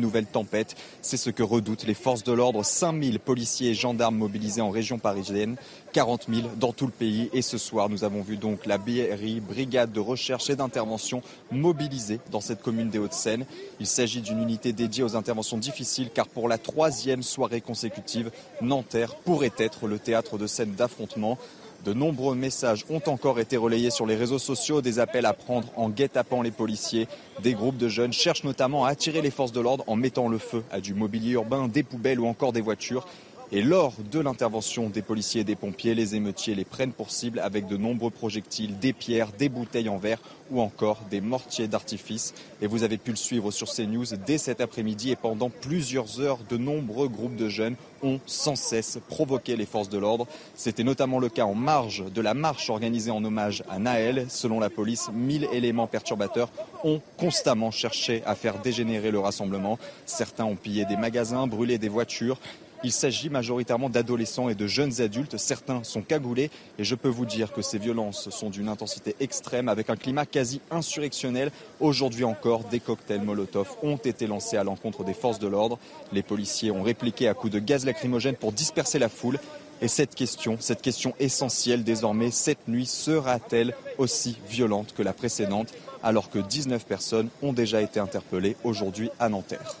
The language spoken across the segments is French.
Nouvelle tempête, c'est ce que redoutent les forces de l'ordre. 5000 policiers et gendarmes mobilisés en région parisienne, 40 000 dans tout le pays. Et ce soir, nous avons vu donc la BRI, brigade de recherche et d'intervention, mobilisée dans cette commune des Hauts-de-Seine. Il s'agit d'une unité dédiée aux interventions difficiles car pour la troisième soirée consécutive, Nanterre pourrait être le théâtre de scènes d'affrontements. De nombreux messages ont encore été relayés sur les réseaux sociaux, des appels à prendre en guet-apens les policiers. Des groupes de jeunes cherchent notamment à attirer les forces de l'ordre en mettant le feu à du mobilier urbain, des poubelles ou encore des voitures. Et lors de l'intervention des policiers et des pompiers, les émeutiers les prennent pour cible avec de nombreux projectiles, des pierres, des bouteilles en verre ou encore des mortiers d'artifice. Et vous avez pu le suivre sur CNews dès cet après-midi et pendant plusieurs heures, de nombreux groupes de jeunes ont sans cesse provoqué les forces de l'ordre. C'était notamment le cas en marge de la marche organisée en hommage à Naël. Selon la police, 1000 éléments perturbateurs ont constamment cherché à faire dégénérer le rassemblement. Certains ont pillé des magasins, brûlé des voitures. Il s'agit majoritairement d'adolescents et de jeunes adultes. Certains sont cagoulés et je peux vous dire que ces violences sont d'une intensité extrême avec un climat quasi insurrectionnel. Aujourd'hui encore, des cocktails Molotov ont été lancés à l'encontre des forces de l'ordre. Les policiers ont répliqué à coups de gaz lacrymogène pour disperser la foule. Et cette question, cette question essentielle désormais, cette nuit sera-t-elle aussi violente que la précédente alors que 19 personnes ont déjà été interpellées aujourd'hui à Nanterre?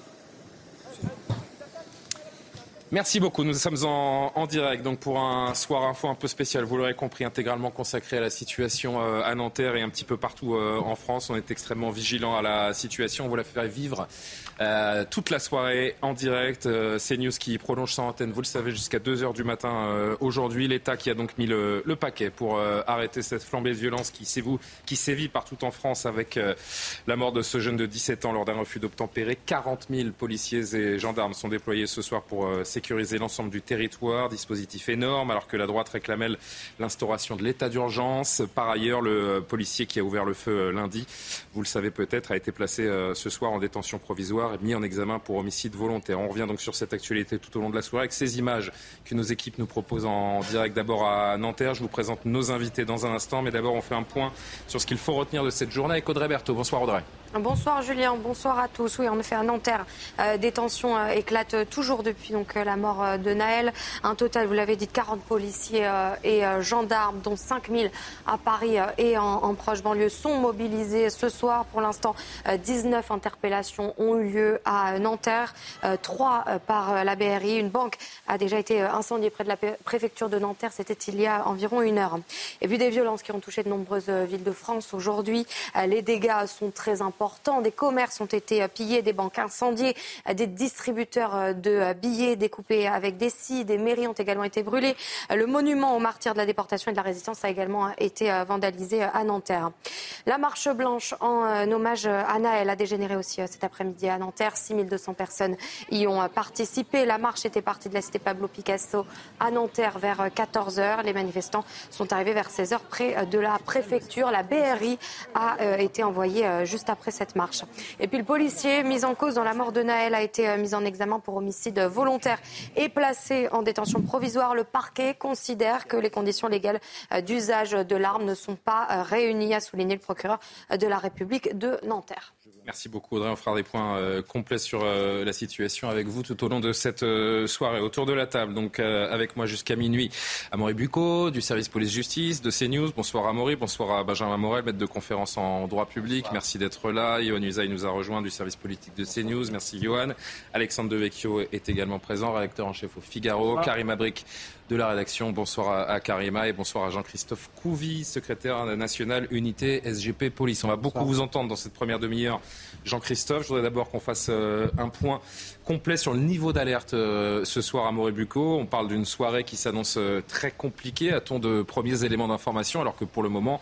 Merci beaucoup. Nous sommes en, en, direct donc pour un soir info un peu spécial. Vous l'aurez compris, intégralement consacré à la situation euh, à Nanterre et un petit peu partout euh, en France. On est extrêmement vigilant à la situation. On vous la fait vivre euh, toute la soirée en direct. CNews qui prolonge son antenne, vous le savez, jusqu'à 2h du matin aujourd'hui. L'État qui a donc mis le, paquet pour arrêter cette flambée de violence qui, sévit, partout en France avec la mort de ce jeune de 17 ans lors d'un refus d'obtempérer. 40 000 policiers et gendarmes sont déployés ce soir pour euh, sécuriser l'ensemble du territoire. Dispositif énorme alors que la droite réclamait l'instauration de l'état d'urgence. Par ailleurs, le policier qui a ouvert le feu lundi, vous le savez peut-être, a été placé ce soir en détention provisoire et mis en examen pour homicide volontaire. On revient donc sur cette actualité tout au long de la soirée avec ces images que nos équipes nous proposent en direct d'abord à Nanterre. Je vous présente nos invités dans un instant, mais d'abord on fait un point sur ce qu'il faut retenir de cette journée avec Audrey Berthaud. Bonsoir Audrey. Bonsoir Julien, bonsoir à tous. Oui, en effet, à Nanterre, euh, des tensions euh, éclatent toujours depuis donc, euh, la mort de Naël. Un total, vous l'avez dit, de 40 policiers et gendarmes, dont 5000 à Paris et en, en, proche banlieue, sont mobilisés ce soir. Pour l'instant, 19 interpellations ont eu lieu à Nanterre, 3 par la BRI. Une banque a déjà été incendiée près de la préfecture de Nanterre. C'était il y a environ une heure. Et puis des violences qui ont touché de nombreuses villes de France aujourd'hui. Les dégâts sont très importants Des commerces ont été pillés, des banques incendiées, des distributeurs de billets découpés avec des scies, des mairies ont également été brûlées. Le monument aux martyrs de la déportation et de la résistance a également été vandalisé à Nanterre. La marche blanche en hommage à Naël a dégénéré aussi cet après-midi à Nanterre. 6200 personnes y ont participé. La marche était partie de la cité Pablo Picasso à Nanterre vers 14h. Les manifestants sont arrivés vers 16h près de la préfecture. La BRI a été envoyée juste après cette marche. Et puis le policier mis en cause dans la mort de Naël a été mis en examen pour homicide volontaire et placé en détention provisoire. Le parquet considère que les conditions légales d'usage de l'arme ne sont pas réunies, a souligné le procureur de la République de Nanterre. Merci beaucoup Audrey. On fera des points euh, complets sur euh, la situation avec vous tout au long de cette euh, soirée. Autour de la table, donc avec moi jusqu'à minuit, Amaury Bucco du service police-justice de CNews. Bonsoir Amaury, bonsoir à Benjamin Morel, maître de conférence en droit public. Merci d'être là. Yohann Usaï nous a rejoint du service politique de CNews. Merci Johan. Alexandre Devecchio est également présent, rédacteur en chef au Figaro. Karim Abric de la rédaction. Bonsoir à, Karima et bonsoir à Jean-Christophe Couvi, secrétaire national unité SGP Police. On va beaucoup vous entendre dans cette première demi-heure. Jean-Christophe, je voudrais d'abord qu'on fasse euh, un point complet sur le niveau d'alerte euh, ce soir à Morébucco. On parle d'une soirée qui s'annonce euh, très compliquée. À ton de premiers éléments d'information, alors que pour le moment,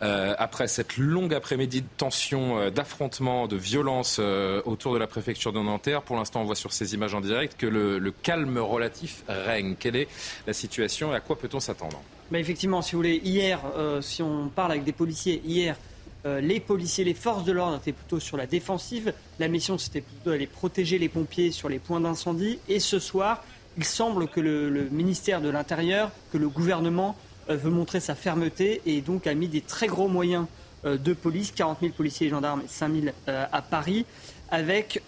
Euh, après cette longue après-midi de tension, euh, d'affrontement, de violence euh, autour de la préfecture de Nanterre, pour l'instant on voit sur ces images en direct que le, calme relatif règne. Quelle est la situation et à quoi peut-on s'attendre? Effectivement, si vous voulez, hier, si on parle avec des policiers, hier, les policiers, les forces de l'ordre étaient plutôt sur la défensive. La mission, c'était plutôt d'aller protéger les pompiers sur les points d'incendie. Et ce soir, il semble que le ministère de l'Intérieur, que le gouvernement euh, veut montrer sa fermeté et donc a mis des très gros moyens euh, de police, 40 000 policiers et gendarmes et 5 000 euh, à Paris, avec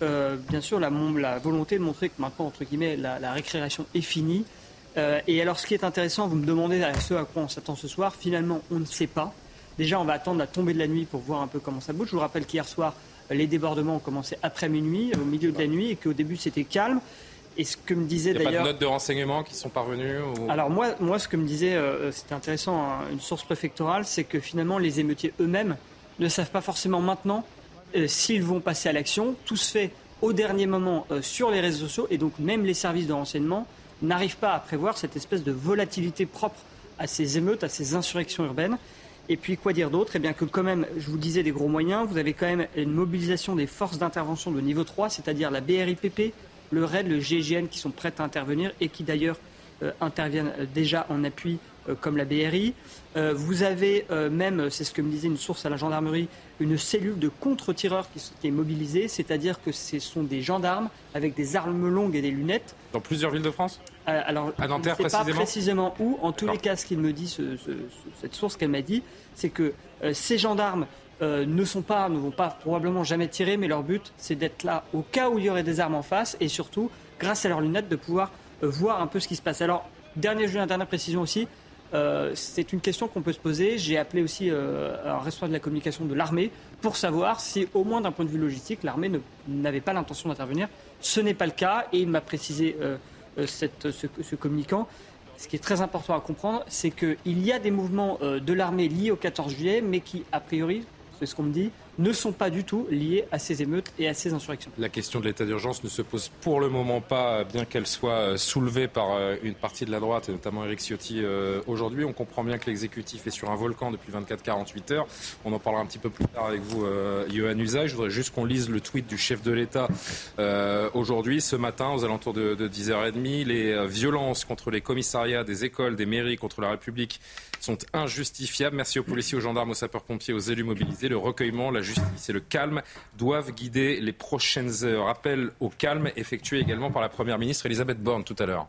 bien sûr la, volonté de montrer que maintenant, entre guillemets, la, récréation est finie. et alors ce qui est intéressant, vous me demandez ce à quoi on s'attend ce soir, finalement on ne sait pas. Déjà on va attendre la tombée de la nuit pour voir un peu comment ça bouge. Je vous rappelle qu'hier soir, les débordements ont commencé après minuit, au milieu de la nuit, et qu'au début c'était calme. Et ce que me disait d'ailleurs. Pas de notes de renseignement qui sont parvenues Alors moi, moi, ce que me disait, euh, c'était intéressant, hein, une source préfectorale, c'est que finalement les émeutiers eux-mêmes ne savent pas forcément maintenant euh, s'ils vont passer à l'action. Tout se fait au dernier moment euh, sur les réseaux sociaux et donc même les services de renseignement n'arrivent pas à prévoir cette espèce de volatilité propre à ces émeutes, à ces insurrections urbaines. Et puis quoi dire d'autre? Eh bien que quand même, je vous disais des gros moyens, vous avez quand même une mobilisation des forces d'intervention de niveau 3, c'est-à-dire la BRIPP, le RAID, le GIGN qui sont prêts à intervenir et qui d'ailleurs euh, interviennent euh, déjà en appui euh, comme la BRI. vous avez même, c'est ce que me disait une source à la gendarmerie, une cellule de contre-tireurs qui, est mobilisée, c'est-à-dire que ce sont des gendarmes avec des armes longues et des lunettes. Dans plusieurs villes de France? Alors, à Nanterre je ne sais pas précisément? où. En tous les cas, ce qu'il me dit, cette source qu'elle m'a dit, c'est que ces gendarmes euh, ne sont pas, ne vont pas probablement jamais tirer, mais leur but, c'est d'être là au cas où il y aurait des armes en face et surtout, grâce à leurs lunettes, de pouvoir euh, voir un peu ce qui se passe. Alors, dernier jeu, dernière précision aussi. Euh, c'est une question qu'on peut se poser. J'ai appelé aussi un responsable de la communication de l'armée pour savoir si, au moins d'un point de vue logistique, l'armée n'avait pas l'intention d'intervenir. Ce n'est pas le cas et il m'a précisé ce, ce, communicant. Ce qui est très important à comprendre, c'est qu'il y a des mouvements de l'armée liés au 14 juillet, mais qui, a priori, c'est ce qu'on me dit, ne sont pas du tout liés à ces émeutes et à ces insurrections. La question de l'état d'urgence ne se pose pour le moment pas, bien qu'elle soit euh, soulevée par euh, une partie de la droite, et notamment Eric Ciotti euh, aujourd'hui. On comprend bien que l'exécutif est sur un volcan depuis 24-48 heures. On en parlera un petit peu plus tard avec vous, Johan Usa. Je voudrais juste qu'on lise le tweet du chef de l'État aujourd'hui, ce matin, aux alentours de, de 10h30. Les violences contre les commissariats des écoles, des mairies, contre la République sont injustifiables. Merci aux policiers, aux gendarmes, aux sapeurs-pompiers, aux élus mobilisés. Le recueillement, la justice et le calme doivent guider les prochaines heures. Appel au calme effectué également par la Première ministre Elisabeth Borne tout à l'heure.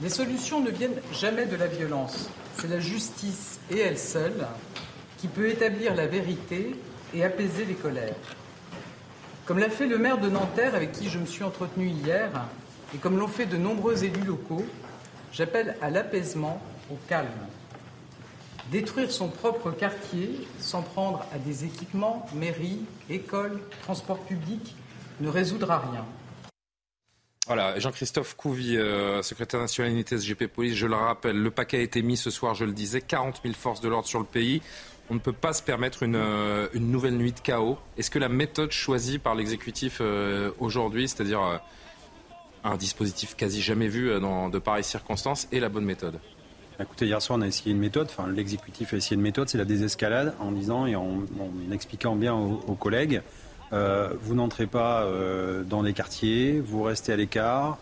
Les solutions ne viennent jamais de la violence. C'est la justice et elle seule qui peut établir la vérité et apaiser les colères. Comme l'a fait le maire de Nanterre avec qui je me suis entretenu hier, et comme l'ont fait de nombreux élus locaux, J'appelle à l'apaisement, au calme. Détruire son propre quartier, s'en prendre à des équipements, mairies, écoles, transports publics, ne résoudra rien. Voilà, Jean-Christophe Couvi, euh, secrétaire national unité SGP Police, je le rappelle, le paquet a été mis ce soir, je le disais, 40 000 forces de l'ordre sur le pays. On ne peut pas se permettre une, euh, nouvelle nuit de chaos. Est-ce que la méthode choisie par l'exécutif euh, aujourd'hui, c'est-à-dire un dispositif quasi jamais vu dans de pareilles circonstances et la bonne méthode? Écoutez, hier soir, on a essayé une méthode, enfin l'exécutif a essayé une méthode, c'est la désescalade, en disant et en, expliquant bien aux, collègues, euh, vous n'entrez pas euh, dans les quartiers, vous restez à l'écart,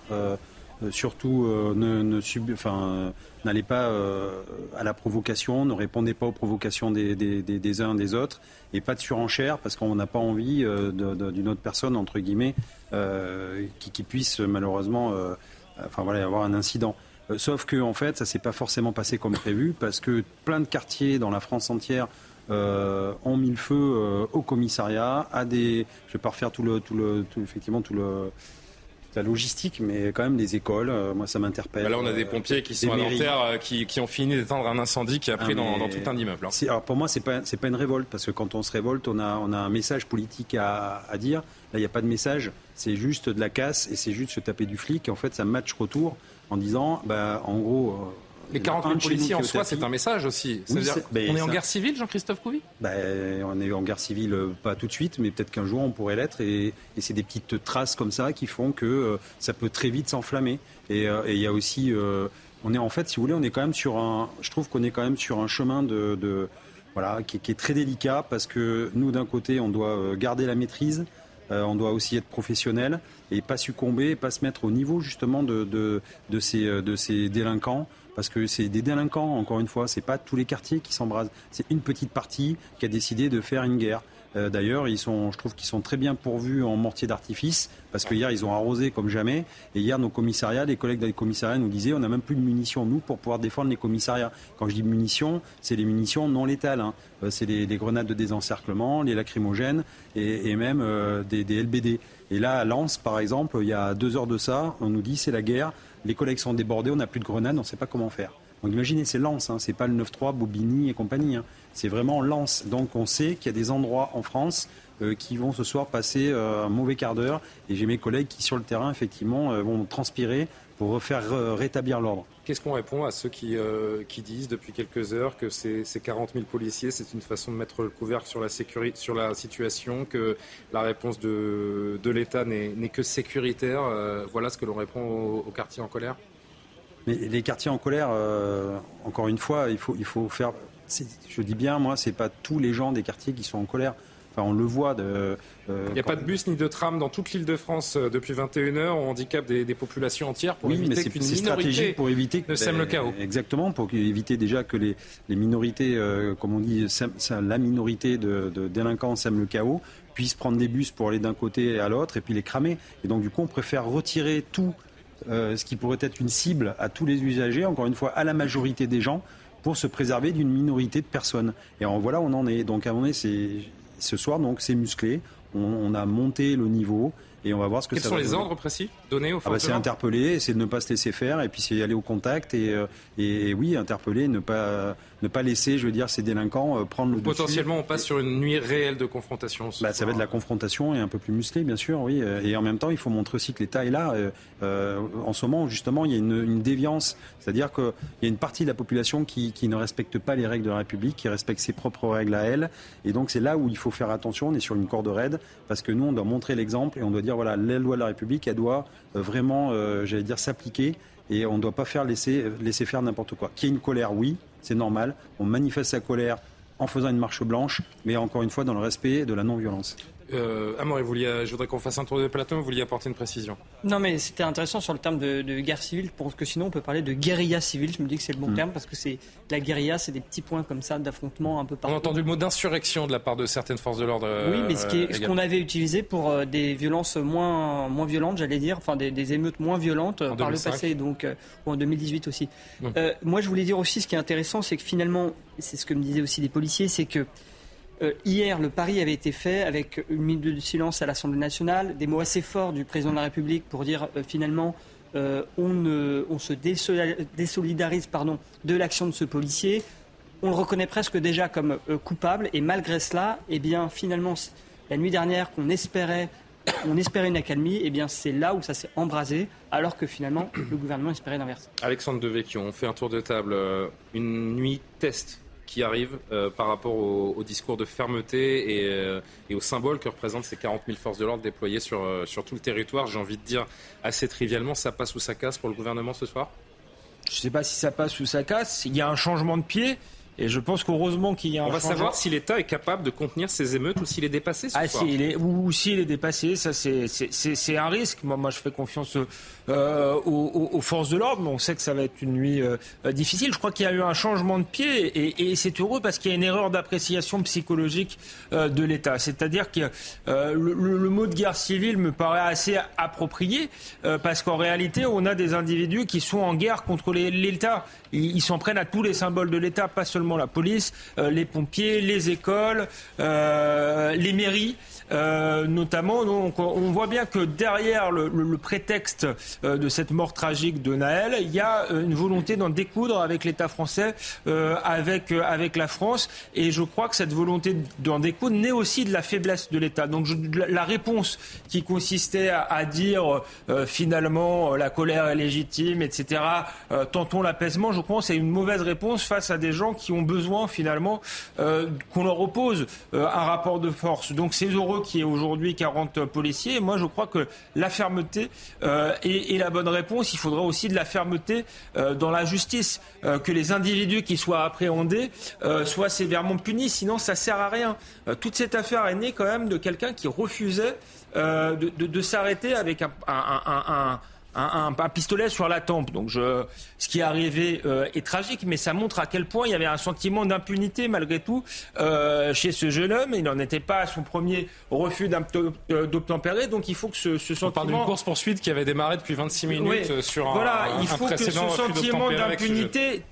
surtout ne, n'allez pas à la provocation, ne répondez pas aux provocations des, des, des, uns des autres, et pas de surenchère, parce qu'on n'a pas envie d'une autre personne, entre guillemets, euh, qui, puisse malheureusement euh, enfin, voilà, avoir un incident. Euh, sauf que en fait, ça s'est pas forcément passé comme prévu parce que plein de quartiers dans la France entière ont mis le feu au commissariat, à des, je vais pas refaire tout le, tout le, effectivement tout le, la logistique, mais quand même des écoles. moi, ça m'interpelle. Bah là, on a des pompiers qui sont à Nanterre, qui, qui, ont fini d'éteindre un incendie qui a pris ah, dans, tout un immeuble. Hein. Alors pour moi, c'est pas c'est pas une révolte parce que quand on se révolte, on a on a un message politique à, à dire. Là, il n'y a pas de message, c'est juste de la casse et c'est juste se taper du flic. Et en fait, ça match retour en disant, bah, en gros. Euh, les 40 000 policiers en soi, c'est un message aussi. on est en guerre civile, Jean-Christophe Couvi? Bah, On est en guerre civile, euh, pas tout de suite, mais peut-être qu'un jour on pourrait l'être. Et, c'est des petites traces comme ça qui font que euh, ça peut très vite s'enflammer. Et il y a aussi on est en fait, si vous voulez, on est quand même sur un. Je trouve qu'on est quand même sur un chemin de, voilà, qui, est très délicat parce que nous, d'un côté, on doit euh, garder la maîtrise, euh, on doit aussi être professionnel et pas succomber, pas se mettre au niveau justement de, ces, euh, de ces délinquants parce que c'est des délinquants, encore une fois, c'est pas tous les quartiers qui s'embrasent, c'est une petite partie qui a décidé de faire une guerre. Euh, d'ailleurs, ils sont, je trouve qu'ils sont très bien pourvus en mortier d'artifice, parce que hier, ils ont arrosé comme jamais. Et hier, nos commissariats, les collègues des commissariats nous disaient, on n'a même plus de munitions, nous, pour pouvoir défendre les commissariats. Quand je dis munitions, c'est les munitions non létales. Hein. Euh, c'est les, grenades de désencerclement, les lacrymogènes et, même euh, des, LBD. Et là, à Lens, par exemple, il y a deux heures de ça, on nous dit, c'est la guerre, les collègues sont débordés, on n'a plus de grenades, on ne sait pas comment faire. Donc imaginez, c'est Lens, hein, c'est pas le 9-3, Bobigny et compagnie. Hein. C'est vraiment Lens. Donc on sait qu'il y a des endroits en France euh, qui vont ce soir passer euh, un mauvais quart d'heure. Et j'ai mes collègues qui, sur le terrain, effectivement, euh, vont transpirer pour refaire rétablir l'ordre. Qu'est-ce qu'on répond à ceux qui, qui, disent depuis quelques heures que ces, ces 40 000 policiers, c'est une façon de mettre le couvercle sur la, sécurité, sur la situation, que la réponse de, de l'État n'est que sécuritaire Voilà ce que l'on répond aux au quartiers en colère? Mais les quartiers en colère, encore une fois, il faut, il faut faire je dis bien, moi, c'est pas tous les gens des quartiers qui sont en colère. Enfin, on le voit. Euh, il n'y a pas de bus ni de tram dans toute l'île de France euh, depuis 21h. On handicape des, populations entières pour éviter qu'une minorité pour éviter ne sème le chaos. Exactement, pour éviter déjà que les, minorités, euh, comme on dit, la minorité de, délinquants sème le chaos, puissent prendre des bus pour aller d'un côté à l'autre et puis les cramer. Et donc, du coup, on préfère retirer tout ce qui pourrait être une cible à tous les usagers, encore une fois, à la majorité des gens pour se préserver d'une minorité de personnes. Et en voilà, on en est. Donc à un moment donné, c'est ce soir, donc c'est musclé. on, a monté le niveau et on va voir ce que Quels ça sont les ordres précis? Aux ah bah, C'est interpeller, c'est de ne pas se laisser faire, et puis c'est aller au contact, et, euh, et, oui, interpeller, ne pas, ne pas laisser, je veux dire, ces délinquants euh, prendre le Potentiellement, on passe sur une nuit réelle de confrontation. Bah, ça va être de la confrontation et un peu plus musclée, bien sûr, oui. Euh, et en même temps, il faut montrer aussi que l'État est là. en ce moment, justement, il y a une, une déviance, c'est-à-dire qu'il y a une partie de la population qui, qui ne respecte pas les règles de la République, qui respecte ses propres règles à elle, et donc c'est là où il faut faire attention. On est sur une corde raide parce que nous, on doit montrer l'exemple et on doit dire voilà, la loi de la République, elle doit euh, vraiment, euh, j'allais dire, s'appliquer et on ne doit pas faire laisser, laisser faire n'importe quoi. Qu'il y ait une colère, oui, c'est normal. On manifeste sa colère en faisant une marche blanche, mais encore une fois dans le respect de la non-violence. Euh, Amor, je voudrais qu'on fasse un tour de plateau, vous vouliez apporter une précision Non, mais c'était intéressant sur le terme de, guerre civile, parce que sinon on peut parler de guérilla civile, je me dis que c'est le bon mm. terme, parce que c'est la guérilla, c'est des petits points comme ça d'affrontement un peu partout. On a entendu le mot d'insurrection de la part de certaines forces de l'ordre. oui, mais ce euh, qu'on avait utilisé pour euh, des violences moins, moins violentes, j'allais dire, enfin des, émeutes moins violentes par le passé, donc ou en 2018 aussi. moi, je voulais dire aussi, ce qui est intéressant, c'est que finalement, c'est ce que me disaient aussi des policiers, c'est que euh, hier, le pari avait été fait avec une minute de silence à l'Assemblée nationale, des mots assez forts du président de la République pour dire euh, finalement euh, on, se désolidarise de l'action de ce policier. On le reconnaît presque déjà comme coupable et malgré cela, eh bien finalement la nuit dernière qu'on espérait on espérait une accalmie, eh bien c'est là où ça s'est embrasé, alors que finalement le gouvernement espérait l'inverse. Alexandre Devecchio, on fait un tour de table. Une nuit test qui arrive euh, par rapport au, discours de fermeté euh, et, au symbole que représentent ces 40 000 forces de l'ordre déployées sur, euh, sur tout le territoire. J'ai envie de dire assez trivialement, ça passe ou ça casse pour le gouvernement ce soir? Je ne sais pas si ça passe ou ça casse. Il y a un changement de pied. Et je pense qu'heureusement qu'il y a un On va savoir si l'État est capable de contenir ces émeutes ou s'il est dépassé ce ah, est, ou, s'il est dépassé, ça c'est un risque. Moi, moi, je fais confiance euh, aux, forces de l'ordre, mais on sait que ça va être une nuit euh, difficile. Je crois qu'il y a eu un changement de pied et, c'est heureux parce qu'il y a une erreur d'appréciation psychologique euh, de l'État. C'est-à-dire que le, le, mot de guerre civile me paraît assez approprié parce qu'en réalité, on a des individus qui sont en guerre contre l'État. Ils s'en prennent à tous les symboles de l'État, pas seulement la police, euh, les pompiers, les écoles, euh, les mairies. Euh, notamment. Donc, on voit bien que derrière le, prétexte euh, de cette mort tragique de Naël, il y a euh, une volonté d'en découdre avec l'État français, avec, avec la France. Et je crois que cette volonté d'en découdre naît aussi de la faiblesse de l'État. Donc la réponse qui consistait à, dire finalement la colère est légitime, etc., tentons l'apaisement, je que c'est une mauvaise réponse face à des gens qui ont besoin finalement qu'on leur oppose un rapport de force. Donc c'est heureux qu'il y ait aujourd'hui 40 policiers. Moi, je crois que la fermeté est, est, la bonne réponse. Il faudra aussi de la fermeté dans la justice, que les individus qui soient appréhendés soient sévèrement punis. Sinon, ça sert à rien. toute cette affaire est née quand même de quelqu'un qui refusait euh, de, s'arrêter avec un, pistolet sur la tempe. Donc je, ce qui est arrivé euh, est tragique, mais ça montre à quel point il y avait un sentiment d'impunité malgré tout euh, chez ce jeune homme. Il n'en était pas à son premier refus d'obtempérer, donc il faut que ce, ce sentiment... On parle d'une course-poursuite qui avait démarré depuis 26 minutes sur un, voilà, il faut que ce sentiment d'impunité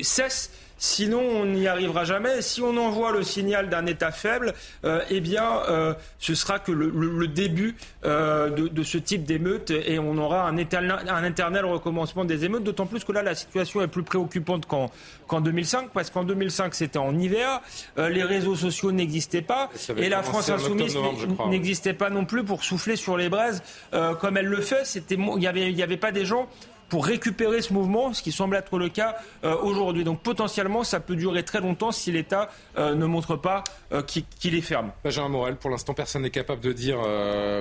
cesse Sinon, on n'y arrivera jamais. Si on envoie le signal d'un État faible, euh, eh bien, euh, ce sera que le, début euh, de, ce type d'émeute et on aura un éternel, recommencement des émeutes. D'autant plus que là, la situation est plus préoccupante qu'en 2005, parce qu'en 2005, c'était en hiver, les réseaux sociaux n'existaient pas et la France insoumise n'existait pas non plus pour souffler sur les braises comme elle le fait. Il n'y avait, y avait pas des gens pour récupérer ce mouvement, ce qui semble être le cas euh, aujourd'hui. Donc potentiellement, ça peut durer très longtemps si l'État euh, ne montre pas euh, qu'il est ferme. Benjamin Morel, pour l'instant, personne n'est capable de dire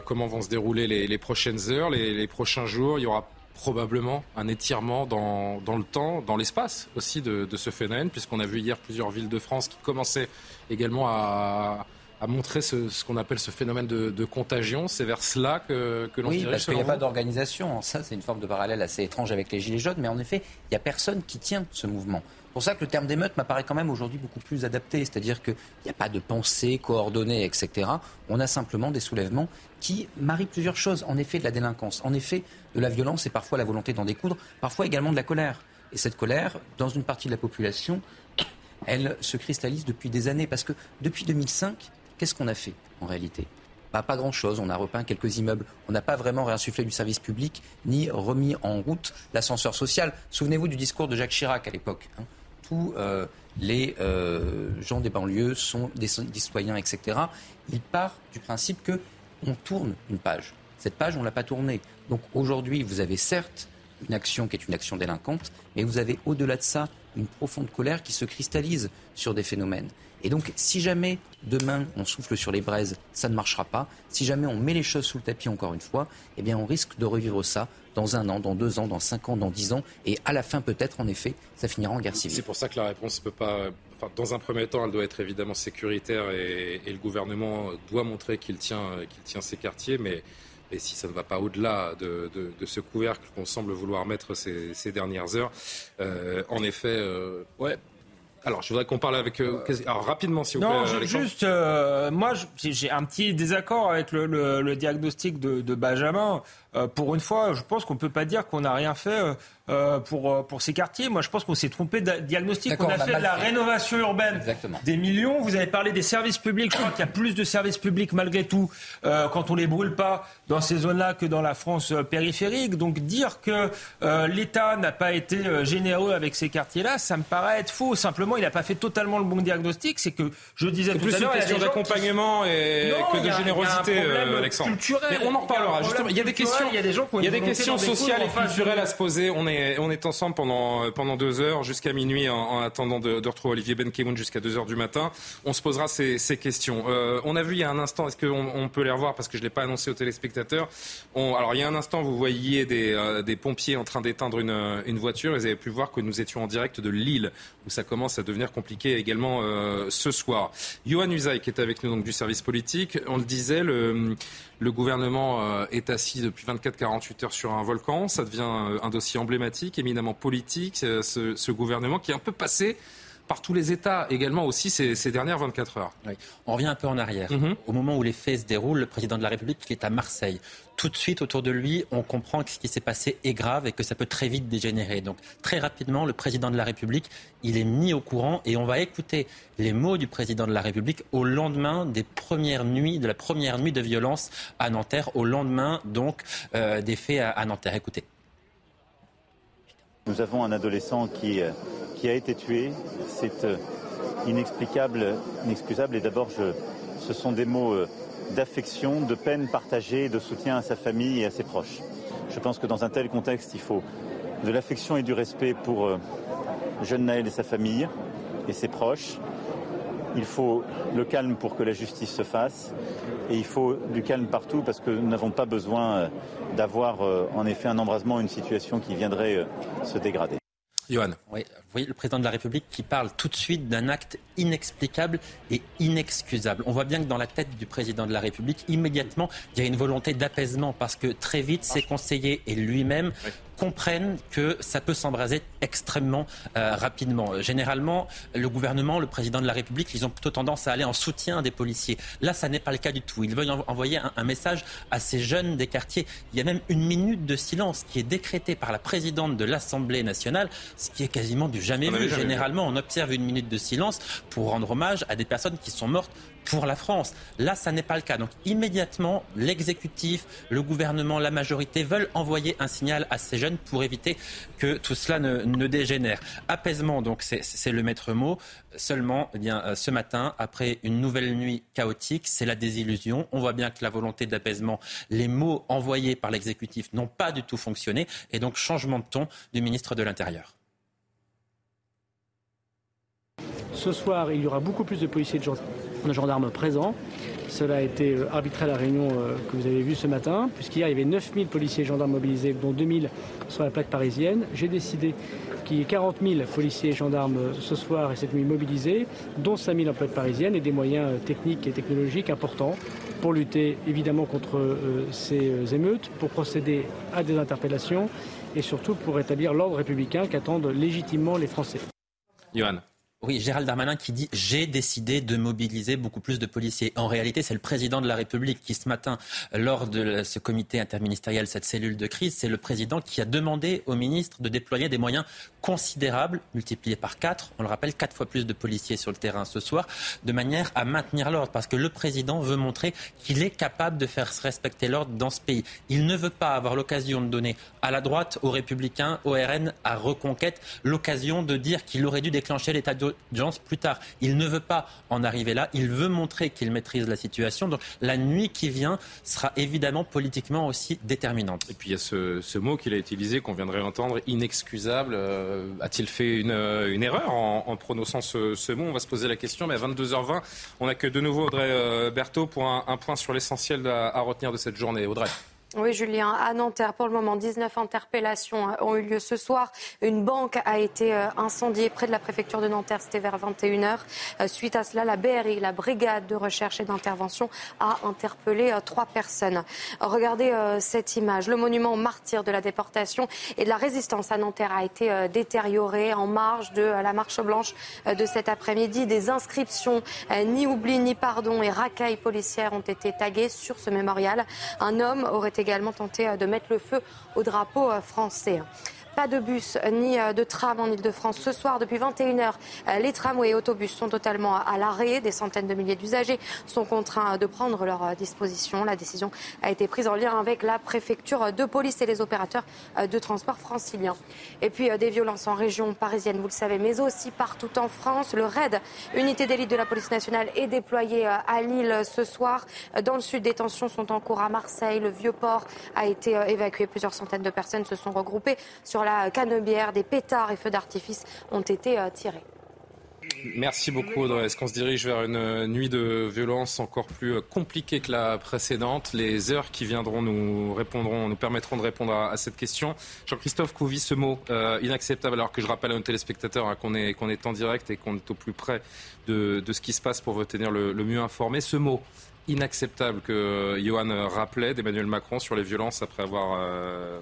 comment vont se dérouler les, prochaines heures, les, prochains jours. Il y aura probablement un étirement dans, le temps, dans l'espace aussi de, de ce phénomène, puisqu'on a vu hier plusieurs villes de France qui commençaient également à à montrer ce, qu'on appelle ce phénomène de, contagion. C'est vers cela que, que l'on Oui, parce qu'il n'y a pas d'organisation. Ça, c'est une forme de parallèle assez étrange avec les Gilets jaunes. Mais en effet, il n'y a personne qui tient ce mouvement. C'est pour ça que le terme d'émeute m'apparaît quand même aujourd'hui beaucoup plus adapté. C'est-à-dire qu'il n'y a pas de pensée coordonnée, etc. On a simplement des soulèvements qui marient plusieurs choses. En effet, de la délinquance, en effet, de la violence et parfois la volonté d'en découdre, parfois également de la colère. Et cette colère, dans une partie de la population, elle se cristallise depuis des années. Parce que depuis 2005, Qu'est-ce qu'on a fait en réalité? Bah, Pas grand-chose. On a repeint quelques immeubles. On n'a pas vraiment réinsufflé du service public ni remis en route l'ascenseur social. Souvenez-vous du discours de Jacques Chirac à l'époque. Hein. Tous euh, les euh, gens des banlieues sont des citoyens, etc. Il part du principe que on tourne une page. Cette page, on ne l'a pas tournée. Donc aujourd'hui, vous avez certes une action qui est une action délinquante, mais vous avez au-delà de ça une profonde colère qui se cristallise sur des phénomènes. Et donc, si jamais demain on souffle sur les braises, ça ne marchera pas. Si jamais on met les choses sous le tapis encore une fois, eh bien, on risque de revivre ça dans un an, dans deux ans, dans cinq ans, dans dix ans, et à la fin peut-être, en effet, ça finira en guerre civile. C'est pour ça que la réponse peut pas. Enfin, dans un premier temps, elle doit être évidemment sécuritaire et, le gouvernement doit montrer qu'il tient, qu'il tient ses quartiers, mais et si ça ne va pas au-delà de, ce couvercle qu'on semble vouloir mettre ces, dernières heures, euh, en effet, euh, ouais, alors, je voudrais qu'on parle avec. Euh, alors, rapidement, s'il vous plaît. Non, juste, euh, moi, j'ai un petit désaccord avec le, diagnostic de, Benjamin. Euh, pour une fois, je pense qu'on ne peut pas dire qu'on n'a rien fait euh, pour, euh, pour ces quartiers. Moi, je pense qu'on s'est trompé de diagnostic. On a, fait de la rénovation urbaine des millions. Vous avez parlé des services publics. Je crois qu'il y a plus de services publics malgré tout euh, quand on les brûle pas dans ces zones-là que dans la France périphérique. Donc dire que l'État n'a pas été généreux avec ces quartiers-là, ça me paraît être faux. Simplement, il n'a pas fait totalement le bon diagnostic. C'est que je disais tout à l'heure, il y a question d'accompagnement et que de générosité, Alexandre. Mais on en reparlera. Justement, il y a des questions, il y a des gens il y a des questions sociales et culturelles à se poser. On est on est ensemble pendant, euh, pendant deux heures jusqu'à minuit en, attendant de, retrouver Olivier Benkemoun jusqu'à deux heures du matin. On se posera ces, questions. Euh, on a vu il y a un instant, est-ce qu'on on peut les revoir parce que je ne l'ai pas annoncé aux téléspectateurs Alors il y a un instant, vous voyiez des, euh, pompiers en train d'éteindre une, voiture et vous avez pu voir que nous étions en direct de Lille où ça commence à devenir compliqué également ce soir. Johan Usaï qui est avec nous donc du service politique, on le disait, le le gouvernement euh, est assis depuis 24-48 heures sur un volcan. Ça devient euh, un dossier emblématique, éminemment politique, ce, ce gouvernement qui est un peu passé par tous les États également aussi ces, dernières 24 heures. On revient un peu en arrière. Mhm. Au moment où les faits se déroulent, le président de la République est à Marseille. Tout de suite, autour de lui, on comprend que ce qui s'est passé est grave et que ça peut très vite dégénérer. Donc, très rapidement, le président de la République, il est mis au courant et on va écouter les mots du président de la République au lendemain des premières nuits, de la première nuit de violence à Nanterre, au lendemain donc euh, des faits à, à Nanterre. Écoutez. Nous avons un adolescent qui euh, a été tué. C'est euh, inexplicable, inexcusable. Et d'abord, ce sont des mots euh, d'affection, de peine partagée, de soutien à sa famille et à ses proches. Je pense que dans un tel contexte, il faut de l'affection et du respect pour jeune Naël et sa famille, et ses proches. Il faut le calme pour que la justice se fasse et il faut du calme partout parce que nous n'avons pas besoin euh, d'avoir euh, en effet un embrasement, une situation qui viendrait euh, se dégrader. Johan. Oui, vous voyez le président de la République qui parle tout de suite d'un acte inexplicable et inexcusable. On voit bien que dans la tête du président de la République, immédiatement, il y a une volonté d'apaisement parce que très vite, ses conseillers et lui-même comprennent que ça peut s'embraser extrêmement euh, rapidement. Généralement, le gouvernement, le président de la République, ils ont plutôt tendance à aller en soutien des policiers. Là, ça n'est pas le cas du tout. Ils veulent envoyer un, un, message à ces jeunes des quartiers. Il y a même une minute de silence qui est décrétée par la présidente de l'Assemblée nationale, ce qui est quasiment du jamais vu. Généralement, on observe une minute de silence pour rendre hommage à des personnes qui sont mortes pour la France. Là, ça n'est pas le cas. Donc immédiatement, l'exécutif, le gouvernement, la majorité veulent envoyer un signal à ces jeunes pour éviter que tout cela ne, dégénère. Apaisement, donc c'est le maître mot. Seulement, eh bien, ce matin, après une nouvelle nuit chaotique, c'est la désillusion. On voit bien que la volonté d'apaisement, les mots envoyés par l'exécutif n'ont pas du tout fonctionné. Et donc, changement de ton du ministre de l'Intérieur. Ce soir, il y aura beaucoup plus de policiers et de gendarmes présents. Cela a été arbitré à la réunion que vous avez vue ce matin, puisqu'hier, il y avait 9000 policiers et gendarmes mobilisés, dont 2000 sur la plaque parisienne. J'ai décidé qu'il y ait 40 000 policiers et gendarmes ce soir et cette nuit mobilisés, dont 5 000 en plaque parisienne, et des moyens techniques et technologiques importants pour lutter évidemment contre ces émeutes, pour procéder à des interpellations et surtout pour rétablir l'ordre républicain qu'attendent légitimement les Français. Johan. Oui, Gérald Darmanin qui dit j'ai décidé de mobiliser beaucoup plus de policiers. En réalité, c'est le président de la République qui, ce matin, lors de ce comité interministériel, cette cellule de crise, c'est le président qui a demandé au ministre de déployer des moyens considérables, multipliés par quatre. On le rappelle, quatre fois plus de policiers sur le terrain ce soir, de manière à maintenir l'ordre, parce que le président veut montrer qu'il est capable de faire respecter l'ordre dans ce pays. Il ne veut pas avoir l'occasion de donner à la droite, aux Républicains, au RN, à Reconquête, l'occasion de dire qu'il aurait dû déclencher l'état plus tard. Il ne veut pas en arriver là. Il veut montrer qu'il maîtrise la situation. Donc la nuit qui vient sera évidemment politiquement aussi déterminante. Et puis il y a ce, mot qu'il a utilisé, qu'on viendrait entendre, inexcusable. Euh, A-t-il fait une, une erreur en, prononçant ce, mot? On va se poser la question. Mais à 22h20, on n'a que de nouveau Audrey euh, Berthaud pour un, point sur l'essentiel à retenir de cette journée. Audrey. Oui, Julien, à Nanterre, pour le moment, 19 interpellations ont eu lieu ce soir. Une banque a été incendiée près de la préfecture de Nanterre, c'était vers 21h. Suite à cela, la BRI, la brigade de recherche et d'intervention, a interpellé trois personnes. Regardez cette image. Le monument aux martyrs de la déportation et de la résistance à Nanterre a été détérioré en marge de la marche blanche de cet après-midi. Des inscriptions, ni oubli, ni pardon et racailles policières ont été taguées sur ce mémorial. Un homme aurait également tenté de mettre le feu au drapeau français. Pas de bus ni de tram en Ile-de-France. Ce soir, depuis 21h, les tramways et autobus sont totalement à l'arrêt. Des centaines de milliers d'usagers sont contraints de prendre leur disposition. La décision a été prise en lien avec la préfecture de police et les opérateurs de transport franciliens. Et puis des violences en région parisienne, vous le savez, mais aussi partout en France. Le RAID, unité d'élite de la police nationale, est déployé à Lille ce soir. Dans le sud, des tensions sont en cours à Marseille. Le Vieux-Port a été évacué. Plusieurs centaines de personnes se sont regroupées sur canebière, des pétards et feux d'artifice ont été tirés. Merci beaucoup Audrey. Est-ce qu'on se dirige vers une nuit de violence encore plus compliquée que la précédente? Les heures qui viendront nous répondront, nous permettront de répondre à, cette question. Jean-Christophe Couvi, ce mot euh, inacceptable, alors que je rappelle à nos téléspectateurs hein, qu'on est, qu'on est en direct et qu'on est au plus près de, ce qui se passe pour vous tenir le mieux informé. Ce mot inacceptable que Johan rappelait d'Emmanuel Macron sur les violences après avoir euh,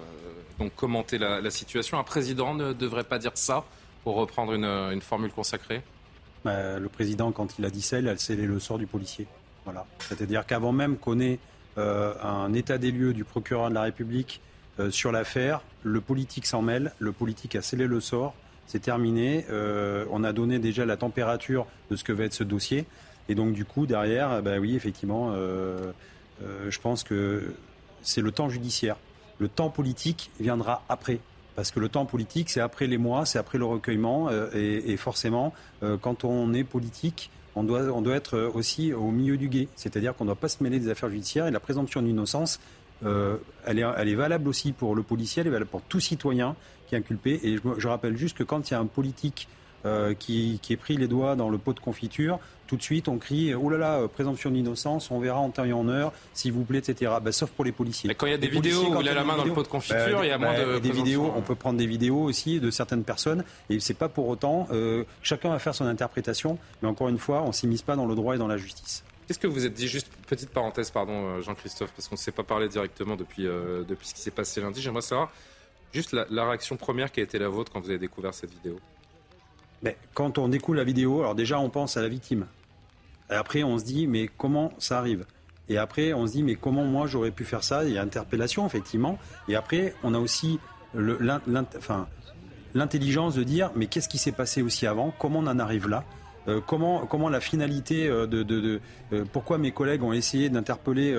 donc commenté la, situation. Un président ne devrait pas dire ça pour reprendre une, une formule consacrée? Bah, Le président, quand il a dit ça, il a scellé le sort du policier. Voilà. C'est-à-dire qu'avant même qu'on ait euh, un état des lieux du procureur de la République euh, sur l'affaire, le politique s'en mêle, le politique a scellé le sort, c'est terminé. Euh, on a donné déjà la température de ce que va être ce dossier. Et donc, du coup, derrière, bah oui, effectivement, euh, euh, je pense que c'est le temps judiciaire. Le temps politique viendra après. Parce que le temps politique, c'est après les mois, c'est après le recueillement. Euh, et, forcément, quand on est politique, on doit, on doit être aussi au milieu du guet. C'est-à-dire qu'on ne doit pas se mêler des affaires judiciaires. Et la présomption d'innocence, elle, est, elle est valable aussi pour le policier, elle est valable pour tout citoyen qui est inculpé. Et je, rappelle juste que quand il y a un politique qui, qui est pris les doigts dans le pot de confiture, tout de suite on crie oh là là, présomption d'innocence, on verra en temps et en heure, s'il vous plaît, etc. Ben, sauf pour les policiers. Mais quand il y a des vidéos où il a la main dans le pot de confiture, il y a moins de des vidéos. On peut prendre des vidéos aussi de certaines personnes, et c'est pas pour autant. Euh, chacun va faire son interprétation, mais encore une fois, on s'immisce pas dans le droit et dans la justice. Qu'est-ce que vous êtes dit Juste petite parenthèse, pardon, euh, Jean-Christophe, parce qu'on ne s'est pas parlé directement depuis, euh, depuis ce qui s'est passé lundi. J'aimerais savoir juste la, réaction première qui a été la vôtre quand vous avez découvert cette vidéo. Mais quand on découvre la vidéo, alors déjà on pense à la victime. Et après on se dit mais comment ça arrive? Et après on se dit mais comment moi j'aurais pu faire ça? Il y a interpellation effectivement. Et après on a aussi l'intelligence de dire mais qu'est-ce qui s'est passé aussi avant? Comment on en arrive là? Euh, comment, comment la finalité euh, de, euh, pourquoi mes collègues ont essayé d'interpeller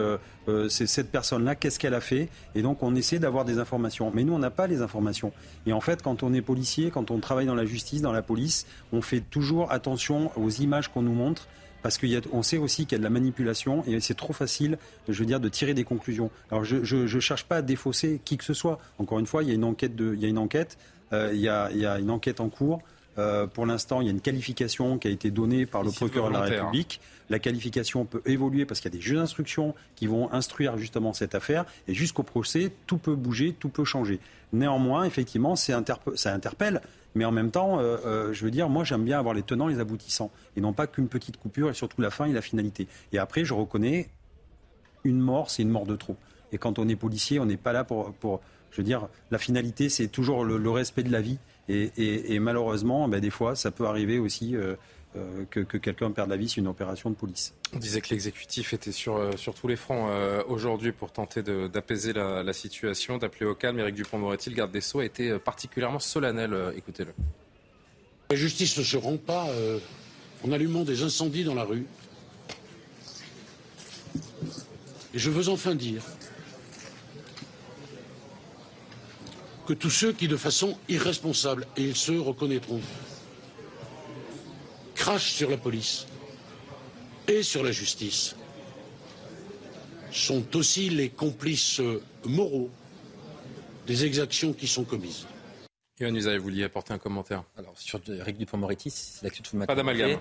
cette personne-là, qu'est-ce qu'elle a fait, et donc on essaie d'avoir des informations. Mais nous, on n'a pas les informations. Et en fait, quand on est policier, quand on travaille dans la justice, dans la police, on fait toujours attention aux images qu'on nous montre parce qu'on sait aussi qu'il y a de la manipulation et c'est trop facile, je veux dire, de tirer des conclusions. Alors je ne cherche pas à défausser qui que ce soit. Encore une fois, il y a une enquête, il y a une enquête, il y a une enquête en cours. Euh, pour l'instant, il y a une qualification qui a été donnée par le procureur de la République. La qualification peut évoluer parce qu'il y a des juges d'instruction qui vont instruire justement cette affaire. Et jusqu'au procès, tout peut bouger, tout peut changer. Néanmoins, effectivement, ça interpelle. Mais en même temps, euh, euh, je veux dire, moi j'aime bien avoir les tenants, les aboutissants, et non pas qu'une petite coupure, et surtout la fin et la finalité. Et après, je reconnais, une mort, c'est une mort de trop. Et quand on est policier, on n'est pas là pour, je veux dire, la finalité, c'est toujours le respect de la vie et, malheureusement, ben, des fois, ça peut arriver aussi euh, euh, que, quelqu'un perde la vie sur une opération de police. On disait que l'exécutif était sur, euh, sur tous les fronts aujourd'hui pour tenter d'apaiser la, situation, d'appeler au calme. Éric Dupont-Moretti, le garde des Sceaux, a été particulièrement solennel. Écoutez-le. La justice ne se rend pas en allumant des incendies dans la rue. Et je veux enfin dire que tous ceux qui, de façon irresponsable, et ils se reconnaîtront, crachent sur la police et sur la justice, sont aussi les complices moraux des exactions qui sont commises. Yohann Usaï, vous vouliez apporter un commentaire? Alors, sur Eric Dupond-Moretti, c'est là que tu Pas d'amalgame.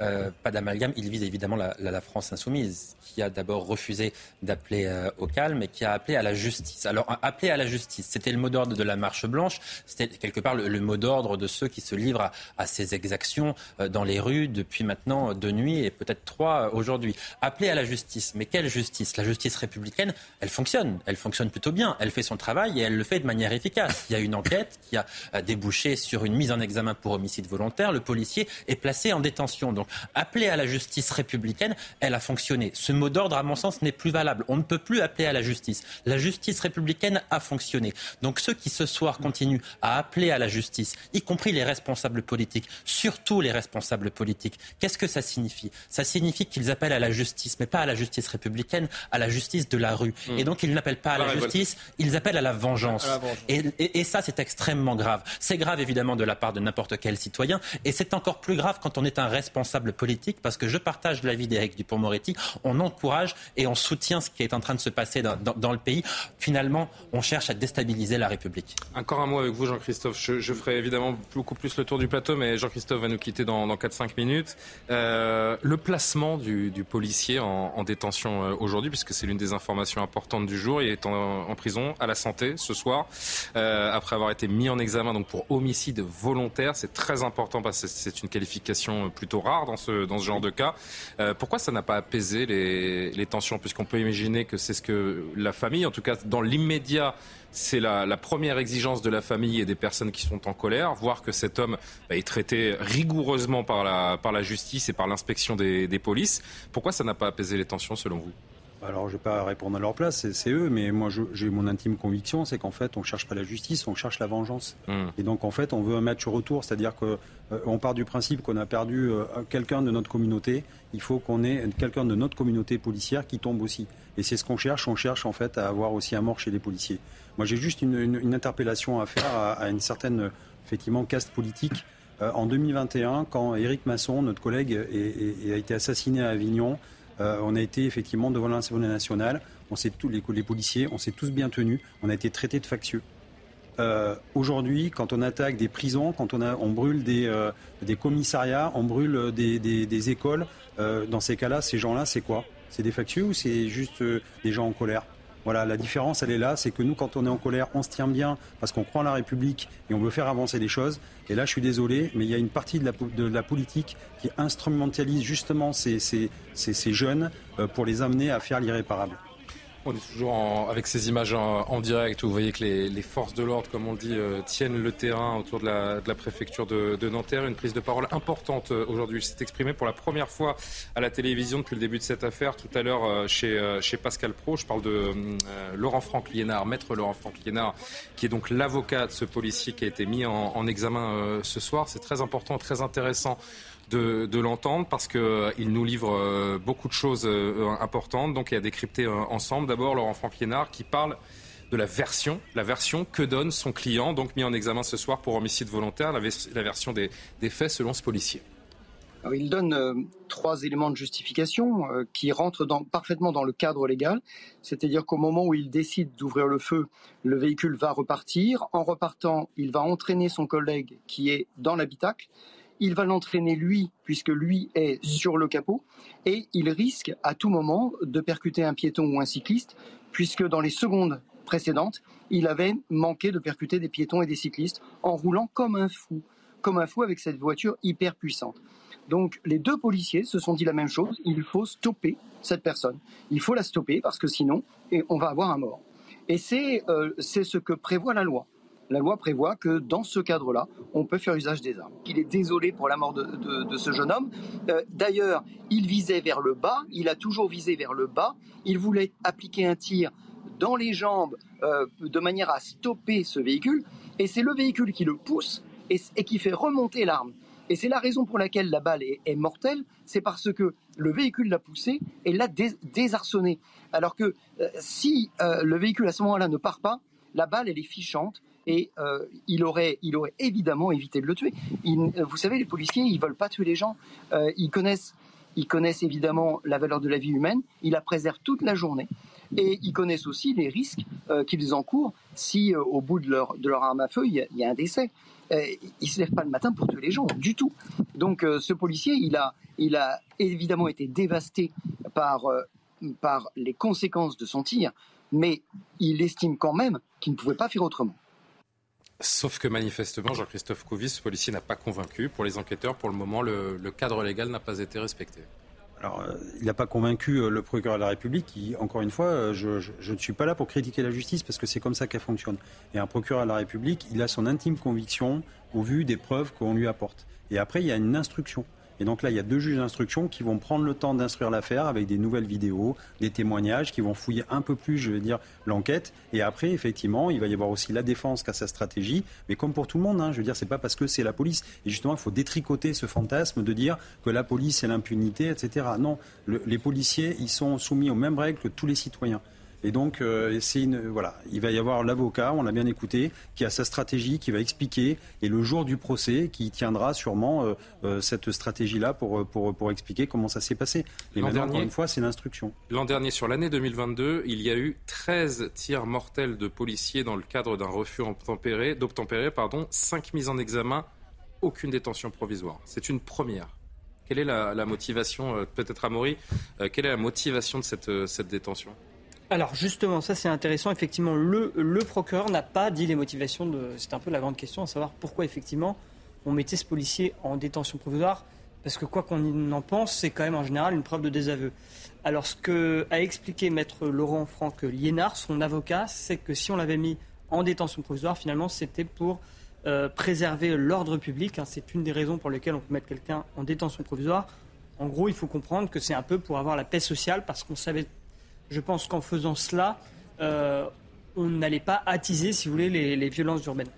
Euh, pas d'amalgame. Il vise évidemment la, France insoumise, qui a d'abord refusé d'appeler euh, au calme et qui a appelé à la justice. Alors, appeler à la justice, c'était le mot d'ordre de la marche blanche, c'était quelque part le, mot d'ordre de ceux qui se livrent à, ces exactions euh, dans les rues depuis maintenant deux nuits et peut-être trois aujourd'hui. Appeler à la justice, mais quelle justice? La justice républicaine, elle fonctionne, elle fonctionne plutôt bien, elle fait son travail et elle le fait de manière efficace. Il y a une enquête qui a débouché sur une mise en examen pour homicide volontaire. Le policier est placé en détention. Appeler à la justice républicaine, elle a fonctionné. Ce mot d'ordre, à mon sens, n'est plus valable. On ne peut plus appeler à la justice. La justice républicaine a fonctionné. Donc ceux qui ce soir continuent à appeler à la justice, y compris les responsables politiques, surtout les responsables politiques, qu'est-ce que ça signifie? Ça signifie qu'ils appellent à la justice, mais pas à la justice républicaine, à la justice de la rue. Hmm. Et donc ils n'appellent pas à la, justice, ils appellent à la vengeance. et ça, c'est extrêmement grave. C'est grave évidemment de la part de n'importe quel citoyen, et c'est encore plus grave quand on est un responsable politique parce que je partage l'avis d'Éric Dupont-Moretti. On encourage et on soutient ce qui est en train de se passer dans, le pays. Finalement, on cherche à déstabiliser la République. Encore un mot avec vous, Jean-Christophe. Je, ferai évidemment beaucoup plus le tour du plateau, mais Jean-Christophe va nous quitter dans, 4-5 minutes. Euh, le placement du, policier en, détention euh, aujourd'hui, puisque c'est l'une des informations importantes du jour, il est en, prison à la santé ce soir, euh, après avoir été mis en examen donc pour homicide volontaire. C'est très important parce que c'est une qualification plutôt rare dans ce, genre de cas. Euh, pourquoi ça n'a pas apaisé les, tensions? Puisqu'on peut imaginer que c'est ce que la famille, en tout cas dans l'immédiat, c'est la, première exigence de la famille et des personnes qui sont en colère, voir que cet homme bah, est traité rigoureusement par la, justice et par l'inspection des polices. Pourquoi ça n'a pas apaisé les tensions selon vous? Alors, je ne vais pas répondre à leur place, c'est eux, mais moi, j'ai mon intime conviction, c'est qu'en fait, on ne cherche pas la justice, on cherche la vengeance. Hmm. Et donc, en fait, on veut un match retour, c'est-à-dire qu'on euh, part du principe qu'on a perdu euh, quelqu'un de notre communauté, il faut qu'on ait quelqu'un de notre communauté policière qui tombe aussi. Et c'est ce qu'on cherche, on cherche en fait à avoir aussi un mort chez les policiers. Moi, j'ai juste une, interpellation à faire à, une certaine, effectivement, caste politique. Euh, en 2021, quand Éric Masson, notre collègue, a été assassiné à Avignon, euh, on a été effectivement devant l'Assemblée nationale. On tous les, policiers, on s'est tous bien tenus. On a été traités de factieux. euh, aujourd'hui, quand on attaque des prisons, quand on, brûle des, euh, des, commissariats, on brûle des, des, écoles, dans ces cas-là, ces gens-là, c'est quoi? C'est des factieux ou c'est juste des gens en colère? Voilà, la différence, elle est là, c'est que nous, quand on est en colère, on se tient bien parce qu'on croit en la République et on veut faire avancer les choses. Et là, je suis désolé, mais il y a une partie de la, politique qui instrumentalise justement ces jeunes euh, pour les amener à faire l'irréparable. On est toujours en, avec ces images en, en, direct où vous voyez que les, les forces de l'ordre, comme on le dit, euh, tiennent le terrain autour de la, de la préfecture de, de, Nanterre. Une prise de parole importante euh, aujourd'hui. Il s'est exprimé pour la première fois à la télévision depuis le début de cette affaire. Tout à l'heure euh, chez, chez Pascal Pro, je parle de euh, Laurent Franck Liénard, maître Laurent Franck Liénard, qui est donc l'avocat de ce policier qui a été mis en, en examen euh, ce soir. C'est très important, très intéressant de, l'entendre parce qu'il euh, nous livre euh, beaucoup de choses euh, importantes. Donc, il y a décrypté ensemble. D'abord, Laurent Franck qui parle de la version, la version que donne son client, donc mis en examen ce soir pour homicide volontaire, la, version des, faits selon ce policier. Il donne trois éléments de justification qui rentrent parfaitement dans le cadre légal, c'est-à-dire qu'au moment où il décide d'ouvrir le feu, le véhicule va repartir. En repartant, il va entraîner son collègue qui est dans l'habitacle il va l'entraîner lui, puisque lui est sur le capot, et il risque à tout moment de percuter un piéton ou un cycliste, puisque dans les secondes précédentes, il avait manqué de percuter des piétons et des cyclistes en roulant comme un fou, comme un fou avec cette voiture hyper puissante. Donc les deux policiers se sont dit la même chose, il faut stopper cette personne. Il faut la stopper parce que sinon, on va avoir un mort. Et c'est euh, ce que prévoit la loi la loi prévoit que dans ce cadre-là, on peut faire usage des armes. Il est désolé pour la mort de, ce jeune homme. Euh, D'ailleurs, il visait vers le bas, il a toujours visé vers le bas, il voulait appliquer un tir dans les jambes euh, de manière à stopper ce véhicule, et c'est le véhicule qui le pousse et, qui fait remonter l'arme. Et c'est la raison pour laquelle la balle est, mortelle, c'est parce que le véhicule l'a poussé et l'a dés désarçonné. Alors que euh, si le véhicule à ce moment-là ne part pas, la balle elle est fichante et euh, il, aurait, il aurait évidemment évité de le tuer. Il, vous savez, les policiers, ils veulent pas tuer les gens. Euh, ils, connaissent, ils connaissent évidemment la valeur de la vie humaine, ils la préservent toute la journée. Et ils connaissent aussi les risques euh, qu'ils encourent si, euh, au bout de leur, de leur arme à feu, il y a, y a un décès. Euh, ils ne se lèvent pas le matin pour tuer les gens, du tout. Donc ce policier, il a, il a évidemment été dévasté par, par les conséquences de son tir, mais il estime quand même qu'il ne pouvait pas faire autrement. Sauf que manifestement, Jean-Christophe Couvis, ce policier, n'a pas convaincu. Pour les enquêteurs, pour le moment, le, cadre légal n'a pas été respecté. Alors, euh, il n'a pas convaincu euh, le procureur de la République. Qui, encore une fois, euh, je, ne suis pas là pour critiquer la justice parce que c'est comme ça qu'elle fonctionne. Et un procureur de la République, il a son intime conviction au vu des preuves qu'on lui apporte. Et après, il y a une instruction. Et donc là, il y a deux juges d'instruction qui vont prendre le temps d'instruire l'affaire avec des nouvelles vidéos, des témoignages, qui vont fouiller un peu plus, je veux dire, l'enquête. Et après, effectivement, il va y avoir aussi la défense qui a sa stratégie. Mais comme pour tout le monde, hein, je veux dire, c'est pas parce que c'est la police. Et justement, il faut détricoter ce fantasme de dire que la police, c'est l'impunité, etc. Non, le, les policiers, ils sont soumis aux mêmes règles que tous les citoyens. Et donc, euh, c'est une, voilà, il va y avoir l'avocat, on l'a bien écouté, qui a sa stratégie, qui va expliquer, et le jour du procès, qui tiendra sûrement euh, euh, cette stratégie-là pour, pour, pour expliquer comment ça s'est passé. Et maintenant, dernier, encore une fois, c'est l'instruction. L'an dernier, sur l'année 2022, il y a eu 13 tirs mortels de policiers dans le cadre d'un refus d'obtempérer, pardon, 5 mises en examen, aucune détention provisoire. C'est une première. Quelle est la, la motivation, peut-être à Maury, quelle est la motivation de cette, cette détention? Alors justement, ça c'est intéressant. Effectivement, le, procureur n'a pas dit les motivations de. C'est un peu la grande question, à savoir pourquoi effectivement on mettait ce policier en détention provisoire. Parce que quoi qu'on en pense, c'est quand même en général une preuve de désaveu. Alors ce que a expliqué maître Laurent Franck Liénard, son avocat, c'est que si on l'avait mis en détention provisoire, finalement c'était pour euh, préserver l'ordre public. Hein. C'est une des raisons pour lesquelles on peut mettre quelqu'un en détention provisoire. En gros, il faut comprendre que c'est un peu pour avoir la paix sociale, parce qu'on savait je pense qu'en faisant cela, euh, on n'allait pas attiser, si vous voulez, les, violences urbaines.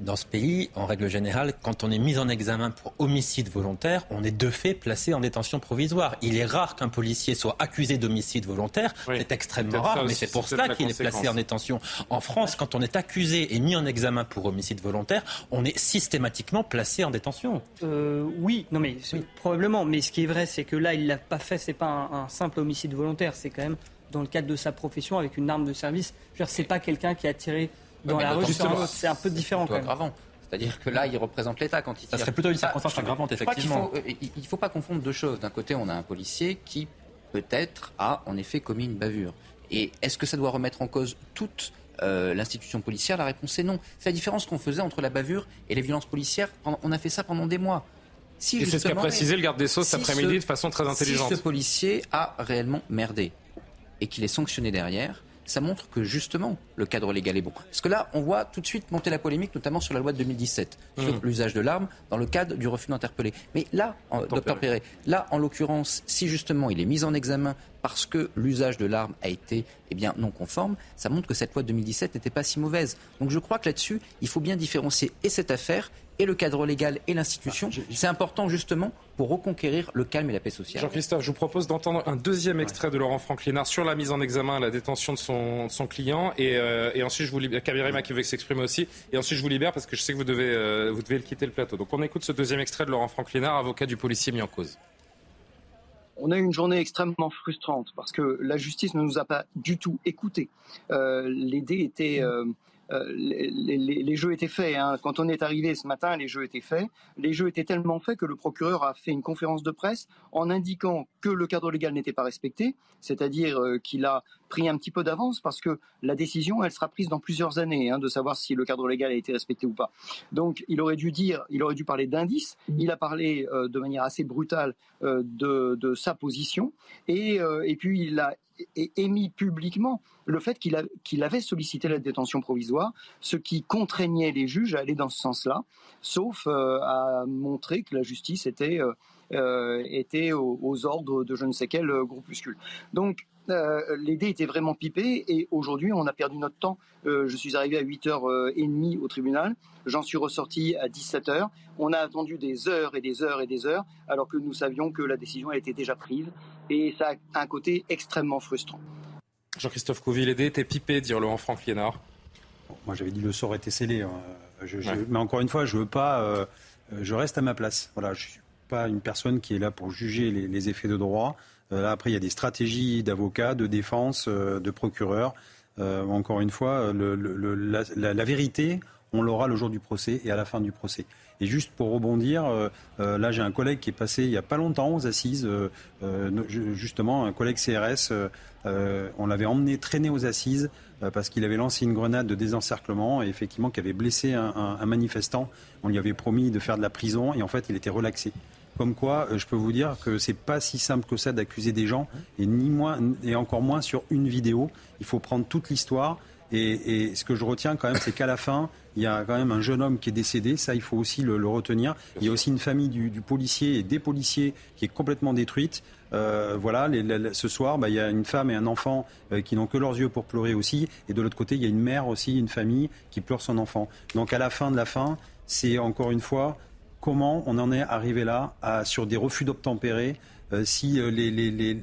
Dans ce pays, en règle générale, quand on est mis en examen pour homicide volontaire, on est de fait placé en détention provisoire. Il est rare qu'un policier soit accusé d'homicide volontaire. Oui. C'est extrêmement rare, mais c'est pour cela qu'il est placé en détention. En France, quand on est accusé et mis en examen pour homicide volontaire, on est systématiquement placé en détention. Euh, oui, non mais oui. probablement. Mais ce qui est vrai, c'est que là, il l'a pas fait. C'est pas un, un simple homicide volontaire. C'est quand même dans le cadre de sa profession avec une arme de service. C'est pas quelqu'un qui a tiré dans la rue, c'est un peu différent. C'est aggravant. C'est-à-dire que là, il représente l'État quand il Ça serait plutôt une circonstance aggravante, effectivement. Il ne faut, pas confondre deux choses. D'un côté, on a un policier qui, peut-être, a en effet commis une bavure. Et est-ce que ça doit remettre en cause toute euh, l'institution policière? La réponse est non. C'est la différence qu'on faisait entre la bavure et les violences policières. On a fait ça pendant des mois. Si et c'est ce qu'a précisé le garde des Sceaux cet après-midi de façon très intelligente. Si ce policier a réellement merdé et qu'il est sanctionné derrière, ça montre que justement le cadre légal est bon. Parce que là, on voit tout de suite monter la polémique, notamment sur la loi de 2017, sur mmh. l'usage de l'arme dans le cadre du refus d'interpeller. Mais là, docteur Perret, là, en l'occurrence, si justement il est mis en examen parce que l'usage de l'arme a été eh bien, non conforme, ça montre que cette loi de 2017 n'était pas si mauvaise. Donc je crois que là-dessus, il faut bien différencier et cette affaire et le cadre légal et l'institution. Bah, c'est important justement pour reconquérir le calme et la paix sociale. Jean-Christophe, je vous propose d'entendre un deuxième extrait de Laurent Franclinard sur la mise en examen, la détention de son, son client. Et, euh, et, ensuite, je vous libère. Kabirima qui veut s'exprimer aussi. Et ensuite, je vous libère parce que je sais que vous devez, euh, vous devez le quitter le plateau. Donc on écoute ce deuxième extrait de Laurent Franclinard, avocat du policier mis en cause. On a eu une journée extrêmement frustrante parce que la justice ne nous a pas du tout écoutés. Euh, les dés étaient euh, les, jeux étaient faits. Hein. Quand on est arrivé ce matin, les jeux étaient faits. Les jeux étaient tellement faits que le procureur a fait une conférence de presse en indiquant que le cadre légal n'était pas respecté, c'est-à-dire euh, qu'il a pris un petit peu d'avance parce que la décision, elle sera prise dans plusieurs années hein, de savoir si le cadre légal a été respecté ou pas. Donc, il aurait dû dire, il aurait dû parler d'indices. Il a parlé euh, de manière assez brutale de, sa position et, et puis il a émis publiquement le fait qu'il avait sollicité la détention provisoire, ce qui contraignait les juges à aller dans ce sens-là, sauf euh, à montrer que la justice était, euh, était aux, ordres de je ne sais quel groupuscule. Donc, les dés étaient vraiment pipés et aujourd'hui on a perdu notre temps. je suis arrivé à 8h30 au tribunal, j'en suis ressorti à 17h. On a attendu des heures et des heures et des heures alors que nous savions que la décision a été déjà prise et ça a un côté extrêmement frustrant. Jean-Christophe Couville, était pipé, dire Laurent Franck Liénard. moi, j'avais dit le sort était scellé. Hein. Mais encore une fois, je veux pas. Euh, je reste à ma place. Voilà, je suis pas une personne qui est là pour juger les, effets de droit. Euh, après, il y a des stratégies d'avocats, de défense, euh, de procureurs. encore une fois, la, vérité, on l'aura le jour du procès et à la fin du procès. Et juste pour rebondir, euh, euh, là j'ai un collègue qui est passé il n'y a pas longtemps aux assises, euh, justement un collègue CRS, on l'avait emmené traîner aux assises parce qu'il avait lancé une grenade de désencerclement et effectivement qui avait blessé un, manifestant. On lui avait promis de faire de la prison et en fait il était relaxé. Comme quoi, je peux vous dire que c'est pas si simple que ça d'accuser des gens, et ni moins, et encore moins sur une vidéo. Il faut prendre toute l'histoire. Et, ce que je retiens quand même, c'est qu'à la fin, il y a quand même un jeune homme qui est décédé. Ça, il faut aussi le, retenir. Il y a aussi une famille du, policier et des policiers qui est complètement détruite. Euh, voilà, ce soir, bah, il y a une femme et un enfant euh, qui n'ont que leurs yeux pour pleurer aussi. Et de l'autre côté, il y a une mère aussi, une famille qui pleure son enfant. Donc à la fin de la fin, c'est encore une fois comment on en est arrivé là, sur des refus d'obtempérer. Euh, si les,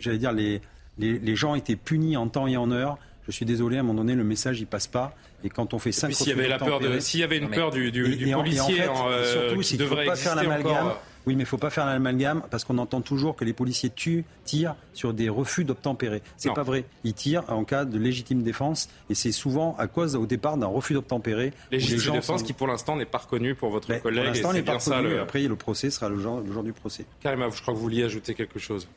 j'allais dire, les, les gens étaient punis en temps et en heure, je suis désolé, à un moment donné, le message, il passe pas. Et quand on fait cinq s'il y avait la peur de, s'il y avait une peur du, du, policier, en fait, euh, surtout, faut pas faire l'amalgame. Euh, oui, mais il ne faut pas faire l'amalgame parce qu'on entend toujours que les policiers tuent, tirent sur des refus d'obtempérer. C'est pas vrai. Ils tirent en cas de légitime défense et c'est souvent à cause au départ d'un refus d'obtempérer. Légitime défense qui pour l'instant n'est pas reconnu pour votre collègue. Pour l'instant n'est pas reconnu. Après le procès sera le jour, le jour du procès. Karima, je crois que vous vouliez ajouter quelque chose.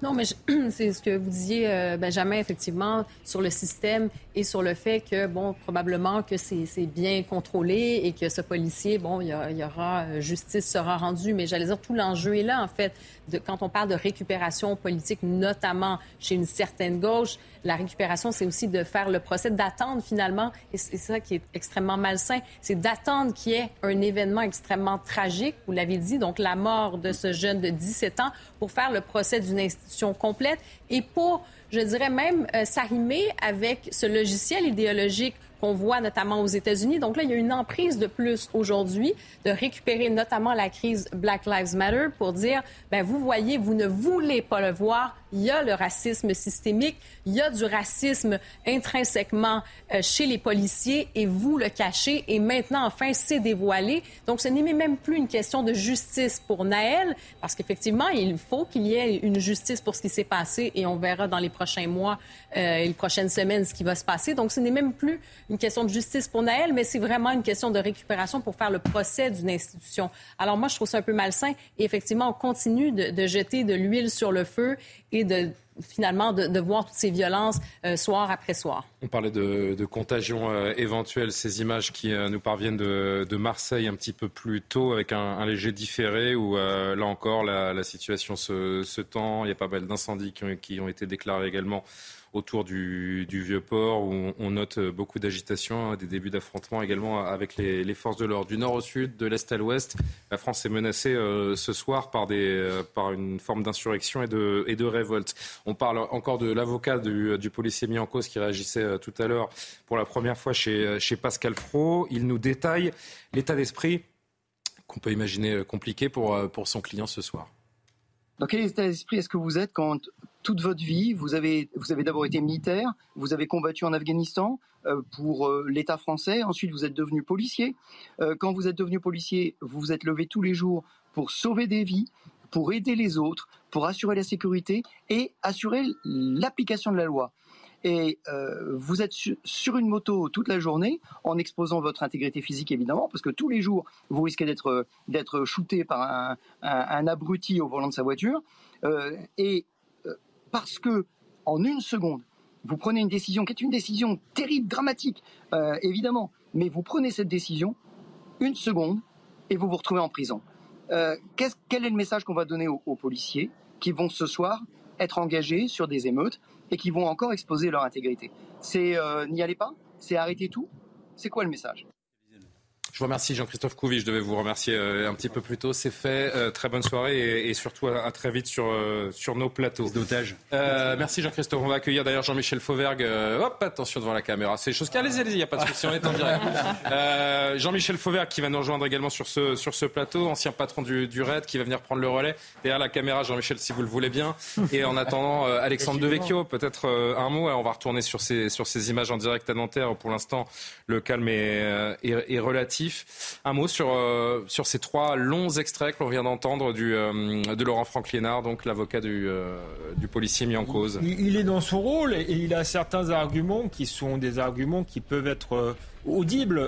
Non, mais c'est ce que vous disiez, euh, Benjamin, effectivement, sur le système et sur le fait que, bon, probablement que c'est bien contrôlé et que ce policier, bon, il y, aura, euh, justice sera rendue. Mais j'allais dire, tout l'enjeu est là, en fait. De, quand on parle de récupération politique, notamment chez une certaine gauche, la récupération, c'est aussi de faire le procès, d'attendre finalement, et c'est ça qui est extrêmement malsain, c'est d'attendre qu'il y ait un événement extrêmement tragique, vous l'avez dit, donc la mort de ce jeune de 17 ans, pour faire le procès d'une institution complète et pour, je dirais même, euh, s'arrimer avec ce logiciel idéologique qu'on voit notamment aux États-Unis. Donc là, il y a une emprise de plus aujourd'hui de récupérer notamment la crise Black Lives Matter pour dire, ben vous voyez, vous ne voulez pas le voir, il y a le racisme systémique, il y a du racisme intrinsèquement euh, chez les policiers et vous le cachez et maintenant, enfin, c'est dévoilé. Donc, ce n'est même plus une question de justice pour Naël parce qu'effectivement, il faut qu'il y ait une justice pour ce qui s'est passé et on verra dans les prochains mois euh, et les prochaines semaines ce qui va se passer. Donc, ce n'est même plus une question de justice pour Naël, mais c'est vraiment une question de récupération pour faire le procès d'une institution. Alors moi, je trouve ça un peu malsain. Et effectivement, on continue de jeter de l'huile sur le feu et de finalement de, voir toutes ces violences euh, soir après soir. On parlait de, contagion euh, éventuelle, ces images qui euh, nous parviennent de, Marseille un petit peu plus tôt avec un, léger différé où là encore la, situation se, tend. Il y a pas mal d'incendies qui, ont été déclarés également autour du, vieux port où on, note beaucoup d'agitation, hein, des débuts d'affrontements également avec les, forces de l'ordre. Du nord au sud, de l'est à l'ouest, la France est menacée euh, ce soir euh, par une forme d'insurrection et de, révolte. On parle encore de l'avocat du, policier mis en cause qui réagissait euh, tout à l'heure pour la première fois chez, Pascal Pro. Il nous détaille l'état d'esprit qu'on peut imaginer compliqué pour son client ce soir. Dans quel état d'esprit est-ce que vous êtes quand toute votre vie, vous avez, vous avez d'abord été militaire, vous avez combattu en Afghanistan euh, pour euh, l'État français, ensuite vous êtes devenu policier. Euh, quand vous êtes devenu policier, vous vous êtes levé tous les jours pour sauver des vies, pour aider les autres, pour assurer la sécurité et assurer l'application de la loi et euh, vous êtes sur une moto toute la journée en exposant votre intégrité physique évidemment parce que tous les jours vous risquez d'être d'être shooté par un, un, abruti au volant de sa voiture. Euh, et euh, parce que en une seconde vous prenez une décision qui est une décision terrible dramatique évidemment mais vous prenez cette décision une seconde et vous vous retrouvez en prison. Quel est le message qu'on va donner aux policiers qui vont ce soir être engagés sur des émeutes et qui vont encore exposer leur intégrité. C'est euh, n'y allez pas, c'est arrêter tout. C'est quoi le message? Je vous remercie Jean-Christophe Couvi, je devais vous remercier euh, un petit peu plus tôt. C'est fait. Euh, très bonne soirée et, surtout à, très vite sur, euh, sur nos plateaux. D'otages. merci Jean-Christophe. On va accueillir d'ailleurs Jean-Michel Fauvergue. hop, attention devant la caméra. C'est choses qui... Allez-y, allez-y, il n'y a pas de souci, on est en direct. Jean-Michel Fauvergue qui va nous rejoindre également sur ce, sur ce plateau, ancien patron du, du RAID qui va venir prendre le relais. Derrière la caméra, Jean-Michel, si vous le voulez bien. Et en attendant, Alexandre Devecchio, peut-être un mot. On va retourner sur ces, sur ces images en direct à Nanterre. Pour l'instant, le calme est, est relatif. Un mot sur, euh, sur ces trois longs extraits que l'on vient d'entendre du, euh, de Laurent Franklinard, donc l'avocat du, euh, du, policier mis en cause. Il, est dans son rôle et il a certains arguments qui sont des arguments qui peuvent être audibles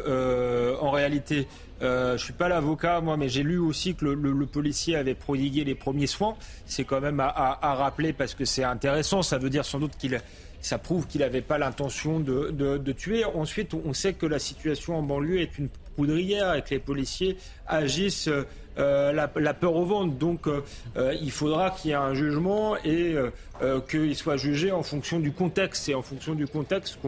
en réalité. je suis pas l'avocat, moi, mais j'ai lu aussi que le, policier avait prodigué les premiers soins. C'est quand même à, à rappeler parce que c'est intéressant. Ça veut dire sans doute qu'il ça prouve qu'il n'avait pas l'intention de, de, tuer. Ensuite, on sait que la situation en banlieue est une poudrière et que les policiers agissent euh, la, peur au ventre. Donc, euh, euh, il faudra qu'il y ait un jugement et qu'il soit jugé en fonction du contexte. C'est en fonction du contexte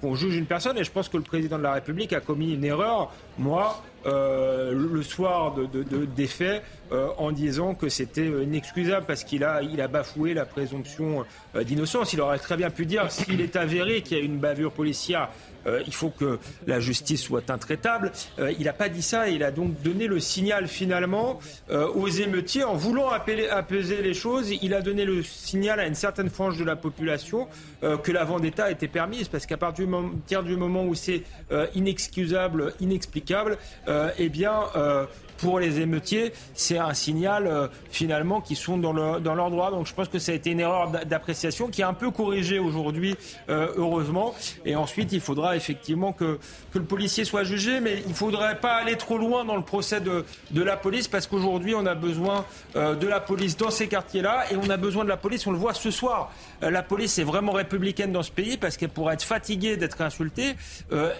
qu'on juge une personne. Et je pense que le président de la République a commis une erreur. Moi, euh, le soir de, des faits euh, en disant que c'était inexcusable parce qu'il a, il a bafoué la présomption euh, d'innocence. Il aurait très bien pu dire s'il est avéré qu'il y a une bavure policière. il faut que la justice soit intraitable. il n'a pas dit ça et il a donc donné le signal finalement aux émeutiers en voulant apaiser les choses. Il a donné le signal à une certaine frange de la population que la vendetta était permise parce qu'à partir du moment où c'est inexcusable, inexplicable, eh bien, euh, pour les émeutiers, c'est un signal euh, finalement qui sont dans, le, dans leur droit. Donc je pense que ça a été une erreur d'appréciation qui est un peu corrigée aujourd'hui, heureusement. Et ensuite, il faudra effectivement que, que le policier soit jugé, mais il ne faudrait pas aller trop loin dans le procès de, de la police parce qu'aujourd'hui, on a besoin de la police dans ces quartiers-là et on a besoin de la police, on le voit ce soir. la police est vraiment républicaine dans ce pays parce qu'elle pourrait être fatiguée d'être insultée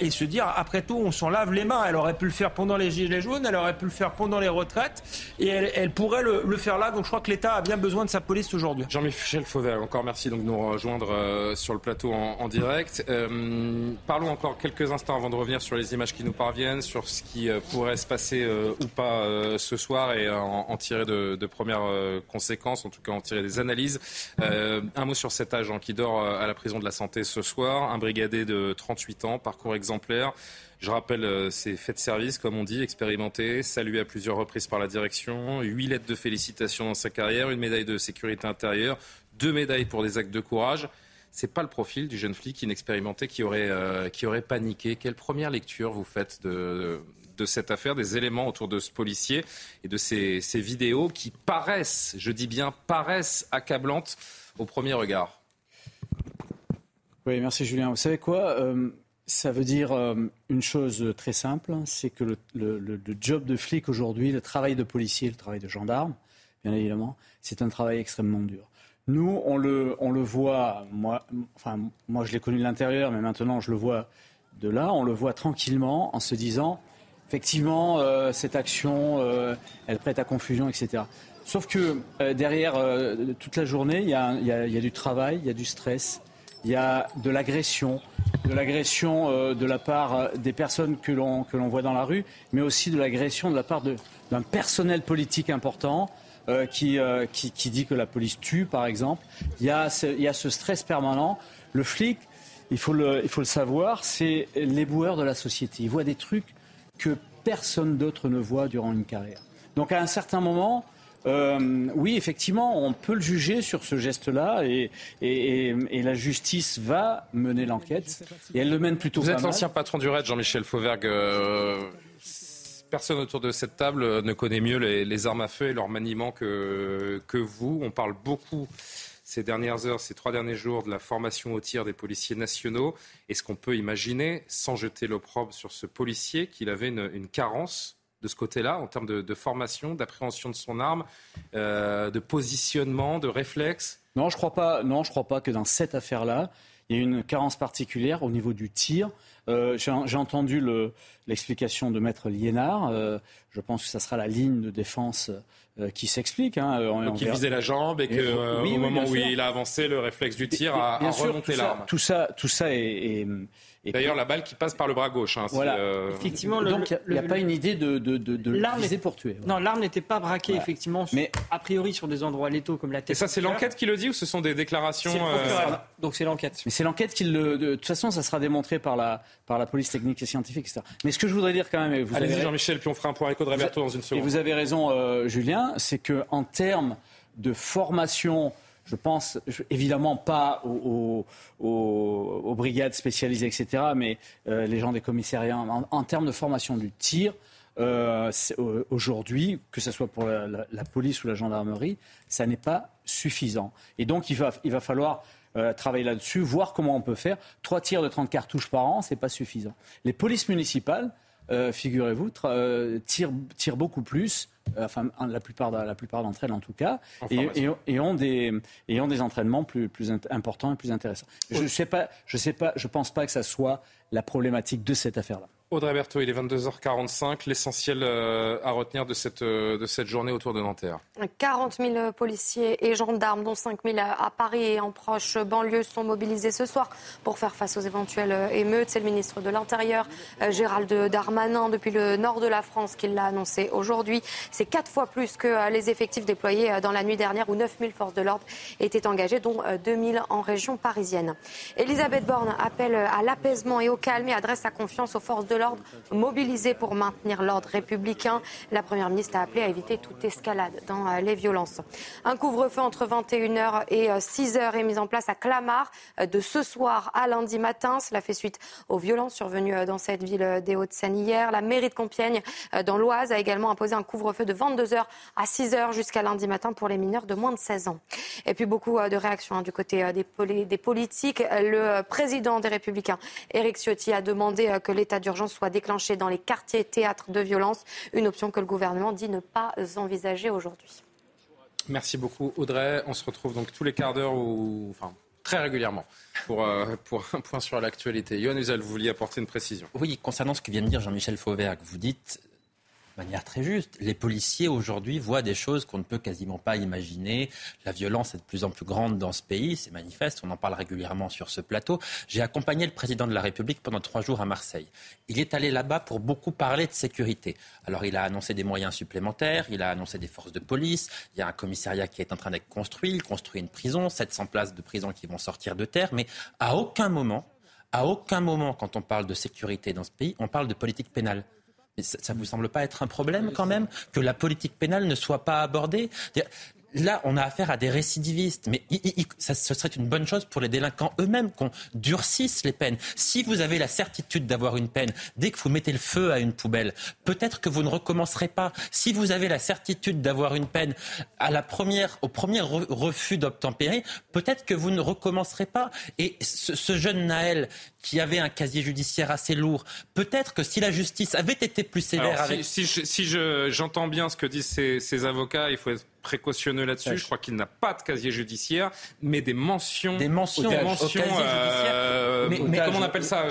et se dire, après tout, on s'en lave les mains. Elle aurait pu le faire pendant les Gilets jaunes, elle aurait pu le faire pendant les retraites, et elle, pourrait le, faire là. Donc je crois que l'État a bien besoin de sa police aujourd'hui. Jean-Michel Fauvet, encore merci donc de nous rejoindre euh, sur le plateau en, direct. Euh, parlons encore quelques instants avant de revenir sur les images qui nous parviennent, sur ce qui euh, pourrait se passer ou pas ce soir et en, tirer de, de, premières conséquences, en tout cas en tirer des analyses. un mot sur cet agent qui dort à la prison de la santé ce soir, un brigadé de 38 ans, parcours exemplaire. Je rappelle euh, ces faits de service, comme on dit, expérimentés, salués à plusieurs reprises par la direction, huit lettres de félicitations dans sa carrière, une médaille de sécurité intérieure, deux médailles pour des actes de courage. C'est pas le profil du jeune flic inexpérimenté qui aurait, euh, qui aurait paniqué. Quelle première lecture vous faites de, de cette affaire, des éléments autour de ce policier et de ces, ces vidéos qui paraissent, je dis bien paraissent accablantes au premier regard? Oui, merci Julien. Vous savez quoi euh, Ça veut dire euh, une chose très simple, c'est que le, job de flic aujourd'hui, le travail de policier, le travail de gendarme, bien évidemment, c'est un travail extrêmement dur. Nous, on le, voit, moi, enfin, moi je l'ai connu de l'intérieur, mais maintenant je le vois de là, on le voit tranquillement en se disant, effectivement, euh, cette action, euh, elle prête à confusion, etc. Sauf que derrière, toute la journée, il y a, du travail, il y a du stress, il y a de l'agression, de l'agression de la part des personnes que l'on voit dans la rue, mais aussi de l'agression de la part d'un personnel politique important. qui, qui, qui, dit que la police tue, par exemple. Il y, a ce, il y a ce stress permanent. Le flic, il faut le, il faut le savoir, c'est l'éboueur de la société. Il voit des trucs que personne d'autre ne voit durant une carrière. Donc à un certain moment, euh, oui, effectivement, on peut le juger sur ce geste-là et, et, la justice va mener l'enquête et elle le mène plutôt. Vous êtes l'ancien patron du RAID, Jean-Michel Fauvergue. Euh, personne autour de cette table ne connaît mieux les, les, armes à feu et leur maniement que, que vous. On parle beaucoup ces dernières heures, ces trois derniers jours de la formation au tir des policiers nationaux. Est-ce qu'on peut imaginer, sans jeter l'opprobre sur ce policier, qu'il avait une, carence de ce côté-là, en termes de, formation, d'appréhension de son arme, euh, de positionnement, de réflexe? Non, je crois pas. Non, je crois pas que dans cette affaire-là, il y ait une carence particulière au niveau du tir. Euh, j'ai entendu l'explication de Maître Liénard. Euh, je pense que ça sera la ligne de défense euh, qui s'explique. Hein, qui visait la jambe et que au moment où il a avancé, le réflexe du tir a, remonté l'arme. Tout ça, tout ça est, D'ailleurs, la balle qui passe par le bras gauche. Hein, voilà. Effectivement, donc il n'y a, pas une idée de, de, de, de viser pour tuer. Non, l'arme n'était pas braquée, effectivement, mais a priori sur des endroits létaux comme la tête. Et ça, c'est l'enquête qui le dit ou ce sont des déclarations Donc c'est l'enquête. Mais c'est l'enquête qui le. De toute façon, ça sera démontré par la, par la police technique et scientifique, etc. Mais ce que je voudrais dire quand même, vous allez-y Jean-Michel, puis on fera un point avec Audrey Berthaud dans une seconde. Et vous avez raison, euh, Julien, c'est que en termes de formation je pense évidemment pas aux, brigades spécialisées, etc., mais euh, les gens des commissariats, en, termes de formation du tir, euh, aujourd'hui, que ce soit pour la, police ou la gendarmerie, ça n'est pas suffisant. Et donc il va, il va falloir euh, travailler là-dessus, voir comment on peut faire. Trois tirs de 30 cartouches par an, c'est pas suffisant. Les polices municipales, euh, figurez-vous, euh, tirent, beaucoup plus, enfin la plupart, la plupart d'entre elles en tout cas, et, ont des, et ont des entraînements plus, plus importants et plus intéressants. Je ne sais pas, je sais pas, je pense pas que ça soit la problématique de cette affaire-là. Audrey Berthaud, il est 22h45. L'essentiel euh, à retenir de cette, euh, de cette journée autour de Nanterre 40 000 policiers et gendarmes, dont 5 000 à Paris et en proche banlieue, sont mobilisés ce soir pour faire face aux éventuelles euh, émeutes. C'est le ministre de l'Intérieur, Gérald Darmanin, depuis le nord de la France, qui l'a annoncé aujourd'hui. C'est quatre fois plus que les effectifs déployés dans la nuit dernière, où 9 000 forces de l'ordre étaient engagées, dont 2 000 en région parisienne. Elisabeth Borne appelle à l'apaisement et au calme et adresse sa confiance aux forces de l'ordre mobilisé pour maintenir l'ordre républicain. La Première ministre a appelé à éviter toute escalade dans euh, les violences. Un couvre-feu entre 21h et 6h euh, est mis en place à Clamart euh, de ce soir à lundi matin. Cela fait suite aux violences survenues dans cette ville des Hauts-de-Seine hier. La mairie de Compiègne, dans l'Oise, a également imposé un couvre-feu de 22h à 6h jusqu'à lundi matin pour les mineurs de moins de 16 ans. Et puis beaucoup de réactions hein, du côté des politiques. Le président des Républicains, Éric Ciotti, a demandé que l'état d'urgence soit déclenché dans les quartiers théâtres de violence, une option que le gouvernement dit ne pas envisager aujourd'hui. Merci beaucoup Audrey. On se retrouve donc tous les quarts d'heure ou enfin très régulièrement pour, euh, pour un point sur l'actualité. Yohann Uzel, vous vouliez apporter une précision. Oui, concernant ce que vient de dire Jean-Michel Fauvergue, vous dites manière très juste. Les policiers aujourd'hui voient des choses qu'on ne peut quasiment pas imaginer. La violence est de plus en plus grande dans ce pays, c'est manifeste, on en parle régulièrement sur ce plateau. J'ai accompagné le président de la République pendant trois jours à Marseille. Il est allé là-bas pour beaucoup parler de sécurité. Alors il a annoncé des moyens supplémentaires, il a annoncé des forces de police, il y a un commissariat qui est en train d'être construit, il construit une prison, 700 places de prison qui vont sortir de terre, mais à aucun moment, à aucun moment quand on parle de sécurité dans ce pays, on parle de politique pénale ça ne vous semble pas être un problème quand même que la politique pénale ne soit pas abordée? Là, on a affaire à des récidivistes. Mais ça, ce serait une bonne chose pour les délinquants eux-mêmes qu'on durcisse les peines. Si vous avez la certitude d'avoir une peine, dès que vous mettez le feu à une poubelle, peut-être que vous ne recommencerez pas. Si vous avez la certitude d'avoir une peine à la première, au premier refus d'obtempérer, peut-être que vous ne recommencerez pas. Et ce, ce jeune Naël qui avait un casier judiciaire assez lourd, peut-être que si la justice avait été plus sévère avec... Si, si j'entends bien ce que disent ces, ces avocats, il faut être précautionneux là-dessus. Je crois qu'il n'a pas de casier judiciaire, mais des mentions. Des mentions. Des mentions. Euh, mais, comment on appelle ça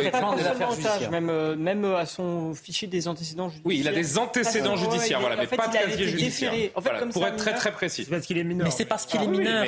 même, euh, même à son fichier des antécédents judiciaires. Oui, il a des antécédents judiciaires, voilà, mais pas de casier judiciaire. En fait, pour être très très précis. C'est parce qu'il est mineur. Mais c'est parce qu'il est ah mineur.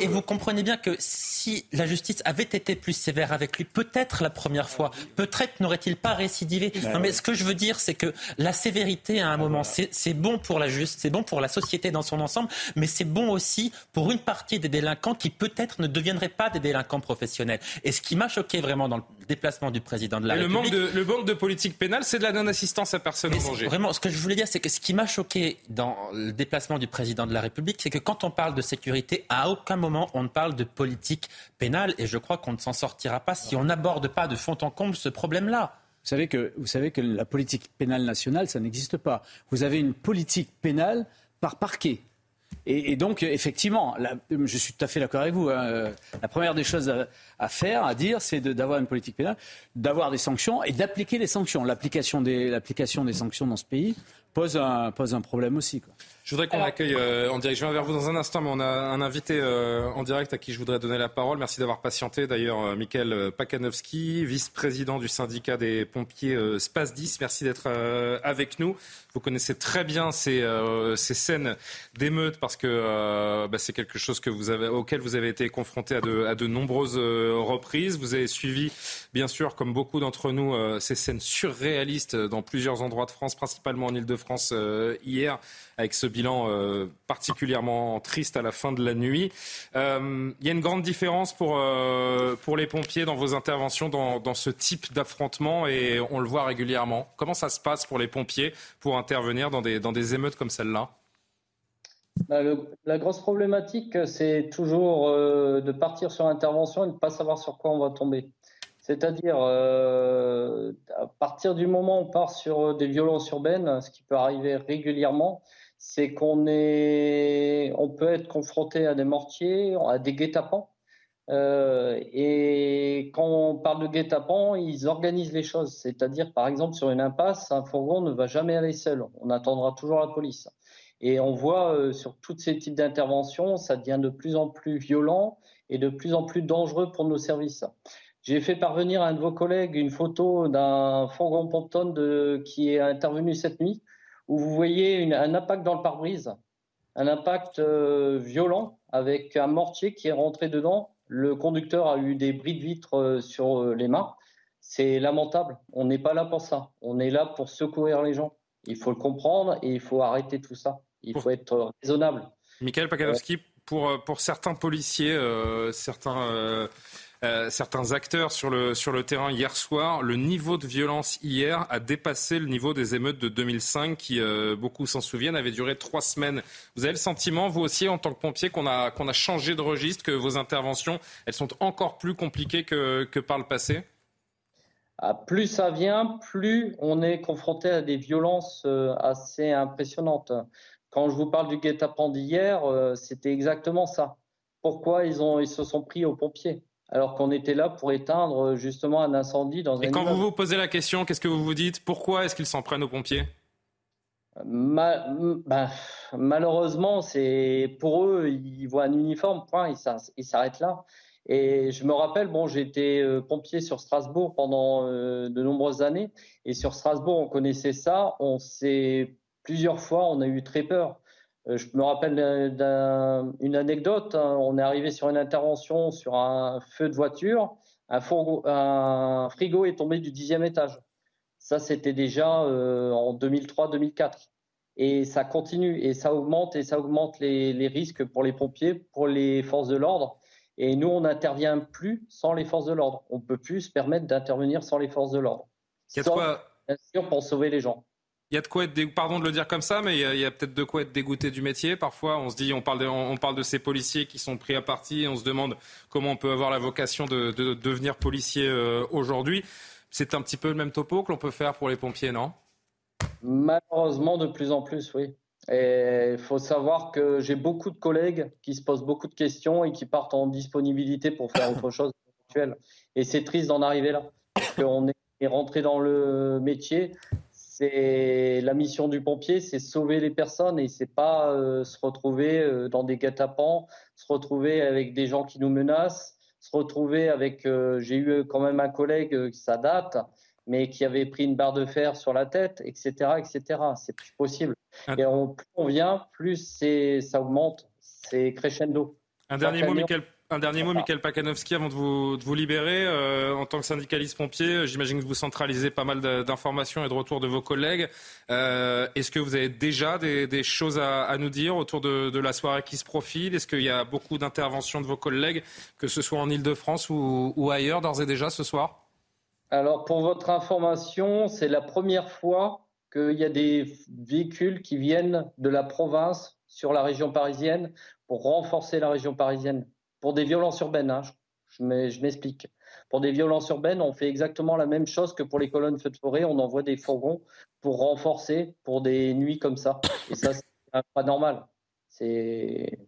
Et, vous comprenez bien que si la justice avait été plus sévère avec lui, peut-être la première fois, peut-être n'aurait-il pas récidivé. Non, mais ce que je veux dire, c'est que la sévérité, à un moment, c'est bon pour la justice, c'est bon pour la société dans son ensemble mais c'est bon aussi pour une partie des délinquants qui peut-être ne deviendraient pas des délinquants professionnels. Et ce qui m'a choqué vraiment dans le déplacement du président de la République... Le manque de, le manque de politique pénale, c'est de la non-assistance à personne en danger. Vraiment, ce que je voulais dire, c'est que ce qui m'a choqué dans le déplacement du président de la République, c'est que quand on parle de sécurité, à aucun moment on ne parle de politique pénale. Et je crois qu'on ne s'en sortira pas si on n'aborde pas de fond en comble ce problème-là. Vous savez, que, vous savez que la politique pénale nationale, ça n'existe pas. Vous avez une politique pénale par parquet. Et, donc, effectivement, je suis tout à fait d'accord avec vous. Hein. la première des choses à, faire, à dire, c'est d'avoir une politique pénale, d'avoir des sanctions et d'appliquer les sanctions. L'application des, sanctions dans ce pays pose un, problème aussi. Je voudrais qu'on accueille euh, en direct. Je viens vers vous dans un instant, mais on a un invité euh, en direct à qui je voudrais donner la parole. Merci d'avoir patienté. D'ailleurs, euh, Michael Pakanowski, vice-président du syndicat des pompiers SPAS 10. Merci d'être avec nous. Vous connaissez très bien ces, ces scènes d'émeutes parce que bah, c'est quelque chose que vous avez, auquel vous avez été confronté à de, à de nombreuses reprises. Vous avez suivi, bien sûr, comme beaucoup d'entre nous, ces scènes surréalistes dans plusieurs endroits de France, principalement en Ile-de-France hier avec ce bilan euh, particulièrement triste à la fin de la nuit. Euh, il y a une grande différence pour, euh, pour les pompiers dans vos interventions dans, dans ce type d'affrontement et on le voit régulièrement. Comment ça se passe pour les pompiers pour intervenir dans des, dans des émeutes comme celle-là? Bah, la grosse problématique, c'est toujours de partir sur intervention et de ne pas savoir sur quoi on va tomber. C'est-à-dire, à partir du moment où on part sur des violences urbaines, ce qui peut arriver régulièrement, c'est qu'on est, on peut être confronté à des mortiers, à des guet-apens. Euh, et quand on parle de guet-apens, ils organisent les choses. C'est-à-dire, par exemple, sur une impasse, un fourgon ne va jamais aller seul. On attendra toujours la police. Et on voit euh, sur tous ces types d'interventions, ça devient de plus en plus violent et de plus en plus dangereux pour nos services. J'ai fait parvenir à un de vos collègues une photo d'un fourgon Pompton qui est intervenu cette nuit où vous voyez un impact dans le pare-brise, un impact euh, violent avec un mortier qui est rentré dedans. Le conducteur a eu des bris de vitre euh, sur euh, les mains. C'est lamentable. On n'est pas là pour ça. On est là pour secourir les gens. Il faut le comprendre et il faut arrêter tout ça. Il faut être raisonnable. Michael Pakalowski, pour, pour certains policiers, certains euh, certains acteurs sur le, terrain hier soir. Le niveau de violence hier a dépassé le niveau des émeutes de 2005 qui, euh, beaucoup s'en souviennent, avait duré trois semaines. Vous avez le sentiment, vous aussi, en tant que pompier, qu'on a, changé de registre, que vos interventions, elles sont encore plus compliquées que, par le passé? Ah, plus ça vient, plus on est confronté à des violences euh, assez impressionnantes. Quand je vous parle du guet-apens d'hier, c'était exactement ça. Pourquoi ils se sont pris aux pompiers? Alors qu'on était là pour éteindre justement un incendie dans un. Et quand vous vous posez la question, qu'est-ce que vous vous dites? Pourquoi est-ce qu'ils s'en prennent aux pompiers? Bah, malheureusement, c'est pour eux, ils voient un uniforme, point, ils s'arrêtent là. Et je me rappelle, bon, j'étais euh, pompier sur Strasbourg pendant euh, de nombreuses années, et sur Strasbourg, on connaissait ça. On s'est plusieurs fois, on a eu très peur. Euh, je me rappelle d'une anecdote. Hein. On est arrivé sur une intervention sur un feu de voiture. Un, frigo est tombé du dixième étage. Ça, c'était déjà euh, en 2003-2004. Et ça continue et ça augmente et ça augmente les, risques pour les pompiers, pour les forces de l'ordre. Et nous, on n'intervient plus sans les forces de l'ordre. On ne peut plus se permettre d'intervenir sans les forces de l'ordre. Bien sûr, pour sauver les gens. Il y a de quoi être pardon de le dire comme ça, mais il y a, peut-être de quoi être dégoûté du métier. Parfois, on se dit, on parle, de, on, parle de ces policiers qui sont pris à partie, et on se demande comment on peut avoir la vocation de, devenir policier euh, aujourd'hui. C'est un petit peu le même topo que l'on peut faire pour les pompiers, non? Malheureusement, de plus en plus, oui. Et il faut savoir que j'ai beaucoup de collègues qui se posent beaucoup de questions et qui partent en disponibilité pour faire autre chose actuelle. Et c'est triste d'en arriver là. Parce qu'on est rentré dans le métier c'est la mission du pompier, c'est sauver les personnes et c'est pas euh, se retrouver euh, dans des guet-apens, se retrouver avec des gens qui nous menacent, se retrouver avec. Euh, j'ai eu quand même un collègue qui ça date, mais qui avait pris une barre de fer sur la tête, etc., etc. C'est plus possible. Et on, plus on vient, plus ça augmente, c'est crescendo. Un dernier mot, Michael. Un dernier mot, Michael Pakanowski, avant de vous, de vous libérer. Euh, en tant que syndicaliste pompier, j'imagine que vous centralisez pas mal d'informations et de retours de vos collègues. Euh, Est-ce que vous avez déjà des, des choses à, à, nous dire autour de, de, la soirée qui se profile? Est-ce qu'il y a beaucoup d'interventions de vos collègues, que ce soit en Ile-de-France ou, ou ailleurs, d'ores et déjà ce soir? Alors, pour votre information, c'est la première fois qu'il y a des véhicules qui viennent de la province sur la région parisienne pour renforcer la région parisienne pour des violences urbaines. Hein, je, m'explique. Pour des violences urbaines, on fait exactement la même chose que pour les colonnes feux de forêt. On envoie des fourgons pour renforcer pour des nuits comme ça. Et ça, c'est pas normal. C'est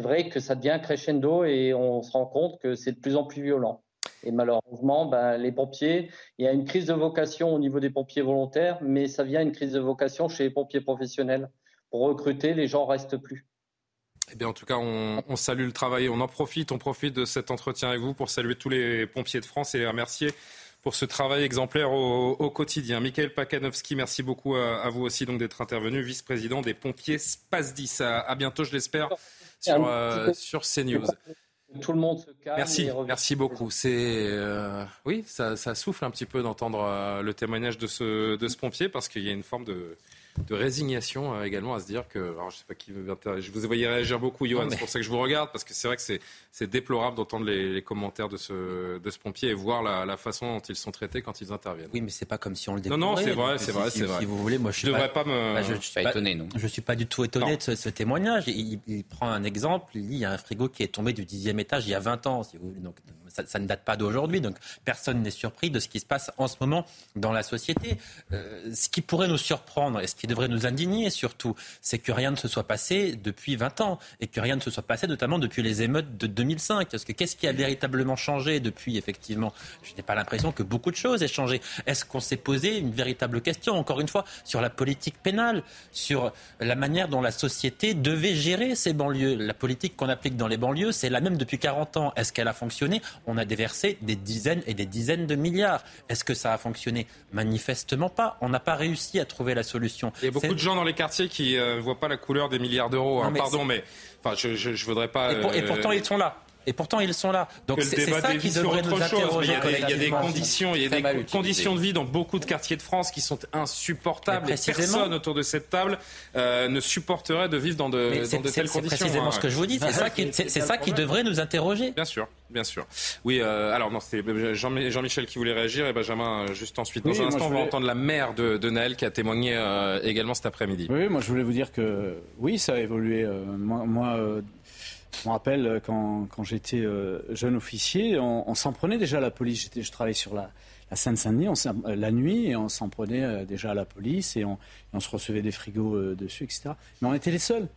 vrai que ça devient crescendo et on se rend compte que c'est de plus en plus violent. Et malheureusement, ben, les pompiers, il y a une crise de vocation au niveau des pompiers volontaires, mais ça vient une crise de vocation chez les pompiers professionnels. Pour recruter, les gens restent plus. Eh bien, en tout cas, on, salue le travail. On en profite, on profite de cet entretien avec vous pour saluer tous les pompiers de France et les remercier pour ce travail exemplaire au, quotidien. Michael Pakanowski, merci beaucoup à, vous aussi donc d'être intervenu, vice-président des pompiers SPASDIS. À, à bientôt, je l'espère, sur, euh, sur CNews. Tout le monde se calme. Merci, merci beaucoup. C'est euh, oui, ça, souffle un petit peu d'entendre euh, le témoignage de ce, de ce pompier parce qu'il y a une forme de de résignation euh, également à se dire que, alors je sais pas qui veut je vous voyez réagir beaucoup, Johan, c'est pour ça que je vous regarde, parce que c'est vrai que c'est déplorable d'entendre les, commentaires de ce, de ce pompier et voir la, façon dont ils sont traités quand ils interviennent. Oui, mais c'est pas comme si on le découvrait. Non, non, c'est vrai, c'est vrai, c'est vrai. Si vous voulez, moi je, devrais pas, me. Bah, je, suis pas étonné, non. Je suis pas du tout étonné de ce, témoignage. Il, prend un exemple, il dit il y a un frigo qui est tombé du dixième étage il y a 20 ans, si vous voulez. Donc ça, ne date pas d'aujourd'hui, donc personne n'est surpris de ce qui se passe en ce moment dans la société. Euh, ce qui pourrait nous surprendre et ce qui devrait nous indigner surtout, c'est que rien ne se soit passé depuis 20 ans et que rien ne se soit passé notamment depuis les émeutes de 2005. Parce que qu'est-ce qui a véritablement changé depuis, effectivement? Je n'ai pas l'impression que beaucoup de choses aient changé. Est-ce qu'on s'est posé une véritable question, encore une fois, sur la politique pénale, sur la manière dont la société devait gérer ces banlieues? La politique qu'on applique dans les banlieues, c'est la même depuis 40 ans. Est-ce qu'elle a fonctionné? On a déversé des dizaines et des dizaines de milliards. Est-ce que ça a fonctionné? Manifestement pas. On n'a pas réussi à trouver la solution. Il y a beaucoup de gens dans les quartiers qui ne euh, voient pas la couleur des milliards d'euros. Hein. Pardon, mais enfin, je, je, voudrais pas. et pourtant, ils sont là. Et pourtant, ils sont là. Donc c'est ça qui devrait nous interroger. Il y, a des, conditions, il y a des conditions de vie dans beaucoup de quartiers de France qui sont insupportables. Et personne autour de cette table euh, ne supporterait de vivre dans de, dans de telles conditions. C'est précisément ce que je vous dis. C'est ça qui, c'est ça qui devrait nous interroger. Bien sûr, bien sûr. Oui. Euh, alors non, c'est Jean-Michel qui voulait réagir et Benjamin euh, juste ensuite. Dans un instant, on va entendre la mère de, de Naël qui a témoigné également cet après-midi. Oui, moi je voulais vous dire que oui, ça a évolué. moi je me rappelle euh, quand, quand j'étais euh, jeune officier, on, s'en prenait déjà à la police. Je travaillais sur la, la Seine-Saint-Denis euh, la nuit et on s'en prenait déjà à la police et on, et on se recevait des frigos dessus, etc. Mais on était les seuls.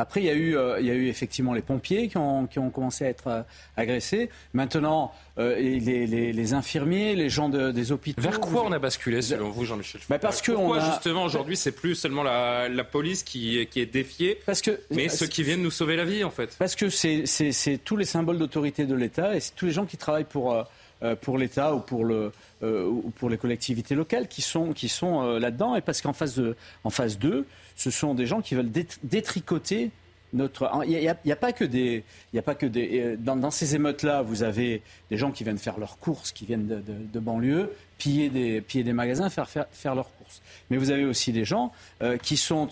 Après, il y, a eu, euh, il y a eu effectivement les pompiers qui ont, qui ont commencé à être euh, agressés. Maintenant, euh, les, les, infirmiers, les gens des hôpitaux. Vers quoi on a basculé, selon vous, Jean-Michel bah Parce que Pourquoi, a... justement, aujourd'hui, c'est plus seulement la, la, police qui, qui est défiée, parce que, mais ceux qui viennent nous sauver la vie, en fait? Parce que c'est tous les symboles d'autorité de l'État et c'est tous les gens qui travaillent pour, pour l'État ou pour le. ou pour les collectivités locales qui sont, qui sont là-dedans et parce qu'en phase, de, en phase 2, ce sont des gens qui veulent détricoter notre. Il n'y a, pas que des. A pas que des. Euh, dans, ces émeutes-là, vous avez des gens qui viennent faire leurs courses, qui viennent de, banlieue, piller des, piller des magasins, faire, faire, faire leurs courses. Mais vous avez aussi des gens euh, qui sont,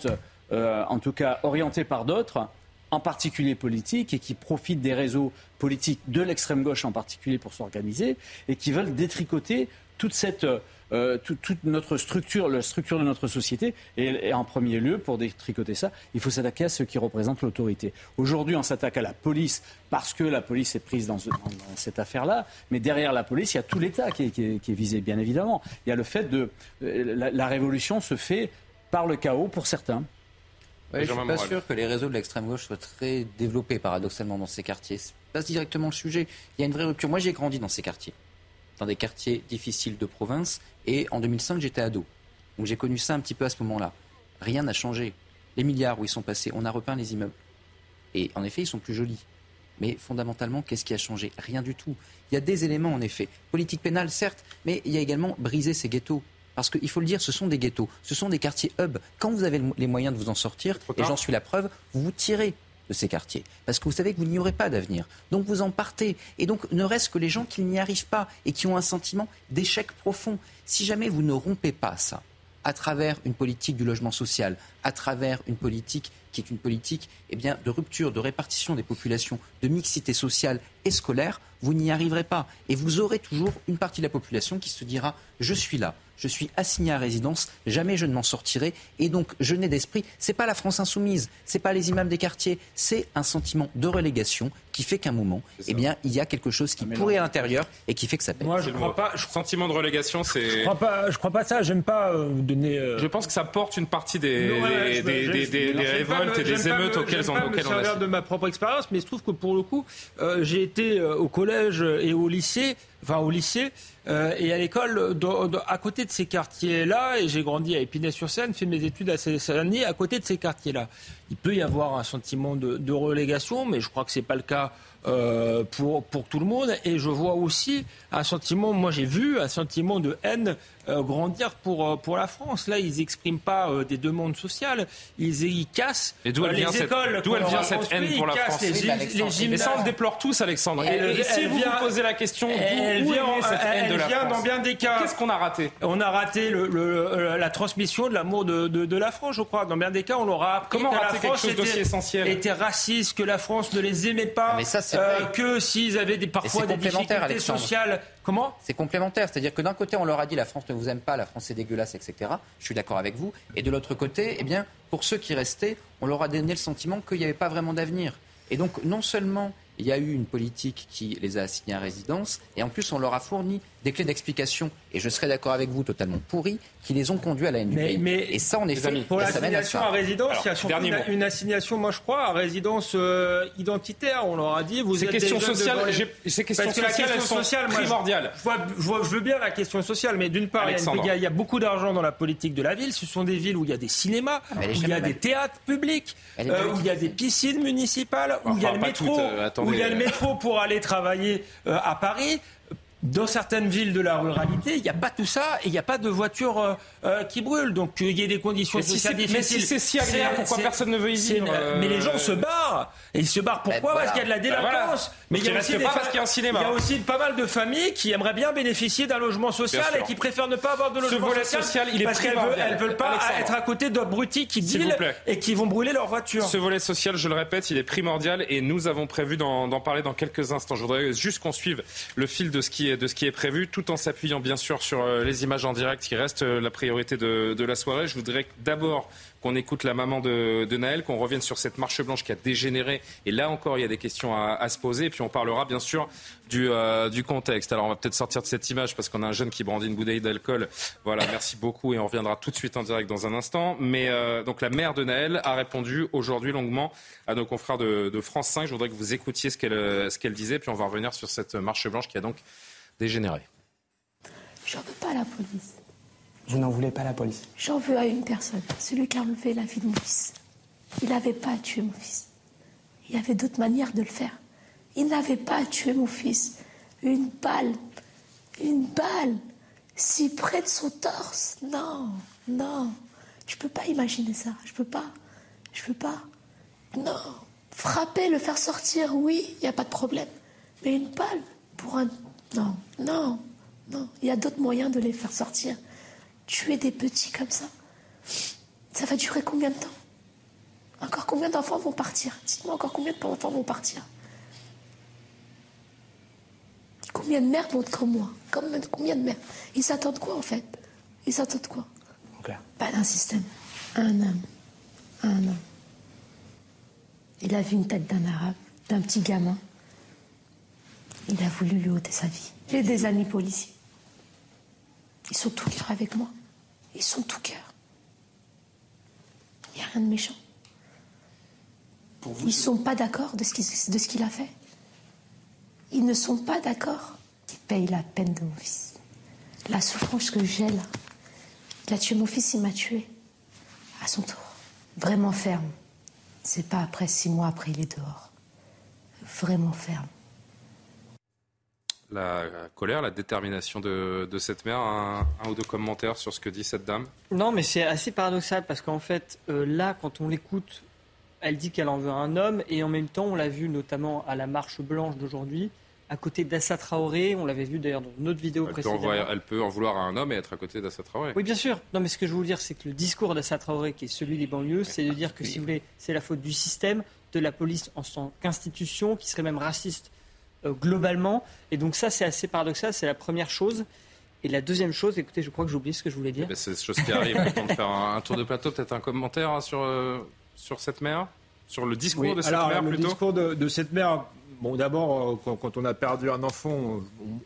euh, en tout cas, orientés par d'autres, en particulier politiques, et qui profitent des réseaux politiques de l'extrême gauche en particulier pour s'organiser, et qui veulent détricoter toute cette euh, toute notre structure, la structure de notre société. Et, en premier lieu, pour détricoter ça, il faut s'attaquer à ceux qui représentent l'autorité. Aujourd'hui, on s'attaque à la police parce que la police est prise dans, cette affaire-là. Mais derrière la police, il y a tout l'État qui, est visé, bien évidemment. Il y a le fait de... Euh, la, révolution se fait par le chaos pour certains. Je ne suis pas sûr que les réseaux de l'extrême gauche soient très développés paradoxalement dans ces quartiers. C'est pas directement le sujet. Il y a une vraie rupture. Moi, j'ai grandi dans ces quartiers, dans des quartiers difficiles de province, et en 2005, j'étais ado. Donc j'ai connu ça un petit peu à ce moment-là. Rien n'a changé. Les milliards où ils sont passés, on a repeint les immeubles. Et en effet, ils sont plus jolis. Mais fondamentalement, qu'est-ce qui a changé? Rien du tout. Il y a des éléments, en effet. Politique pénale, certes, mais il y a également briser ces ghettos. Parce qu'il faut le dire, ce sont des ghettos, ce sont des quartiers hub. Quand vous avez les moyens de vous en sortir, et j'en suis la preuve, vous vous tirez de ces quartiers. Parce que vous savez que vous n'y aurez pas d'avenir. Donc vous en partez. Et donc ne reste que les gens qui n'y arrivent pas et qui ont un sentiment d'échec profond. Si jamais vous ne rompez pas ça, à travers une politique du logement social, à travers une politique qui est une politique eh bien, de rupture, de répartition des populations, de mixité sociale et scolaire, vous n'y arriverez pas. Et vous aurez toujours une partie de la population qui se dira je suis là, je suis assigné à résidence, jamais je ne m'en sortirai. Et donc, je n'ai d'esprit. C'est pas la France insoumise, c'est pas les imams des quartiers, c'est un sentiment de relégation qui fait qu'à un moment, eh bien, il y a quelque chose qui ah, pourrit à l'intérieur et qui fait que ça pète. Moi, je crois pas. Sentiment de relégation, c'est. Je crois pas. Je crois pas ça. J'aime pas euh, donner. Euh, je pense que ça porte une partie des, des, révoltes et des émeutes auxquelles on, auxquelles on a. de ma propre expérience, mais je trouve que pour le coup, euh, j'ai été au collège et au lycée enfin au lycée euh, et à l'école à côté de ces quartiers-là, et j'ai grandi à Épinay-sur-Seine, fait mes études à Seine, à côté de ces quartiers-là. Il peut y avoir un sentiment de, de relégation, mais je crois que ce n'est pas le cas euh, pour, pour tout le monde. Et je vois aussi un sentiment, moi j'ai vu un sentiment de haine euh, grandir pour, euh, pour la France. Là, ils n'expriment pas des demandes sociales, ils, ils cassent et d'où elle vient cette, d'où elle vient cette haine pour la France les, les, ça, on le déplore tous, Alexandre. Et, si vous vous posez la question, elle vient, cette haine de la vient dans bien des cas. Qu'est-ce qu'on a raté On a raté le, la transmission de l'amour de, de, la France, je crois. Dans bien des cas, on l'aura appris Comment que la France était, essentiel. était raciste, que la France ne les aimait pas. Mais ça, euh, que s'ils avaient des, parfois des difficultés sociales. Comment C'est complémentaire. C'est-à-dire que d'un côté, on leur a dit la France ne vous aime pas, la France est dégueulasse, etc. Je suis d'accord avec vous. Et de l'autre côté, eh bien, pour ceux qui restaient, on leur a donné le sentiment qu'il n'y avait pas vraiment d'avenir. Et donc, non seulement il y a eu une politique qui les a assignés à résidence, et en plus, on leur a fourni des clés d'explication, et je serais d'accord avec vous, totalement pourries, qui les ont conduits à la haine du pays. Mais et ça, en effet, pour l'assignation à, résidence, il y a surtout une, assignation, moi je crois, à résidence euh, identitaire. On leur a dit, vous êtes questions sociales, ces questions sociales, sont primordiales. Je, je, veux bien la question sociale, mais d'une part, il y, a, beaucoup d'argent dans la politique de la ville. Ce sont des villes où il y a des cinémas, ah, où il y a des théâtres publics, euh, où il y a des piscines municipales, où il y a le métro, euh, où il y a le métro pour aller travailler à Paris dans certaines villes de la ruralité, il n'y a pas tout ça et il n'y a pas de voitures euh, euh, qui brûlent. Donc il y a des conditions sociales difficiles. Mais si c'est si agréable, pourquoi personne ne veut y vivre Mais les gens se barrent. Et ils se barrent pourquoi? Parce qu'il y a de la bah, délinquance. Mais il y, a aussi pas parce qu'il y a un cinéma. il y a aussi pas mal de familles qui aimeraient bien bénéficier d'un logement social et qui préfèrent ne pas avoir de logement Ce volet social, il est parce qu'elles ne veulent, pas être à côté d'abrutis qui dealent et qui vont brûler leur voiture. Ce volet social, je le répète, il est primordial et nous avons prévu d'en parler dans quelques instants. Je voudrais juste qu'on suive le fil de ce qui de ce qui est prévu tout en s'appuyant bien sûr sur euh, les images en direct qui restent euh, la priorité de, la soirée. Je voudrais d'abord qu'on écoute la maman de, Naël, qu'on revienne sur cette marche blanche qui a dégénéré. Et là encore, il y a des questions à, se poser. Et puis on parlera bien sûr du, euh, du contexte. Alors on va peut-être sortir de cette image parce qu'on a un jeune qui brandit une bouteille d'alcool. Voilà, merci beaucoup et on reviendra tout de suite en direct dans un instant. Mais donc la mère de Naël a répondu aujourd'hui longuement à nos confrères de, France 5. Je voudrais que vous écoutiez ce qu'elle qu'elle disait. Puis on va revenir sur cette marche blanche qui a donc dégénéré. J'en veux pas la police. Vous n'en voulez pas la police J'en veux à une personne, celui qui a enlevé la vie de mon fils. Il n'avait pas à tuer mon fils. Il y avait d'autres manières de le faire. Il n'avait pas à tuer mon fils. Une balle, une balle, si près de son torse. Non, non. Je peux pas imaginer ça. Je peux pas. Je peux pas. Non. Frapper, le faire sortir, oui, il n'y a pas de problème. Mais une balle pour un. Non, non. Non, il y a d'autres moyens de les faire sortir. Tuer des petits comme ça, ça va durer combien de temps? Encore combien d'enfants vont partir? Dites-moi encore combien d'enfants vont partir Combien de mères vont comme moi? Combien de mères Ils s'attendent quoi en fait? Ils attendent quoi? Pas d'un système. Un homme. Un homme. Il a vu une tête d'un arabe, d'un petit gamin. Il a voulu lui ôter sa vie. J'ai des amis policiers. Ils sont tout cœur avec moi. Ils sont tout cœur. Il n'y a rien de méchant. Ils ne sont pas d'accord de ce qu'il a fait. Ils ne sont pas d'accord. Ils payent la peine de mon fils. La souffrance que j'ai là. Il a tué mon fils, il m'a tué. À son tour. Vraiment ferme. C'est pas après six mois après il est dehors. Vraiment ferme. La colère, la détermination de, de cette mère, un, un ou deux commentaires sur ce que dit cette dame? Non, mais c'est assez paradoxal parce qu'en fait, euh, là, quand on l'écoute, elle dit qu'elle en veut un homme et en même temps, on l'a vu notamment à la marche blanche d'aujourd'hui, à côté d'Assa Traoré. On l'avait vu d'ailleurs dans notre vidéo elle peut, précédemment. elle peut en vouloir à un homme et être à côté d'Assa Traoré. Oui, bien sûr. Non, mais ce que je veux vous dire, c'est que le discours d'Assa Traoré, qui est celui des banlieues, c'est de dire que, si vous voulez, c'est la faute du système, de la police en tant qu'institution, qui serait même raciste euh, globalement. Et donc ça, c'est assez paradoxal. C'est la première chose. Et la deuxième chose, écoutez, je crois que j'ai oublié ce que je voulais dire. Ben, c'est des choses qui arrivent. Le temps de faire un, un tour de plateau, peut-être un commentaire hein, sur, euh, sur cette mère Sur le discours Oui, de cette alors, mère le plutôt discours de, de cette mère, bon, d'abord, euh, quand, quand on a perdu un enfant, on,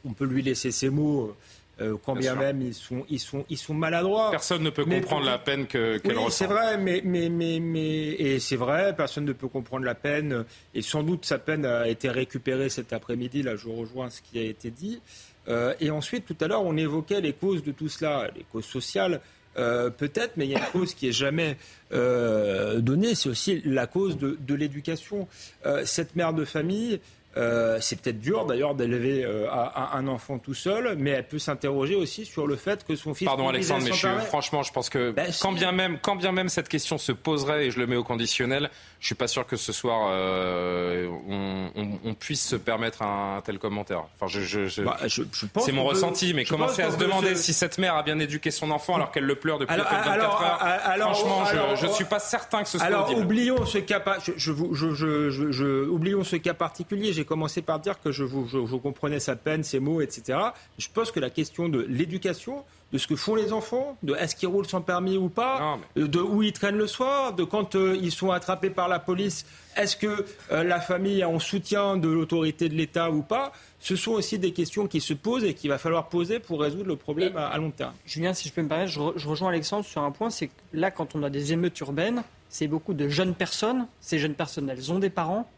on peut lui laisser ses mots, euh, quand Bien même ils sont, ils, sont, ils sont maladroits. Personne ne peut Mais comprendre la peine que- qu'elle oui, ressent. c'est vrai, mais, mais, mais, mais et c'est vrai, personne ne peut comprendre la peine, et sans doute sa peine a été récupérée cet après-midi. Là, je rejoins ce qui a été dit. Euh, et ensuite, tout à l'heure, on évoquait les causes de tout cela, les causes sociales. euh, Peut-être, mais il y a une cause qui est jamais euh, donnée, c'est aussi la cause de, de l'éducation. Euh, cette mère de famille, euh, c'est peut-être dur d'ailleurs d'élever euh, un, un enfant tout seul, mais elle peut s'interroger aussi sur le fait que son fils. Pardon Alexandre, mais je suis- franchement, je pense que quand, bien même, quand bien même cette question se poserait, et je le mets au conditionnel, je suis pas sûr que ce soir euh, on, on- on puisse se permettre un, tel commentaire. Enfin, je, je- je- Bah, je- c'est mon peut- ressenti, mais commencer à se demander si cette mère a bien éduqué son enfant alors qu'elle le pleure depuis Alors, peut-être 24 alors, heures. alors, franchement, je- je, suis pas certain que ce soit Alors, audible. oublions ce cas, oublions ce cas particulier. J'ai commencé par dire que je, vous- je- je comprenais sa peine, ses mots, etc. Je pense que la question de l'éducation, de ce que font les enfants, de est-ce qu'ils roulent sans permis ou pas, de où ils traînent le soir, de quand euh, ils sont attrapés par la police, est-ce que euh, la famille est en soutien de l'autorité de l'État ou pas, ce sont aussi des questions qui se posent et qu'il va falloir poser pour résoudre le problème à, à long terme. Julien, si je peux me permettre, je, re- je rejoins Alexandre sur un point, c'est que là, quand on a des émeutes urbaines, c'est beaucoup de jeunes personnes. Ces jeunes personnes, elles ont des parents.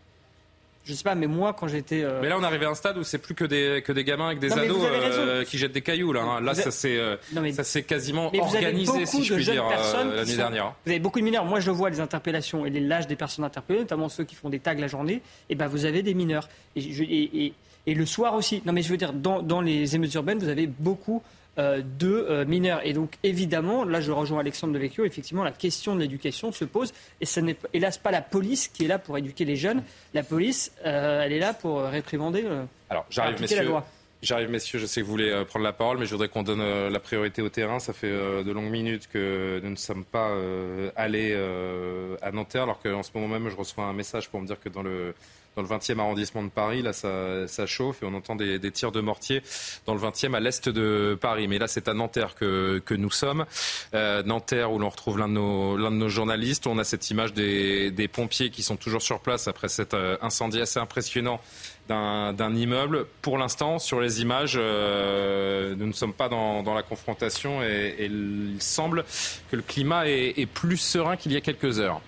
Je sais pas, mais moi, quand j'étais... euh, Mais là, on arrive à un stade où c'est plus que des, que des gamins avec des Non, ados euh, qui jettent des cailloux. Là, hein. là Vous avez- ça s'est euh, ça s'est quasiment Mais vous avez organisé, si je puis dire, euh, l'année sont- dernière. Vous avez beaucoup de mineurs. Moi, je vois les interpellations et l'âge des personnes interpellées, notamment ceux qui font des tags la journée. Et ben, vous avez des mineurs. Et, je- et- et- et le soir aussi. Non, mais je veux dire, dans, dans les émeutes urbaines, vous avez beaucoup de euh, mineurs. Et donc, évidemment, là, je rejoins Alexandre Devecchio. Effectivement, la question de l'éducation se pose. Et ce n'est hélas pas la police qui est là pour éduquer les jeunes. La police, euh, elle est là pour euh, réprimander. euh, Alors, j'arrive, la messieurs. loi. J'arrive, messieurs. Je sais que vous voulez euh, prendre la parole, mais je voudrais qu'on donne euh, la priorité au terrain. Ça fait euh, de longues minutes que nous ne sommes pas euh, allés euh, à Nanterre, alors qu'en ce moment même, je reçois un message pour me dire que dans le dans le 20e arrondissement de Paris, là, ça, ça chauffe et on entend des, des tirs de mortier dans le 20e à l'est de Paris. Mais là, c'est à Nanterre que, que nous sommes. Euh, Nanterre, où l'on retrouve l'un de, nos, l'un de nos journalistes. On a cette image des, des pompiers qui sont toujours sur place après cet euh, incendie assez impressionnant d'un d'un immeuble. Pour l'instant, sur les images, euh, nous ne sommes pas dans, dans la confrontation et, et il semble que le climat est, est plus serein qu'il y a quelques heures.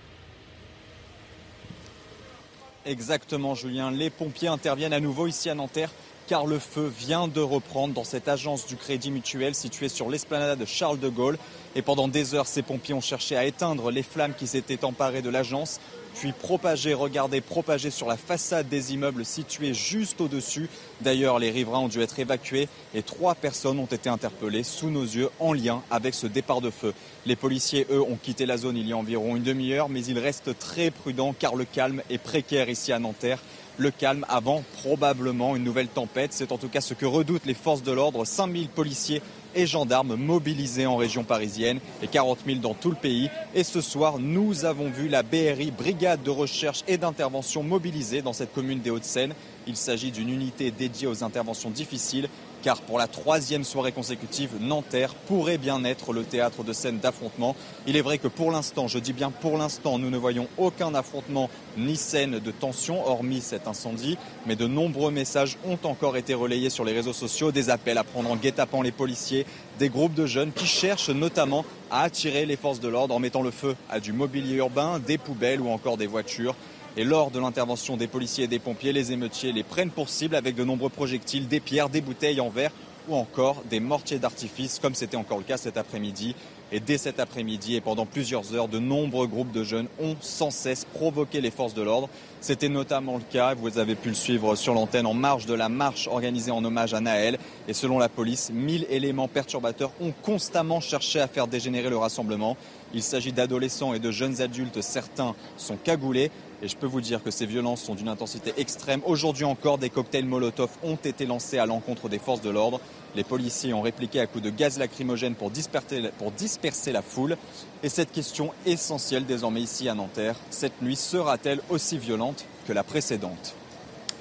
Exactement, Julien. Les pompiers interviennent à nouveau ici à Nanterre car le feu vient de reprendre dans cette agence du Crédit Mutuel située sur l'esplanade Charles de Gaulle. Et pendant des heures, ces pompiers ont cherché à éteindre les flammes qui s'étaient emparées de l'agence, puis propagées, regardez, propagées sur la façade des immeubles situés juste au-dessus. D'ailleurs, les riverains ont dû être évacués et trois personnes ont été interpellées sous nos yeux en lien avec ce départ de feu. Les policiers, eux, ont quitté la zone il y a environ une demi-heure, mais ils restent très prudents car le calme est précaire ici à Nanterre. Le calme avant probablement une nouvelle tempête. C'est en tout cas ce que redoutent les forces de l'ordre. 5000 policiers et gendarmes mobilisés en région parisienne et 40 000 dans tout le pays. Et ce soir, nous avons vu la BRI, Brigade de recherche et d'intervention mobilisée dans cette commune des Hauts-de-Seine. Il s'agit d'une unité dédiée aux interventions difficiles car pour la troisième soirée consécutive, Nanterre pourrait bien être le théâtre de scènes d'affrontements. Il est vrai que pour l'instant, je dis bien pour l'instant, nous ne voyons aucun affrontement ni scène de tension, hormis cet incendie, mais de nombreux messages ont encore été relayés sur les réseaux sociaux, des appels à prendre en guet-apens les policiers, des groupes de jeunes qui cherchent notamment à attirer les forces de l'ordre en mettant le feu à du mobilier urbain, des poubelles ou encore des voitures. Et lors de l'intervention des policiers et des pompiers, les émeutiers les prennent pour cible avec de nombreux projectiles, des pierres, des bouteilles en verre ou encore des mortiers d'artifice, comme c'était encore le cas cet après-midi. Et dès cet après-midi et pendant plusieurs heures, de nombreux groupes de jeunes ont sans cesse provoqué les forces de l'ordre. C'était notamment le cas, vous avez pu le suivre sur l'antenne, en marge de la marche organisée en hommage à Naël. Et selon la police, 1000 éléments perturbateurs ont constamment cherché à faire dégénérer le rassemblement. Il s'agit d'adolescents et de jeunes adultes, certains sont cagoulés. Et je peux vous dire que ces violences sont d'une intensité extrême. Aujourd'hui encore, des cocktails Molotov ont été lancés à l'encontre des forces de l'ordre. Les policiers ont répliqué à coups de gaz lacrymogène pour disperser, la foule. Et cette question essentielle désormais ici à Nanterre, cette nuit sera-t-elle aussi violente que la précédente?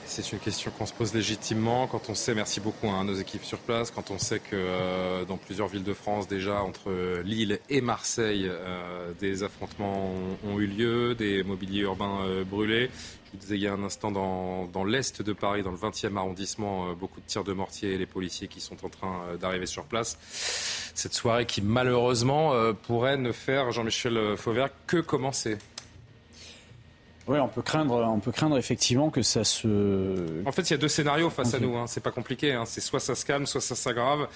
C'est une question qu'on se pose légitimement quand on sait, merci beaucoup à nos équipes sur place, quand on sait que euh, dans plusieurs villes de France déjà, entre Lille et Marseille, euh, des affrontements ont, eu lieu, des mobiliers urbains euh, brûlés. Je vous disais il y a un instant dans, dans l'est de Paris, dans le 20e arrondissement, beaucoup de tirs de mortier et les policiers qui sont en train d'arriver sur place. Cette soirée qui malheureusement pourrait ne faire, Jean-Michel Fauvert, que commencer. Oui, on peut craindre, on peut craindre effectivement que ça se. En fait, il y a deux scénarios face à nous. Hein. C'est pas compliqué. Hein. C'est soit ça se calme, soit ça s'aggrave.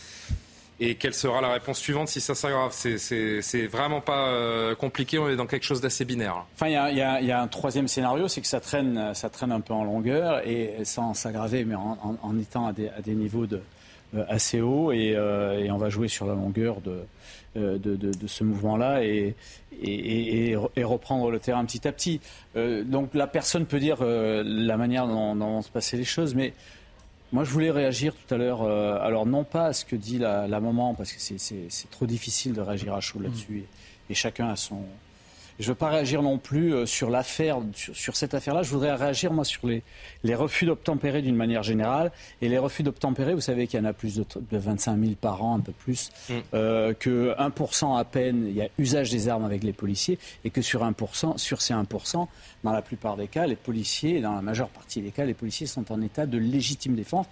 Et quelle sera la réponse suivante si ça s'aggrave? C'est vraiment pas euh, compliqué, on est dans quelque chose d'assez binaire. Enfin, il y, y a, un troisième scénario, c'est que ça traîne, ça traîne un peu en longueur et sans s'aggraver, mais en, en, étant à des, à des niveaux de, euh, assez hauts et, euh, et, on va jouer sur la longueur de, euh, de, de, ce mouvement-là et, et, et, reprendre le terrain petit à petit. Euh, donc la personne peut dire euh, la manière dont, dont, vont se passer les choses, mais moi je voulais réagir tout à l'heure, alors non pas à ce que dit la, la maman, parce que c'est trop difficile de réagir à chaud là-dessus, et, chacun a son, je ne veux pas réagir non plus euh, sur l'affaire, sur, cette affaire-là. Je voudrais réagir, moi, sur les, les refus d'obtempérer d'une manière générale. Et les refus d'obtempérer, vous savez qu'il y en a plus de, 25 000 par an, un peu plus, mm. euh, que 1% à peine, il y a usage des armes avec les policiers, et que sur 1%, sur ces 1%, dans la plupart des cas, les policiers, dans la majeure partie des cas, les policiers sont en état de légitime défense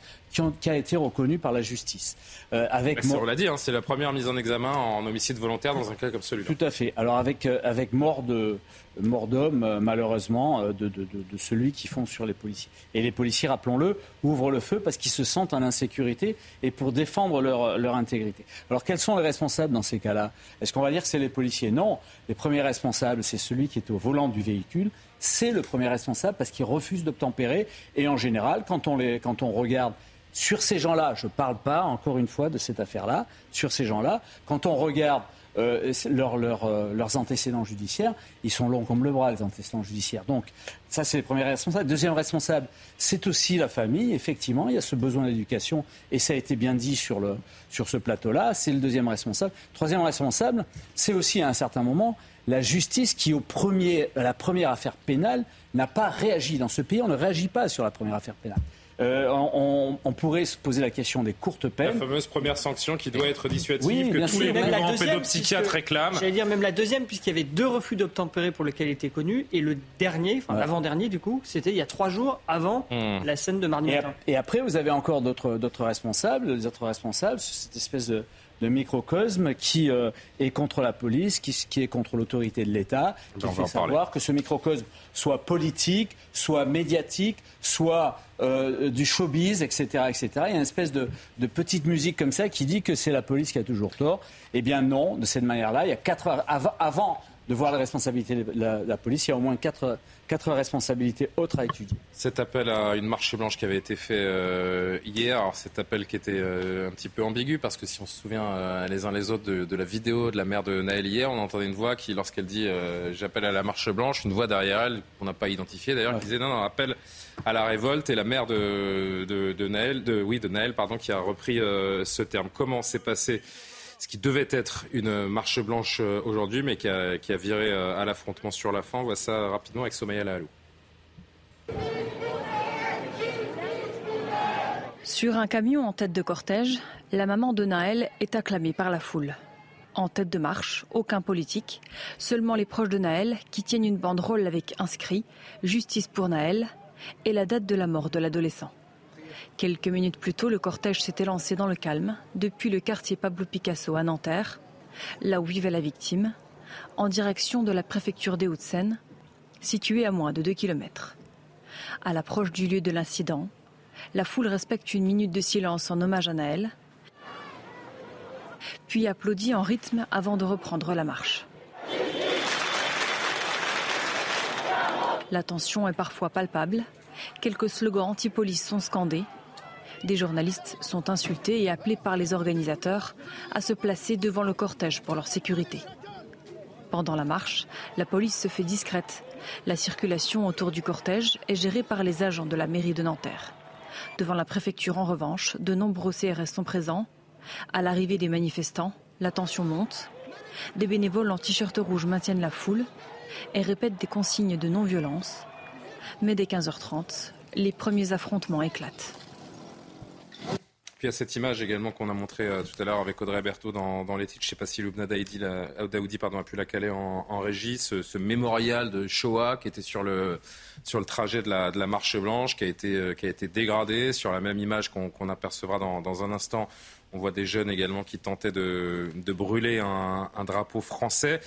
qui, a été reconnu par la justice. Euh, avec On l'a dit, hein, c'est la première mise en examen en homicide volontaire dans un cas comme celui-là. Tout à fait. Alors avec, euh, avec mort de mort d'homme, euh, malheureusement, de, de, celui qui fonce sur les policiers. Et les policiers, rappelons-le, ouvrent le feu parce qu'ils se sentent en insécurité et pour défendre leur, leur intégrité. Alors quels sont les responsables dans ces cas-là? Est-ce qu'on va dire que c'est les policiers? Non. Les premiers responsables, c'est celui qui est au volant du véhicule c'est le premier responsable parce qu'il refuse d'obtempérer. Et en général, quand on, quand on regarde sur ces gens-là, je ne parle pas encore une fois de cette affaire-là, sur ces gens-là, quand on regarde euh, euh, leurs antécédents judiciaires, ils sont longs comme le bras, les antécédents judiciaires. Donc, ça, c'est le premier responsable. Deuxième responsable, c'est aussi la famille. Effectivement, il y a ce besoin d'éducation, et ça a été bien dit sur, le, sur ce plateau-là. C'est le deuxième responsable. Troisième responsable, c'est aussi à un certain moment la justice qui, au premier, à la première affaire pénale, n'a pas réagi. Dans ce pays, on ne réagit pas sur la première affaire pénale. Euh, on, pourrait se poser la question des courtes peines. La fameuse première sanction qui doit être dissuasive, que tous les mouvements pédopsychiatres réclament. J'allais dire même la deuxième, puisqu'il y avait deux refus d'obtempérer pour lesquels il était connu, et le dernier, enfin l'avant-dernier du coup, c'était il y a trois jours avant hmm. la scène de mardi et, et, après, vous avez encore d'autres responsables, les autres responsables, cette espèce de de microcosme qui euh, est contre la police, qui, qui est contre l'autorité de l'État, qui fait savoir que ce microcosme soit politique, soit médiatique, soit euh, du showbiz, etc., etc. Il y a une espèce de, de, petite musique comme ça qui dit que c'est la police qui a toujours tort. Eh bien non, de cette manière-là, il y a quatre heures avant de voir les responsabilités de la, la police. Il y a au moins quatre, quatre responsabilités autres à étudier. Cet appel à une marche blanche qui avait été fait euh, hier, alors cet appel qui était euh, un petit peu ambigu parce que si on se souvient euh, les uns les autres de, de, la vidéo de la mère de Naël hier, on entendait une voix qui, lorsqu'elle dit j'appelle à la marche blanche, une voix derrière elle qu'on n'a pas identifiée d'ailleurs, qui disait non, non, appel à la révolte et la mère de, de, de Naël, de, oui, de Naël, pardon, qui a repris ce terme. Comment s'est passé ce qui devait être une marche blanche euh, aujourd'hui, mais qui a, viré euh, à l'affrontement sur la fin. On voit ça rapidement avec Somaya Lahalou. Sur un camion en tête de cortège, la maman de Naël est acclamée par la foule. En tête de marche, aucun politique, seulement les proches de Naël qui tiennent une banderole avec inscrit Justice pour Naël et la date de la mort de l'adolescent. Quelques minutes plus tôt, le cortège s'était lancé dans le calme depuis le quartier Pablo Picasso à Nanterre, là où vivait la victime, en direction de la préfecture des Hauts-de-Seine, située à moins de 2 km. À l'approche du lieu de l'incident, la foule respecte une minute de silence en hommage à Naël, puis applaudit en rythme avant de reprendre la marche. La tension est parfois palpable. Quelques slogans anti-police sont scandés des journalistes sont insultés et appelés par les organisateurs à se placer devant le cortège pour leur sécurité. Pendant la marche, la police se fait discrète. La circulation autour du cortège est gérée par les agents de la mairie de Nanterre. Devant la préfecture, en revanche, de nombreux CRS sont présents. À l'arrivée des manifestants, la tension monte. Des bénévoles en t-shirt rouge maintiennent la foule et répètent des consignes de non-violence. Mais dès 15h30, les premiers affrontements éclatent. Puis il y a cette image également qu'on a montrée euh, tout à l'heure avec Audrey Berthaud dans, dans les titres. Je ne sais pas si Loubna Daoudi, pardon, a pu la caler en, en régie. Ce, mémorial de Shoah qui était sur le, sur le trajet de la, de la marche blanche, qui a été, euh, qui a été dégradé. Sur la même image qu'on apercevra dans, dans, un instant, on voit des jeunes également qui tentaient de, de brûler un drapeau français.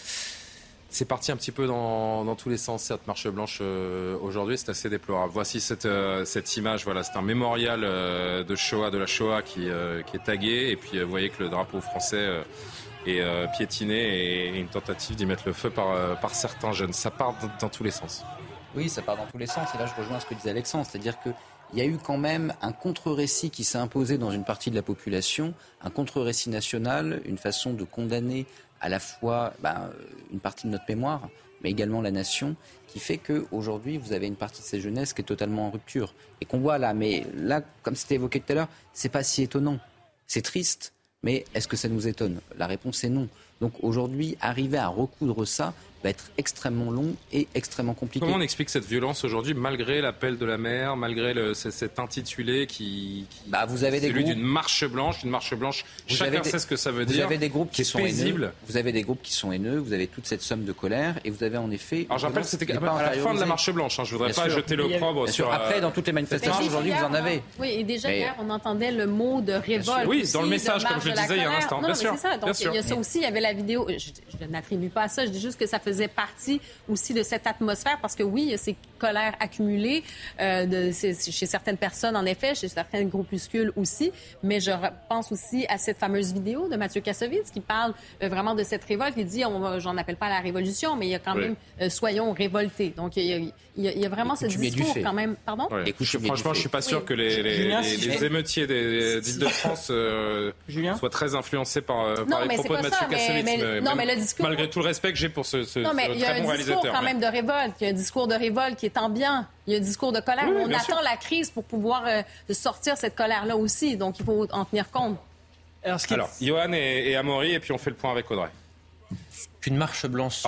C'est parti un petit peu dans, tous les sens, cette marche blanche euh, aujourd'hui, c'est assez déplorable. Voici cette, euh, image, voilà, c'est un mémorial euh, de Shoah, de la Shoah qui, est tagué, et puis vous voyez que le drapeau français est piétiné et une tentative d'y mettre le feu par, par certains jeunes. Ça part dans, tous les sens. Oui, ça part dans tous les sens, et là je rejoins ce que disait Alexandre, c'est-à-dire que il y a eu quand même un contre-récit qui s'est imposé dans une partie de la population, un contre-récit national, une façon de condamner à la fois bah, une partie de notre mémoire, mais également la nation, qui fait qu'aujourd'hui, vous avez une partie de cette jeunesse qui est totalement en rupture. Et qu'on voit là, mais là, comme c'était évoqué tout à l'heure, c'est pas si étonnant. C'est triste, mais est-ce que ça nous étonne? La réponse est non. Donc aujourd'hui, arriver à recoudre ça, va être extrêmement long et extrêmement compliqué. Comment on explique cette violence aujourd'hui, malgré l'appel de la mer, malgré le, cet intitulé qui, qui bah, vous avez celui d'une marche blanche, une marche blanche. Vous chacun sait ce que ça veut vous dire. Vous avez des groupes qui, sont haineux. Vous avez des groupes qui sont haineux. Vous avez toute cette somme de colère et vous avez en effet. Alors j'appelle c'était à la fin de la marche blanche. Hein, je voudrais pas jeter l'opprobre sur. Après, dans toutes les manifestations aujourd'hui, vous en avez. Oui, et déjà hier, on entendait le mot de révolte. Oui, dans le message, comme je le disais il y a un instant. Bien sûr. Donc il y a ça aussi. Il y avait la vidéo. Je n'attribue pas à ça. Je dis juste que ça faisait partie aussi de cette atmosphère parce que oui, il y a ces colères accumulées euh, de, chez certaines personnes, en effet, chez certains groupuscules aussi. Mais je pense aussi à cette fameuse vidéo de Mathieu Kassovitz qui parle euh, vraiment de cette révolte. Il dit, j'en appelle pas à la révolution, mais il y a quand même, euh, soyons révoltés. Donc il y a, il y a, vraiment ce discours quand même. Pardon? Écoute, franchement, je suis pas sûr que les, les, les, émeutiers d'Île-de-France soient très influencés par, par les propos de Mathieu Kassovitz. non, mais le discours... Malgré tout le respect que j'ai pour ce, ce, non, mais il y a un discours quand même de révolte. Il y a un discours de révolte qui est ambiant. Il y a un discours de colère. on attend la crise pour pouvoir euh, sortir cette colère-là aussi. Donc, il faut en tenir compte. Alors, Johan et, et Amaury, et puis on fait le point avec Audrey. Qu'une marche blanche.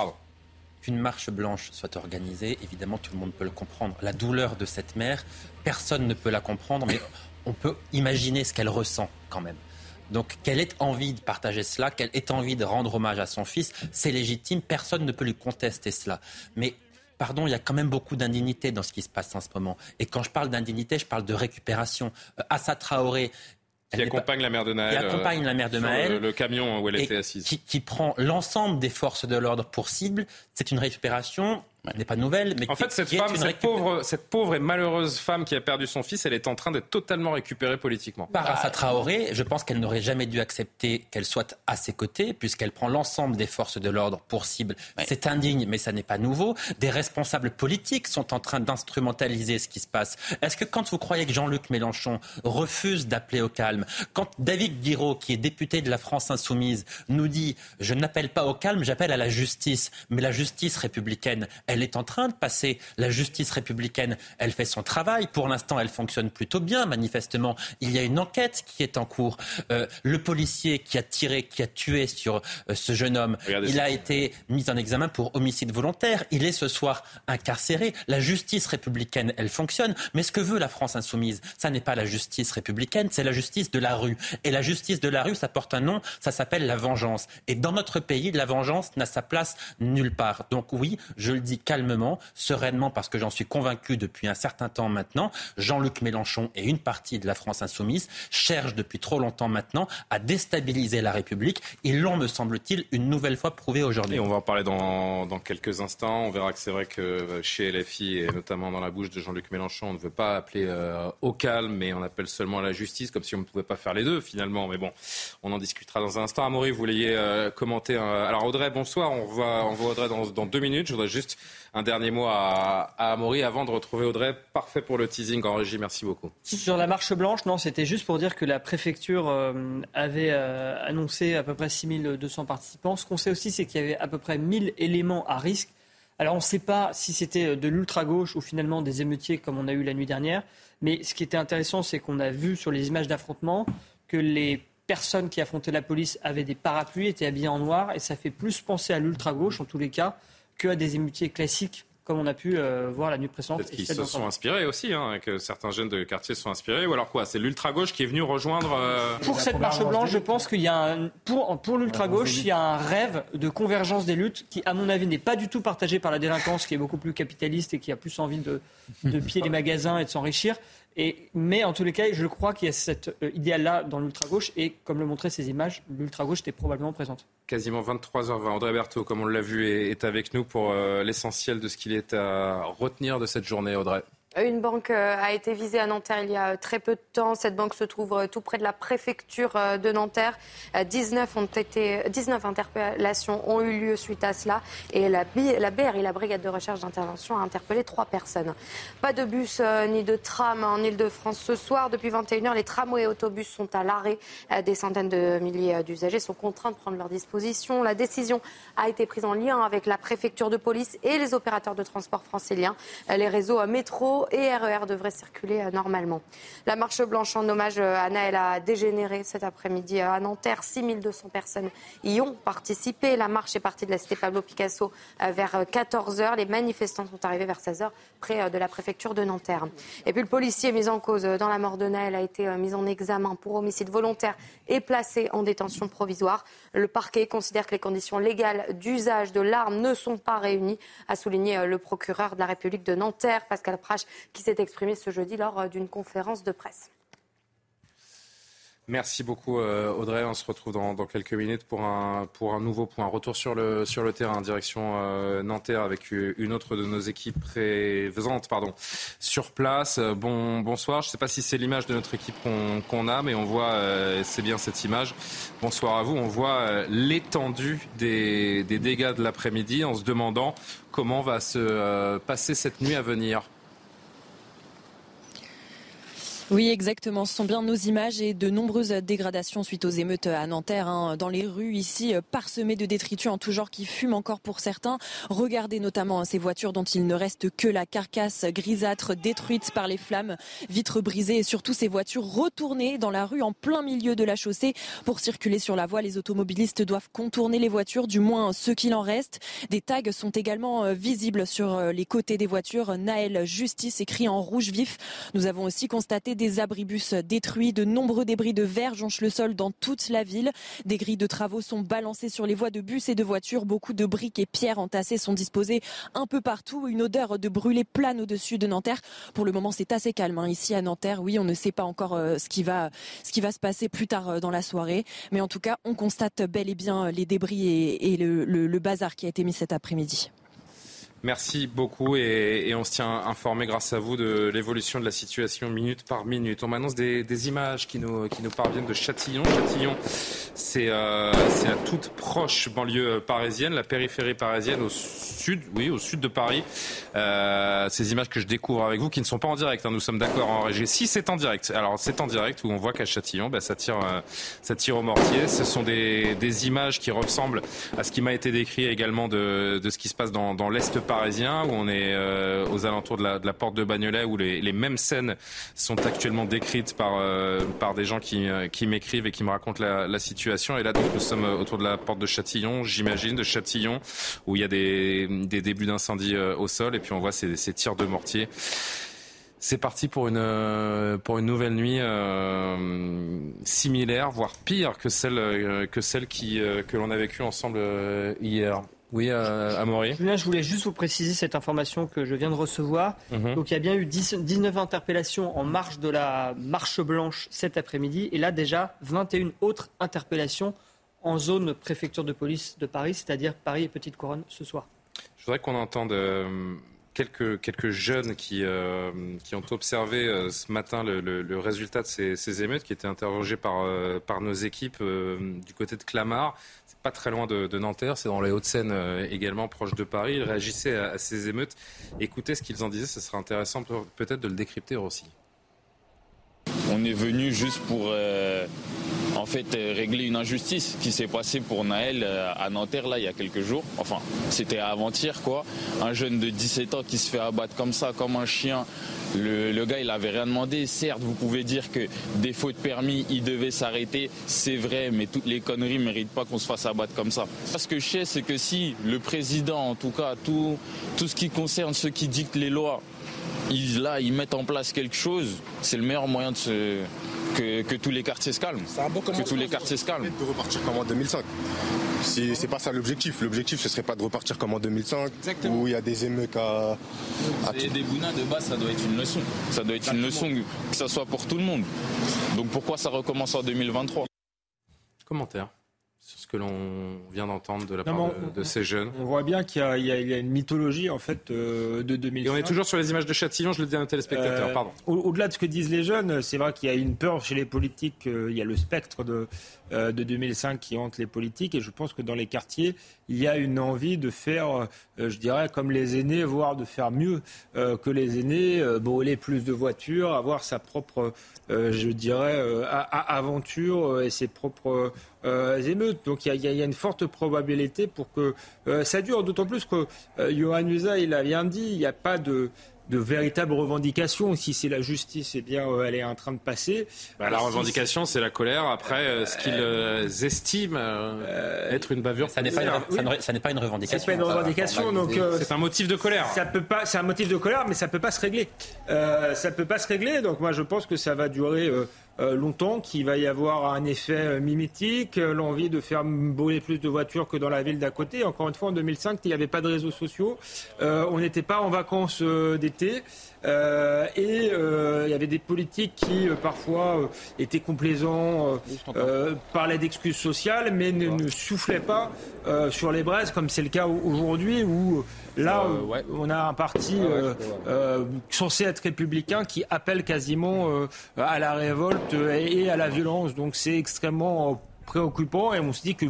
Qu'une marche blanche soit organisée, évidemment, tout le monde peut le comprendre. La douleur de cette mère, personne ne peut la comprendre, mais on peut imaginer ce qu'elle ressent quand même. Donc qu'elle ait envie de partager cela, qu'elle ait envie de rendre hommage à son fils, c'est légitime, personne ne peut lui contester cela. Mais pardon, il y a quand même beaucoup d'indignité dans ce qui se passe en ce moment. Et quand je parle d'indignité, je parle de récupération. Euh, Assa Traoré, qui accompagne la mère de Naël. Qui accompagne la mère de Naël. Le, camion où elle était assise. Qui, qui prend l'ensemble des forces de l'ordre pour cible. C'est une récupération n'est pas nouvelle. Mais en fait, cette femme, cette, pauvre, cette pauvre et malheureuse femme qui a perdu son fils, elle est en train d'être totalement récupérée politiquement. Par Assa Traoré, je pense qu'elle n'aurait jamais dû accepter qu'elle soit à ses côtés, puisqu'elle prend l'ensemble des forces de l'ordre pour cible. C'est indigne, mais ça n'est pas nouveau. Des responsables politiques sont en train d'instrumentaliser ce qui se passe. Est-ce que quand vous croyez que Jean-Luc Mélenchon refuse d'appeler au calme, quand David Guiraud, qui est député de la France insoumise, nous dit je n'appelle pas au calme, j'appelle à la justice, mais la justice républicaine, elle est en train de passer. La justice républicaine, elle fait son travail. Pour l'instant, elle fonctionne plutôt bien, manifestement. Il y a une enquête qui est en cours. Euh, le policier qui a tiré, qui a tué sur euh, ce jeune homme, il a été mis en examen pour homicide volontaire. Il est ce soir incarcéré. La justice républicaine, elle fonctionne. Mais ce que veut la France insoumise, ça n'est pas la justice républicaine, c'est la justice de la rue. Et la justice de la rue, ça porte un nom, ça s'appelle la vengeance. Et dans notre pays, la vengeance n'a sa place nulle part. Donc oui, je le dis calmement, sereinement, parce que j'en suis convaincu depuis un certain temps maintenant, Jean-Luc Mélenchon et une partie de la France insoumise cherchent depuis trop longtemps maintenant à déstabiliser la République. Ils l'ont, me semble-t-il, une nouvelle fois prouvé aujourd'hui. On va en parler dans, quelques instants. On verra que c'est vrai que euh, chez LFI, et notamment dans la bouche de Jean-Luc Mélenchon, on ne veut pas appeler euh, au calme, mais on appelle seulement à la justice, comme si on ne pouvait pas faire les deux finalement. Mais bon, on en discutera dans un instant. Amaury, vous vouliez euh, commenter. Alors Audrey, bonsoir. On voit, on Audrey dans, dans deux minutes. Je voudrais juste un dernier mot à, à Amaury avant de retrouver Audrey. Parfait pour le teasing en régie. Merci beaucoup. Sur la marche blanche, non, c'était juste pour dire que la préfecture euh, avait euh, annoncé à peu près 6200 participants. Ce qu'on sait aussi, c'est qu'il y avait à peu près 1000 éléments à risque. Alors on ne sait pas si c'était de l'ultra-gauche ou finalement des émeutiers comme on a eu la nuit dernière. Mais ce qui était intéressant, c'est qu'on a vu sur les images d'affrontement que les personnes qui affrontaient la police avaient des parapluies, étaient habillées en noir, et ça fait plus penser à l'ultra-gauche, en tous les cas, qu'à des émutiers classiques comme on a pu euh, voir la nuit précédente. Peut-être qu'ils se sont inspirés aussi, hein, que certains jeunes de quartier se sont inspirés. Ou alors quoi C'est l'ultra-gauche qui est venu rejoindre... Euh, pour cette marche blanche, je pense qu'il y a un... Pour, pour l'ultra-gauche, il y a un rêve de convergence des luttes qui, à mon avis, n'est pas du tout partagé par la délinquance, qui est beaucoup plus capitaliste et qui a plus envie de, de piller les magasins et de s'enrichir. Et, mais en tous les cas, je crois qu'il y a cet euh, idéal-là dans l'ultra-gauche. Et comme le montraient ces images, l'ultra-gauche était probablement présente. Quasiment 23h20. André Berthaud, comme on l'a vu, est, avec nous pour euh, l'essentiel de ce qu'il est à retenir de cette journée, Audrey. Une banque euh, a été visée à Nanterre il y a très peu de temps. Cette banque se trouve euh, tout près de la préfecture euh, de Nanterre. 19, ont été, 19 interpellations ont eu lieu suite à cela. Et la, la BRI, la Brigade de recherche d'intervention, a interpellé trois personnes. Pas de bus ni de tram en Ile-de-France ce soir. Depuis 21h, les tramways et autobus sont à l'arrêt. Des centaines de milliers d'usagers sont contraints de prendre leur disposition. La décision a été prise en lien avec la préfecture de police et les opérateurs de transport franciliens. Les réseaux métro, et RER devraient circuler euh, normalement. La marche blanche en hommage euh, à Naël a dégénéré cet après-midi euh, à Nanterre. 6200 personnes y ont participé. La marche est partie de la cité Pablo Picasso vers 14h. Les manifestants sont arrivés vers 16h près de la préfecture de Nanterre. Et puis le policier mis en cause dans la mort de Naël a été mis en examen pour homicide volontaire et placé en détention provisoire. Le parquet considère que les conditions légales d'usage de l'arme ne sont pas réunies, a souligné le procureur de la République de Nanterre, Pascal Prache, qui s'est exprimé ce jeudi lors euh, d'une conférence de presse. Merci beaucoup euh, Audrey. On se retrouve dans, quelques minutes pour un, pour un nouveau point. Retour sur le, sur le terrain, direction euh, Nanterre avec une autre de nos équipes présentes pardon, sur place. Bon, bonsoir. Je ne sais pas si c'est l'image de notre équipe qu'on a, mais on voit, c'est bien cette image. Bonsoir à vous. On voit l'étendue des, des dégâts de l'après-midi en se demandant comment va se passer cette nuit à venir. Oui, exactement. Ce sont bien nos images et de nombreuses dégradations suite aux émeutes à Nanterre. Hein. Dans les rues ici, euh, parsemées de détritus en tout genre qui fument encore pour certains. Regardez notamment hein, ces voitures dont il ne reste que la carcasse grisâtre détruite par les flammes, vitres brisées et surtout ces voitures retournées dans la rue en plein milieu de la chaussée. Pour circuler sur la voie, les automobilistes doivent contourner les voitures, du moins ceux qu'il en reste. Des tags sont également euh, visibles sur euh, les côtés des voitures. Naël Justice écrit en rouge vif. Nous avons aussi constaté des abribus détruits, de nombreux débris de verre jonchent le sol dans toute la ville. Des grilles de travaux sont balancées sur les voies de bus et de voitures. Beaucoup de briques et pierres entassées sont disposées un peu partout. Une odeur de brûlé plane au-dessus de Nanterre. Pour le moment, c'est assez calme hein. ici à Nanterre. Oui, on ne sait pas encore euh, ce qui va se passer plus tard euh, dans la soirée, mais en tout cas, on constate bel et bien les débris et, le bazar qui a été mis cet après-midi. Merci beaucoup et, on se tient informé grâce à vous de l'évolution de la situation minute par minute. On m'annonce des, images qui nous, qui nous parviennent de Châtillon. Châtillon, c'est euh, la toute proche banlieue parisienne, la périphérie parisienne au sud, oui, au sud de Paris. Euh, ces images que je découvre avec vous, qui ne sont pas en direct, hein, nous sommes d'accord en régie. Si c'est en direct, alors c'est en direct où on voit qu'à Châtillon, bah, ça, tire, euh, ça tire au mortier. Ce sont des, images qui ressemblent à ce qui m'a été décrit également de, de ce qui se passe dans, dans l'Est parisien, où on est euh, aux alentours de la, porte de Bagnolet, où les, mêmes scènes sont actuellement décrites par, euh, par des gens qui, qui m'écrivent et qui me racontent la, situation. Et là, donc, nous sommes autour de la porte de Châtillon, j'imagine, de Châtillon, où il y a des, des débuts d'incendie au sol, et puis on voit ces, ces tirs de mortier. C'est parti pour une euh, pour une nouvelle nuit euh, similaire, voire pire que celle euh, que celle qui que l'on a vécue ensemble hier. Oui, Amaury. Julien, je voulais juste vous préciser cette information que je viens de recevoir. Mhm. Donc, il y a bien eu 19 interpellations en marge de la marche blanche cet après-midi, et là déjà 21 autres interpellations en zone préfecture de police de Paris, c'est-à-dire Paris et Petite Couronne ce soir. Je voudrais qu'on entende quelques, quelques jeunes qui, euh, qui ont observé euh, ce matin le, le, résultat de ces, ces, émeutes, qui étaient interrogés par, euh, par nos équipes du côté de Clamart. Pas très loin de, Nanterre, c'est dans les Hauts-de-Seine également, proche de Paris. Ils réagissaient à, à ces émeutes. Écoutez ce qu'ils en disaient, ce serait intéressant peut-être de le décrypter aussi. On est venu juste pour en fait euh, régler une injustice qui s'est passée pour Naël euh, à Nanterre là il y a quelques jours. Enfin, c'était avant-hier quoi. Un jeune de 17 ans qui se fait abattre comme ça, comme un chien. Le, gars, il avait rien demandé. Certes, vous pouvez dire que défaut de permis, il devait s'arrêter. C'est vrai, mais toutes les conneries ne méritent pas qu'on se fasse abattre comme ça. Ce que je sais, c'est que si le président, en tout cas, tout, tout ce qui concerne ceux qui dictent les lois, ils, là, ils mettent en place quelque chose, c'est le meilleur moyen de se, que, tous les quartiers se calment. que tous les quartiers se calment. De repartir comme en 2005. Si c'est pas ça l'objectif. L'objectif, ce serait pas de repartir comme en 2005, où il y a des émeutes à. des bounas de base, ça doit être une leçon. Ça doit être une leçon, que ce soit pour tout le monde. Donc pourquoi ça recommence en 2023 Commentaire sur ce que l'on vient d'entendre de la part de, ces jeunes. On voit bien qu'il y, a une mythologie en fait euh, de 2005. Et on est toujours sur les images de Châtillon, je le dis à nos téléspectateurs, euh, pardon. Au-delà de ce que disent les jeunes, c'est vrai qu'il y a une peur chez les politiques, euh, il y a le spectre de, de 2005 qui hante les politiques et je pense que dans les quartiers, il y a une envie de faire, je dirais, comme les aînés, voire de faire mieux que les aînés, brûler plus de voitures, avoir sa propre, je dirais, aventure et ses propres émeutes. Donc il y, a une forte probabilité pour que euh, ça dure, d'autant plus que euh, Johan Usa, il a bien dit, il n'y a pas de de véritables revendications. Si c'est la justice, eh bien, elle est en train de passer. Bah, la revendication, c'est la colère après ce qu'ils estiment être une bavure. Ça n'est pas, une, pas une revendication. C'est pas une revendication, donc c'est un motif de colère. Ça peut pas, c'est un motif de colère, mais ça peut pas se régler. ça peut pas se régler. Donc moi, je pense que ça va durer euh, longtemps qu'il va y avoir un effet euh, mimétique, euh, l'envie de faire brûler plus de voitures que dans la ville d'à côté. Encore une fois, en 2005, il n'y avait pas de réseaux sociaux, on n'était pas en vacances d'été. Euh, et euh, il y avait des politiques qui euh, parfois étaient complaisants, parlaient d'excuses sociales, mais ne, soufflaient pas sur les braises, comme c'est le cas aujourd'hui, où là, on a un parti censé être républicain qui appelle quasiment à la révolte et à la violence. Donc c'est extrêmement préoccupant et on se dit que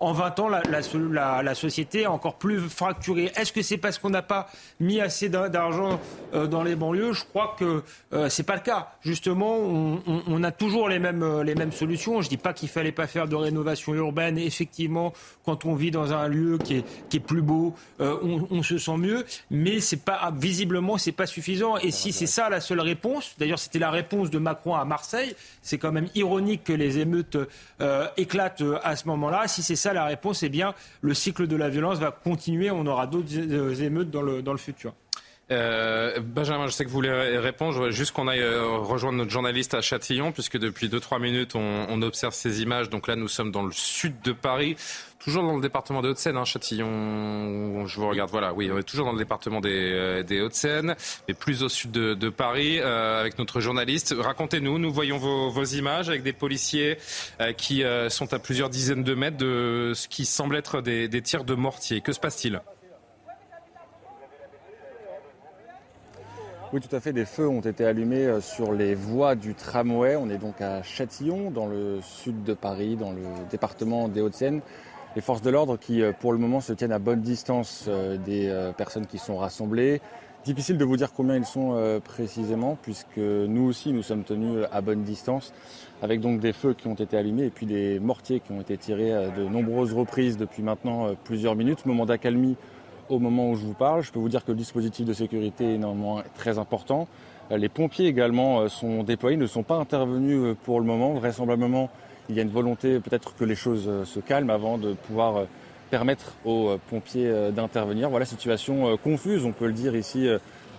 en 20 ans, la, société est encore plus fracturée. Est-ce que c'est parce qu'on n'a pas mis assez d'argent euh, dans les banlieues? Je crois que euh, c'est pas le cas. Justement, on, a toujours les mêmes, euh, les mêmes solutions. Je dis pas qu'il fallait pas faire de rénovation urbaine. effectivement, quand on vit dans un lieu qui est, plus beau, euh, on, on, se sent mieux. Mais c'est pas visiblement, c'est pas suffisant. Et si c'est ça la seule réponse, d'ailleurs, c'était la réponse de Macron à Marseille. C'est quand même ironique que les émeutes éclatent à ce moment-là. Si c'est ça la réponse, eh bien, le cycle de la violence va continuer. On aura d'autres émeutes dans le, dans le futur. Euh, Benjamin, je sais que vous voulez répondre. Je juste qu'on aille euh, rejoindre notre journaliste à Châtillon, puisque depuis 2-3 minutes, on, observe ces images. Donc là, nous sommes dans le sud de Paris, toujours dans le département des Hauts-de-Seine, hein, Châtillon. Je vous regarde, voilà, oui, on est toujours dans le département des, euh, des Hauts-de-Seine, mais plus au sud de, Paris, avec notre journaliste. Racontez-nous, nous voyons vos, images avec des policiers qui sont à plusieurs dizaines de mètres de ce qui semble être des, des tirs de mortier. Que se passe-t-il? Oui, tout à fait. Des feux ont été allumés euh, sur les voies du tramway. On est donc à Châtillon, dans le sud de Paris, dans le département des Hauts-de-Seine. Les forces de l'ordre qui, euh, pour le moment, se tiennent à bonne distance euh, des personnes qui sont rassemblées. Difficile de vous dire combien ils sont précisément, puisque nous aussi, nous sommes tenus à bonne distance, avec donc des feux qui ont été allumés et puis des mortiers qui ont été tirés à de nombreuses reprises depuis maintenant plusieurs minutes. Moment d'accalmie au moment où je vous parle. Je peux vous dire que le dispositif de sécurité est néanmoins très important. Euh, les pompiers également euh, sont déployés, ne sont pas intervenus euh, pour le moment. Vraisemblablement, il y a une volonté peut-être que les choses se calment avant de pouvoir permettre aux pompiers d'intervenir. Voilà, situation confuse, on peut le dire ici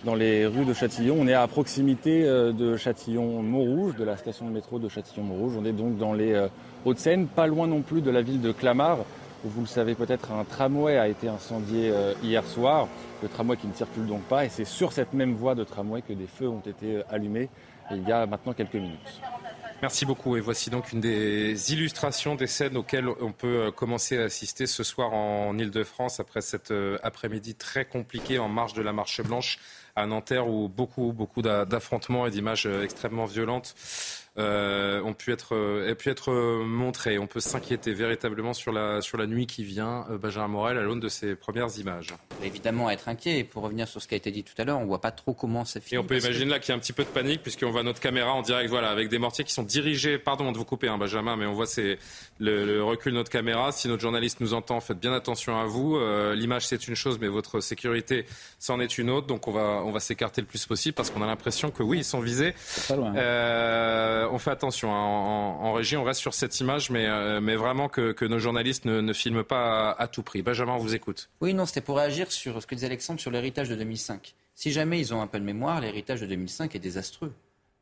dans les rues de Châtillon. On est à proximité de Châtillon-Montrouge, de la station de métro de Châtillon-Montrouge. On est donc dans les Hauts-de-Seine, pas loin non plus de la ville de Clamart. Vous le savez peut-être, un tramway a été incendié euh, hier soir, le tramway qui ne circule donc pas, et c'est sur cette même voie de tramway que des feux ont été euh, allumés il y a maintenant quelques minutes. Merci beaucoup. Et voici donc une des illustrations des scènes auxquelles on peut euh, commencer à assister ce soir en Ile-de-France après cet après-midi très compliqué en marge de la Marche Blanche à Nanterre où beaucoup, beaucoup d'affrontements et d'images extrêmement violentes euh, ont pu être, euh, pu être montrés. On peut s'inquiéter véritablement sur la, sur la nuit qui vient, euh, Benjamin Morel, à l'aune de ces premières images. Évidemment, être inquiet. Et pour revenir sur ce qui a été dit tout à l'heure, on ne voit pas trop comment ça finit. Et on peut imaginer là qu'il y a un petit peu de panique, puisqu'on voit notre caméra en direct, voilà, avec des mortiers qui sont dirigés. Pardon de vous couper, hein, Benjamin, mais on voit c'est le, recul de notre caméra. Si notre journaliste nous entend, faites bien attention à vous. L'image, c'est une chose, mais votre sécurité, c'en est une autre. Donc on va, on va s'écarter le plus possible parce qu'on a l'impression que oui, ils sont visés. Pas loin. Euh, on fait attention. Hein. En, régie, on reste sur cette image, mais, euh, mais vraiment que, nos journalistes ne, filment pas à, tout prix. Benjamin, on vous écoute. Oui, non, c'était pour réagir sur ce que disait Alexandre sur l'héritage de 2005. Si jamais ils ont un peu de mémoire, l'héritage de 2005 est désastreux.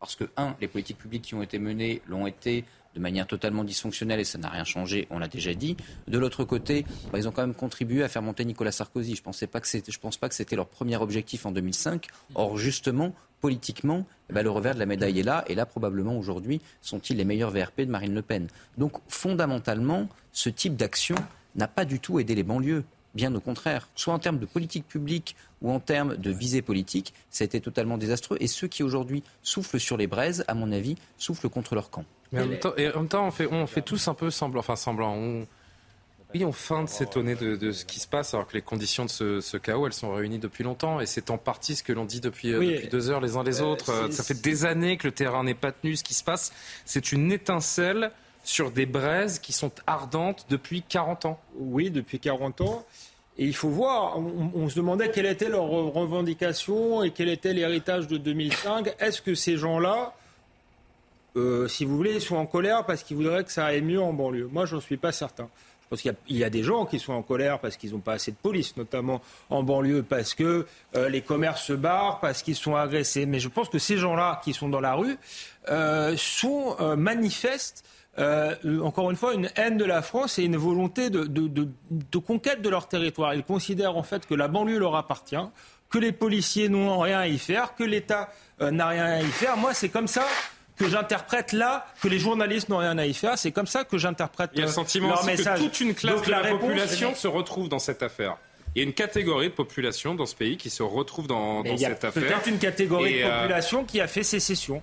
Parce que, un, les politiques publiques qui ont été menées l'ont été de manière totalement dysfonctionnelle et ça n'a rien changé, on l'a déjà dit. De l'autre côté, bah, ils ont quand même contribué à faire monter Nicolas Sarkozy. Je ne pense pas que c'était leur premier objectif en 2005. Or, justement, politiquement, eh ben, le revers de la médaille est là. Et là, probablement, aujourd'hui, sont-ils les meilleurs VRP de Marine Le Pen Donc, fondamentalement, ce type d'action n'a pas du tout aidé les banlieues. Bien au contraire, soit en termes de politique publique ou en termes de visée politique, ça a été totalement désastreux. Et ceux qui aujourd'hui soufflent sur les braises, à mon avis, soufflent contre leur camp. Mais en même temps, et en même temps on, fait, on fait tous un peu semblant, enfin semblant. On, oui, on feint de s'étonner de, ce qui se passe, alors que les conditions de ce, chaos, elles sont réunies depuis longtemps. Et c'est en partie ce que l'on dit depuis, euh, depuis, deux heures les uns les euh, autres. ça fait des années que le terrain n'est pas tenu. Ce qui se passe, c'est une étincelle sur des braises qui sont ardentes depuis 40 ans. Oui, depuis 40 ans. Et il faut voir, on, se demandait quelle était leur revendication et quel était l'héritage de 2005. Est-ce que ces gens-là euh, si vous voulez, sont en colère parce qu'ils voudraient que ça aille mieux en banlieue? Moi, je n'en suis pas certain. Je pense qu'il y, a des gens qui sont en colère parce qu'ils n'ont pas assez de police, notamment en banlieue, parce que euh, les commerces se barrent, parce qu'ils sont agressés. Mais je pense que ces gens-là qui sont dans la rue euh, sont manifestent. encore une fois, une haine de la France et une volonté de, de, conquête de leur territoire. Ils considèrent en fait que la banlieue leur appartient, que les policiers n'ont rien à y faire, que l'État n'a rien à y faire. Moi, c'est comme ça que j'interprète là que les journalistes n'ont rien à y faire. C'est comme ça que j'interprète leur message. Il y a le sentiment que toute une classe de la, population se retrouve dans cette affaire. Il y a une catégorie de population dans ce pays qui se retrouve dans, dans cette affaire. Peut-être une catégorie de euh, population qui a fait sécession.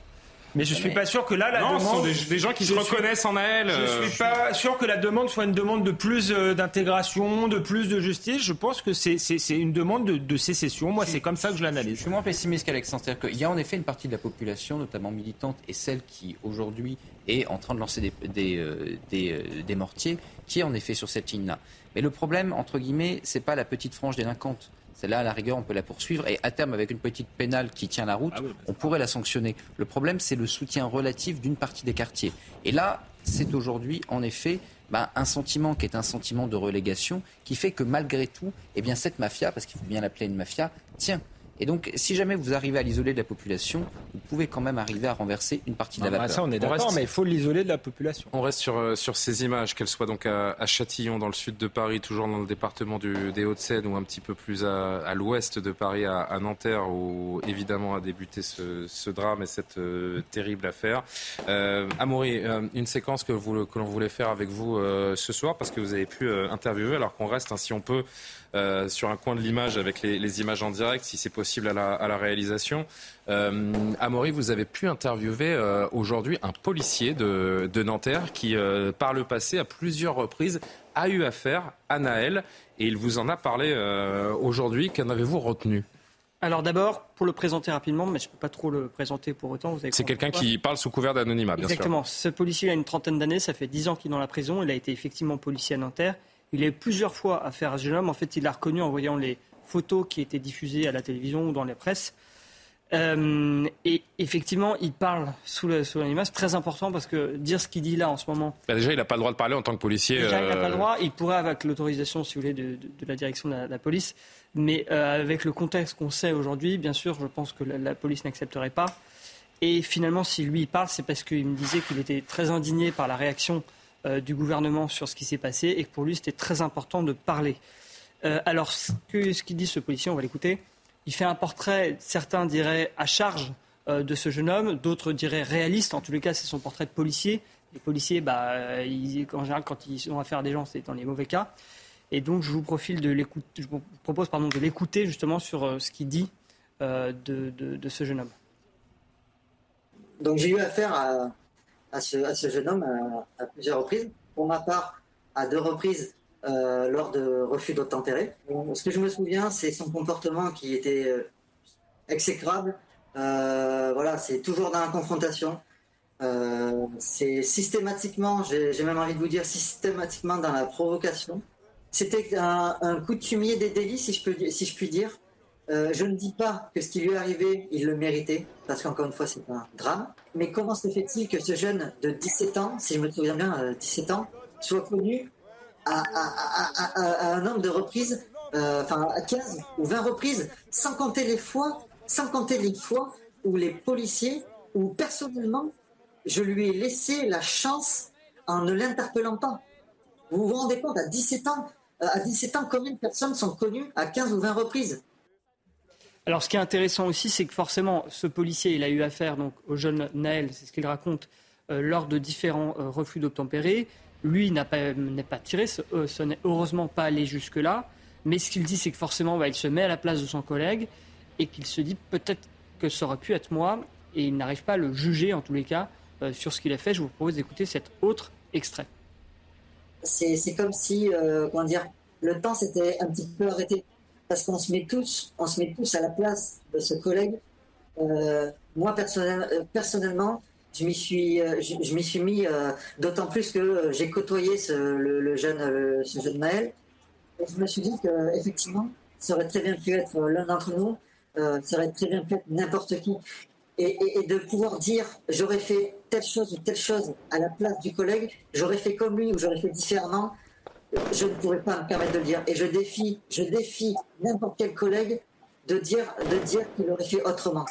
Mais je ne suis pas sûr que là, la non, demande. Ce sont des, gens qui se reconnaissent en elle. Je ne euh, suis pas sûr que la demande soit une demande de plus euh, d'intégration, de plus de justice. Je pense que c'est une demande de, sécession. Moi, c'est comme ça que je l'analyse. Je suis moins pessimiste qu'Alexandre. C'est-à-dire qu'il y a en effet une partie de la population, notamment militante, et celle qui aujourd'hui est en train de lancer des, des, euh, des, des mortiers, qui est en effet sur cette ligne-là. Mais le problème, entre guillemets, c'est pas la petite frange délinquante. Celle-là, à la rigueur, on peut la poursuivre et à terme, avec une politique pénale qui tient la route, ah on pourrait la sanctionner. Le problème, c'est le soutien relatif d'une partie des quartiers. Et là, c'est aujourd'hui, en effet, ben, un sentiment qui est un sentiment de relégation qui fait que malgré tout, eh bien, cette mafia, parce qu'il faut bien l'appeler une mafia, tient. Et donc, si jamais vous arrivez à l'isoler de la population, vous pouvez quand même arriver à renverser une partie de la vapeur. Ça, on est d'accord, mais il faut l'isoler de la population. On reste sur, euh, sur ces images, qu'elles soient donc à, Châtillon, dans le sud de Paris, toujours dans le département du, des Hauts-de-Seine, ou un petit peu plus à, l'ouest de Paris, à, Nanterre, où évidemment a débuté ce, drame et cette euh, terrible affaire. Euh, Amaury, euh, une séquence que, vous, que l'on voulait faire avec vous ce soir, parce que vous avez pu interviewer, alors qu'on reste, hein, si on peut, sur un coin de l'image avec les, les images en direct, si c'est possible à la, réalisation. Euh, Amaury, vous avez pu interviewer euh, aujourd'hui un policier de, Nanterre qui, euh, par le passé, à plusieurs reprises, a eu affaire à Naël et il vous en a parlé aujourd'hui. Qu'en avez-vous retenu? Alors d'abord, pour le présenter rapidement, mais je ne peux pas trop le présenter pour autant. C'est quelqu'un qui parle sous couvert d'anonymat, bien sûr. Exactement. Ce policier a une trentaine d'années, ça fait dix ans qu'il est dans la prison. Il a été effectivement policier à Nanterre. Il a eu plusieurs fois affaire à ce jeune homme. En fait, il l'a reconnu en voyant les photos qui étaient diffusées à la télévision ou dans la presse. Euh, et effectivement, il parle sous l'anonymat. C'est très important parce que dire ce qu'il dit là en ce moment. Bah, déjà, il n'a pas le droit de parler en tant que policier. Déjà, il n'a pas le euh, droit. Il pourrait, avec l'autorisation, si vous voulez, de, la direction de la, police. Mais euh, avec le contexte qu'on sait aujourd'hui, bien sûr, je pense que la, police n'accepterait pas. Et finalement, si lui il parle, c'est parce qu'il me disait qu'il était très indigné par la réaction du gouvernement sur ce qui s'est passé et que pour lui, c'était très important de parler. Euh, alors, ce qu'il dit ce policier, on va l'écouter. Il fait un portrait, certains diraient à charge euh, de ce jeune homme, d'autres diraient réaliste. En tous les cas, c'est son portrait de policier. Les policiers, bah, en général, quand ils ont affaire à des gens, c'est dans les mauvais cas. Et donc, je vous, profile de je vous propose pardon, de l'écouter justement sur euh, ce qu'il dit de, ce jeune homme. Donc, j'ai eu affaire à, ce, jeune homme à plusieurs reprises. Pour ma part, à deux reprises, euh, lors de refus d'obtempérer. Ce que je me souviens, c'est son comportement qui était euh, exécrable. Euh, voilà, c'est toujours dans la confrontation. c'est systématiquement, j'ai même envie de vous dire systématiquement dans la provocation. C'était un, coutumier des délits, si je puis dire. Je ne dis pas que ce qui lui est arrivé, il le méritait, parce qu'encore une fois, c'est un drame. Mais comment se fait-il que ce jeune de 17 ans, si je me souviens bien, 17 ans, soit connu à, un nombre de reprises, euh, enfin à 15 ou 20 reprises, sans compter les fois, sans compter les fois où les policiers, ou personnellement, je lui ai laissé la chance en ne l'interpellant pas. Vous vous rendez compte, à 17 ans, euh, à 17 ans, combien de personnes sont connues à 15 ou 20 reprises? Alors, ce qui est intéressant aussi, c'est que forcément, ce policier, il a eu affaire donc au jeune Naël, c'est ce qu'il raconte, euh, lors de différents refus d'obtempérer. Lui n'est pas, tiré, ce, euh, n'est heureusement pas allé jusque-là. Mais ce qu'il dit, c'est que forcément, bah, il se met à la place de son collègue et qu'il se dit peut-être que ça aurait pu être moi. Et il n'arrive pas à le juger, en tous les cas, euh, sur ce qu'il a fait. Je vous propose d'écouter cet autre extrait. C'est comme si, euh, comment dire, le temps s'était un petit peu arrêté. Parce qu'on se met tous, on se met tous à la place de ce collègue. moi, personnellement, je m'y suis, euh, je, m'y suis mis euh, d'autant plus que euh, j'ai côtoyé ce, le, jeune, ce jeune Maël. Et je me suis dit qu'effectivement, ça aurait très bien pu être l'un d'entre nous, ça aurait très bien pu être n'importe qui. Et, de pouvoir dire j'aurais fait telle chose ou telle chose à la place du collègue, j'aurais fait comme lui ou j'aurais fait différemment, je ne pourrais pas me permettre de le dire. Et je défie, je défie n'importe quel collègue de dire, de dire qu'il aurait fait autrement.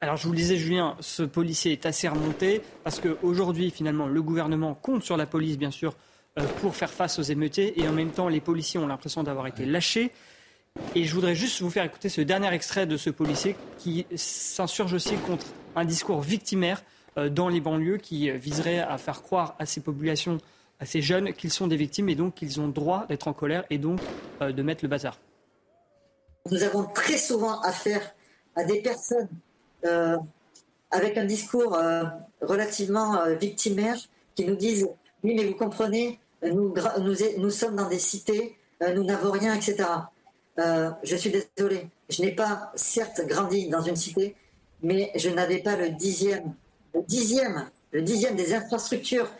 Alors je vous le disais Julien, ce policier est assez remonté parce qu'aujourd'hui finalement le gouvernement compte sur la police bien sûr euh, pour faire face aux émeutiers et en même temps les policiers ont l'impression d'avoir été lâchés. Et je voudrais juste vous faire écouter ce dernier extrait de ce policier qui s'insurge aussi contre un discours victimaire euh, dans les banlieues qui viserait à faire croire à ces populations, ces jeunes qu'ils sont des victimes et donc qu'ils ont droit d'être en colère et donc euh, de mettre le bazar. Nous avons très souvent affaire à des personnes euh, avec un discours euh, relativement victimaire qui nous disent oui mais vous comprenez nous sommes dans des cités nous n'avons rien etc je suis désolé je n'ai pas certes grandi dans une cité mais je n'avais pas le dixième le dixième le dixième des infrastructures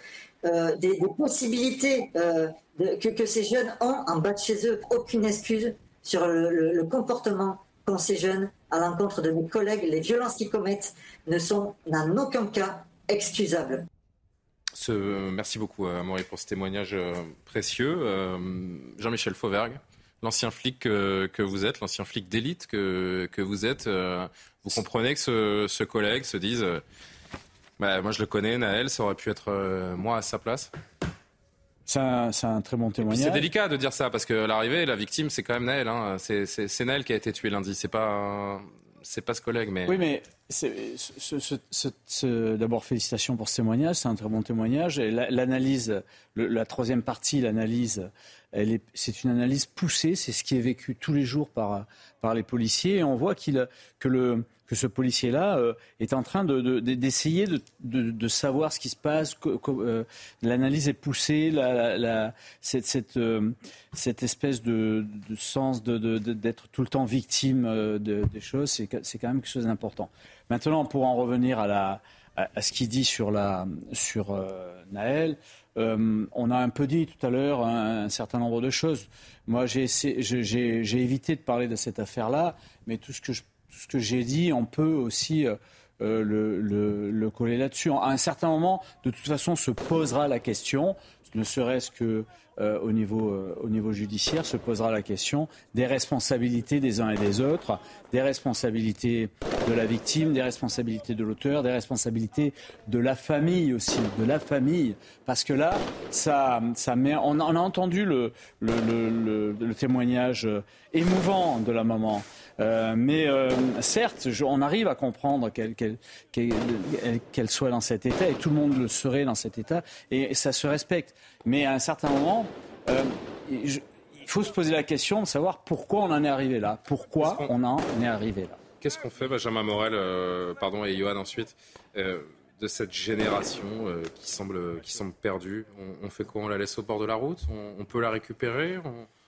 des, possibilités que, que, ces jeunes ont en bas de chez eux aucune excuse sur le, comportement qu'ont ces jeunes à l'encontre de mes collègues, les violences qu'ils commettent ne sont en aucun cas excusables. merci beaucoup, Amaury, pour ce témoignage euh, précieux. Euh, Jean-Michel Fauvergue, l'ancien flic que, vous êtes, l'ancien flic d'élite que, vous êtes, euh, vous comprenez que ce, collègue se dise bah, Moi, je le connais, Naël, ça aurait pu être moi à sa place c'est un, très bon témoignage. C'est délicat de dire ça parce que l'arrivée, la victime, c'est quand même Naël. Hein. C'est Naël qui a été tué lundi. C'est pas c'est pas ce collègue, mais. Oui, mais D'abord, félicitations pour ce témoignage. C'est un très bon témoignage. L'analyse, la troisième partie, l'analyse, c'est une analyse poussée. C'est ce qui est vécu tous les jours par, par les policiers. Et on voit qu'il que le que ce policier-là euh, est en train d'essayer de, savoir ce qui se passe. Euh, l'analyse est poussée, euh, cette, espèce de, sens d'être tout le temps victime des choses, c'est quand même quelque chose d'important. Maintenant, pour en revenir à, ce qu'il dit sur, Naël, on a un peu dit tout à l'heure un, un, certain nombre de choses. Moi, j'ai évité de parler de cette affaire-là, mais tout ce que je ce que j'ai dit, on peut aussi euh, euh, le, coller là-dessus. À un certain moment, de toute façon, se posera la question, ne serait-ce que euh, au niveau judiciaire, se posera la question des responsabilités des uns et des autres, des responsabilités de la victime, des responsabilités de l'auteur, des responsabilités de la famille aussi, de la famille. Parce que là, ça, ça met, on, a entendu le, le témoignage émouvant de la maman. Euh, mais euh, certes, on arrive à comprendre qu'elle soit dans cet état, et tout le monde le serait dans cet état, et, ça se respecte. Mais à un certain moment, euh, il faut se poser la question de savoir pourquoi on en est arrivé là. Pourquoi on en est arrivé là. Qu'est-ce qu'on fait, Benjamin Morel, pardon, et Johan ensuite, de cette génération qui, semble, qui semble perdue? On, fait quoi? On la laisse au bord de la route? On, peut la récupérer?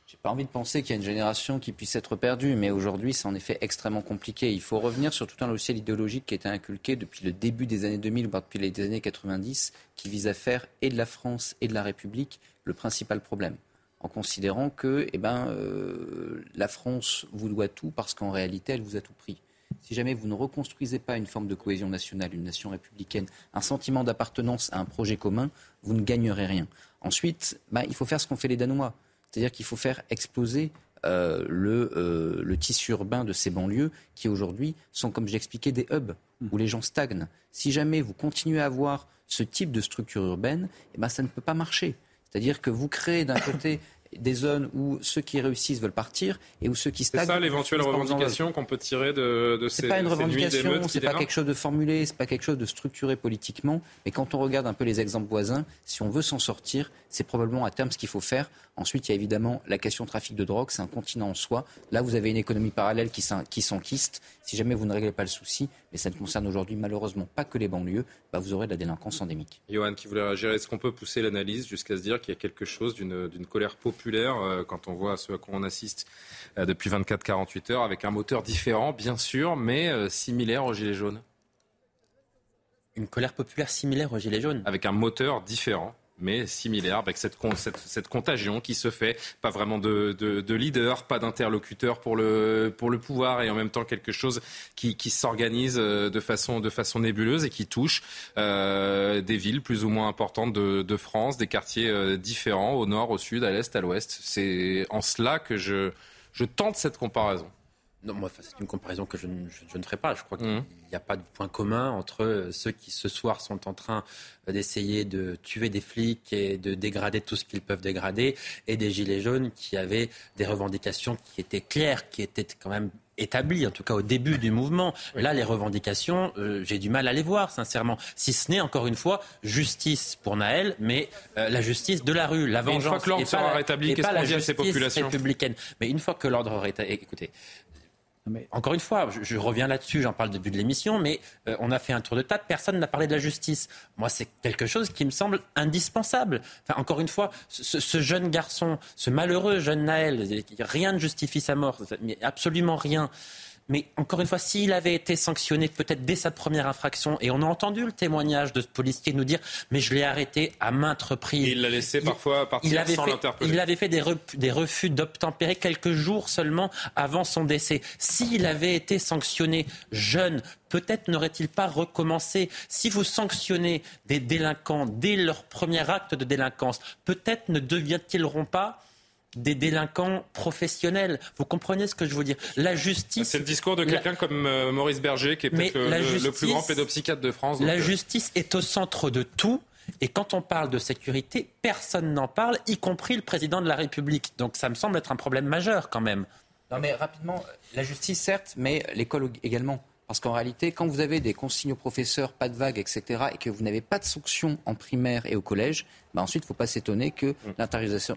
J'ai pas envie de penser qu'il y a une génération qui puisse être perdue, mais aujourd'hui, c'est en effet extrêmement compliqué. Il faut revenir sur tout un logiciel idéologique qui a été inculqué depuis le début des années 2000, voire depuis les années 90, qui vise à faire et de la France et de la République le principal problème. En considérant que eh ben, euh, la France vous doit tout parce qu'en réalité, elle vous a tout pris. Si jamais vous ne reconstruisez pas une forme de cohésion nationale, une nation républicaine, un sentiment d'appartenance à un projet commun, vous ne gagnerez rien. Ensuite, ben, il faut faire ce qu'ont fait les Danois c'est-à-dire qu'il faut faire exploser euh, euh, le, tissu urbain de ces banlieues qui aujourd'hui sont, comme j'expliquais, des hubs mmh. où les gens stagnent. Si jamais vous continuez à avoir ce type de structure urbaine, eh ben, ça ne peut pas marcher. C'est-à-dire que vous créez d'un côté des zones où ceux qui réussissent veulent partir et où ceux qui stagnent. C'est ça l'éventuelle revendication qu'on peut tirer de, de ces C'est pas une revendication, c'est pas quelque chose de formulé, c'est pas quelque chose de structuré politiquement. Mais quand on regarde un peu les exemples voisins, si on veut s'en sortir, c'est probablement à terme ce qu'il faut faire. Ensuite, il y a évidemment la question trafic de drogue, c'est un continent en soi. Là, vous avez une économie parallèle qui s'enquiste. Si jamais vous ne réglez pas le souci, mais ça ne concerne aujourd'hui malheureusement pas que les banlieues, bah, vous aurez de la délinquance endémique. Johan qui voulait réagir, est-ce qu'on peut pousser l'analyse jusqu'à se dire qu'il y a quelque chose d'une colère populaire euh, quand on voit ce à quoi on assiste euh, depuis 24-48 heures, avec un moteur différent, bien sûr, mais euh, similaire aux Gilets jaunes. Une colère populaire similaire aux Gilets jaunes. Avec un moteur différent mais similaire, avec cette, cette, cette, contagion qui se fait, pas vraiment de, de, de leader, pas d'interlocuteur pour le, pour le pouvoir, et en même temps quelque chose qui, qui s'organise euh, de façon, de façon nébuleuse et qui touche euh, des villes plus ou moins importantes de, de France, des quartiers euh, différents, au nord, au sud, à l'est, à l'ouest. C'est en cela que je, je tente cette comparaison. Non, moi, c'est une comparaison que je ne, je, ne ferai pas. Je crois qu'il n'y a pas de point commun entre ceux qui, ce soir, sont en train d'essayer de tuer des flics et de dégrader tout ce qu'ils peuvent dégrader, et des Gilets jaunes qui avaient des revendications qui étaient claires, qui étaient quand même établies, en tout cas au début du mouvement. Là, les revendications, euh, j'ai du mal à les voir, sincèrement. Si ce n'est, encore une fois, justice pour Naël, mais euh, la justice de la rue, la vengeance. une fois que l'ordre sera rétabli, qu'est-ce qu'on dit à ces populations? républicaine. Mais une fois que l'ordre aurait été... Écoutez, encore une fois, je, reviens là-dessus, j'en parle depuis de l'émission, mais euh, on a fait un tour de table, personne n'a parlé de la justice. Moi, c'est quelque chose qui me semble indispensable. Enfin, encore une fois, ce, jeune garçon, ce malheureux jeune Naël, rien ne justifie sa mort, absolument rien. Mais encore une fois, s'il avait été sanctionné peut-être dès sa première infraction, et on a entendu le témoignage de ce policier nous dire, mais je l'ai arrêté à maintes reprises. il l'a laissé parfois partir il avait sans l'interpeller. Il avait fait des, des refus d'obtempérer quelques jours seulement avant son décès. S'il avait été sanctionné jeune, peut-être n'aurait-il pas recommencé. Si vous sanctionnez des délinquants dès leur premier acte de délinquance, peut-être ne deviennent-ils pas des délinquants professionnels. Vous comprenez ce que je veux dire? La justice. C'est le discours de quelqu'un comme euh, Maurice Berger, qui est peut-être le, plus grand pédopsychiatre de France. La euh. justice est au centre de tout. Et quand on parle de sécurité, personne n'en parle, y compris le président de la République. Donc ça me semble être un problème majeur quand même. Non mais rapidement, la justice certes, mais l'école également. Parce qu'en réalité, quand vous avez des consignes aux professeurs, pas de vagues, etc., et que vous n'avez pas de sanctions en primaire et au collège, bah ensuite, il ne faut pas s'étonner que l'intériorisation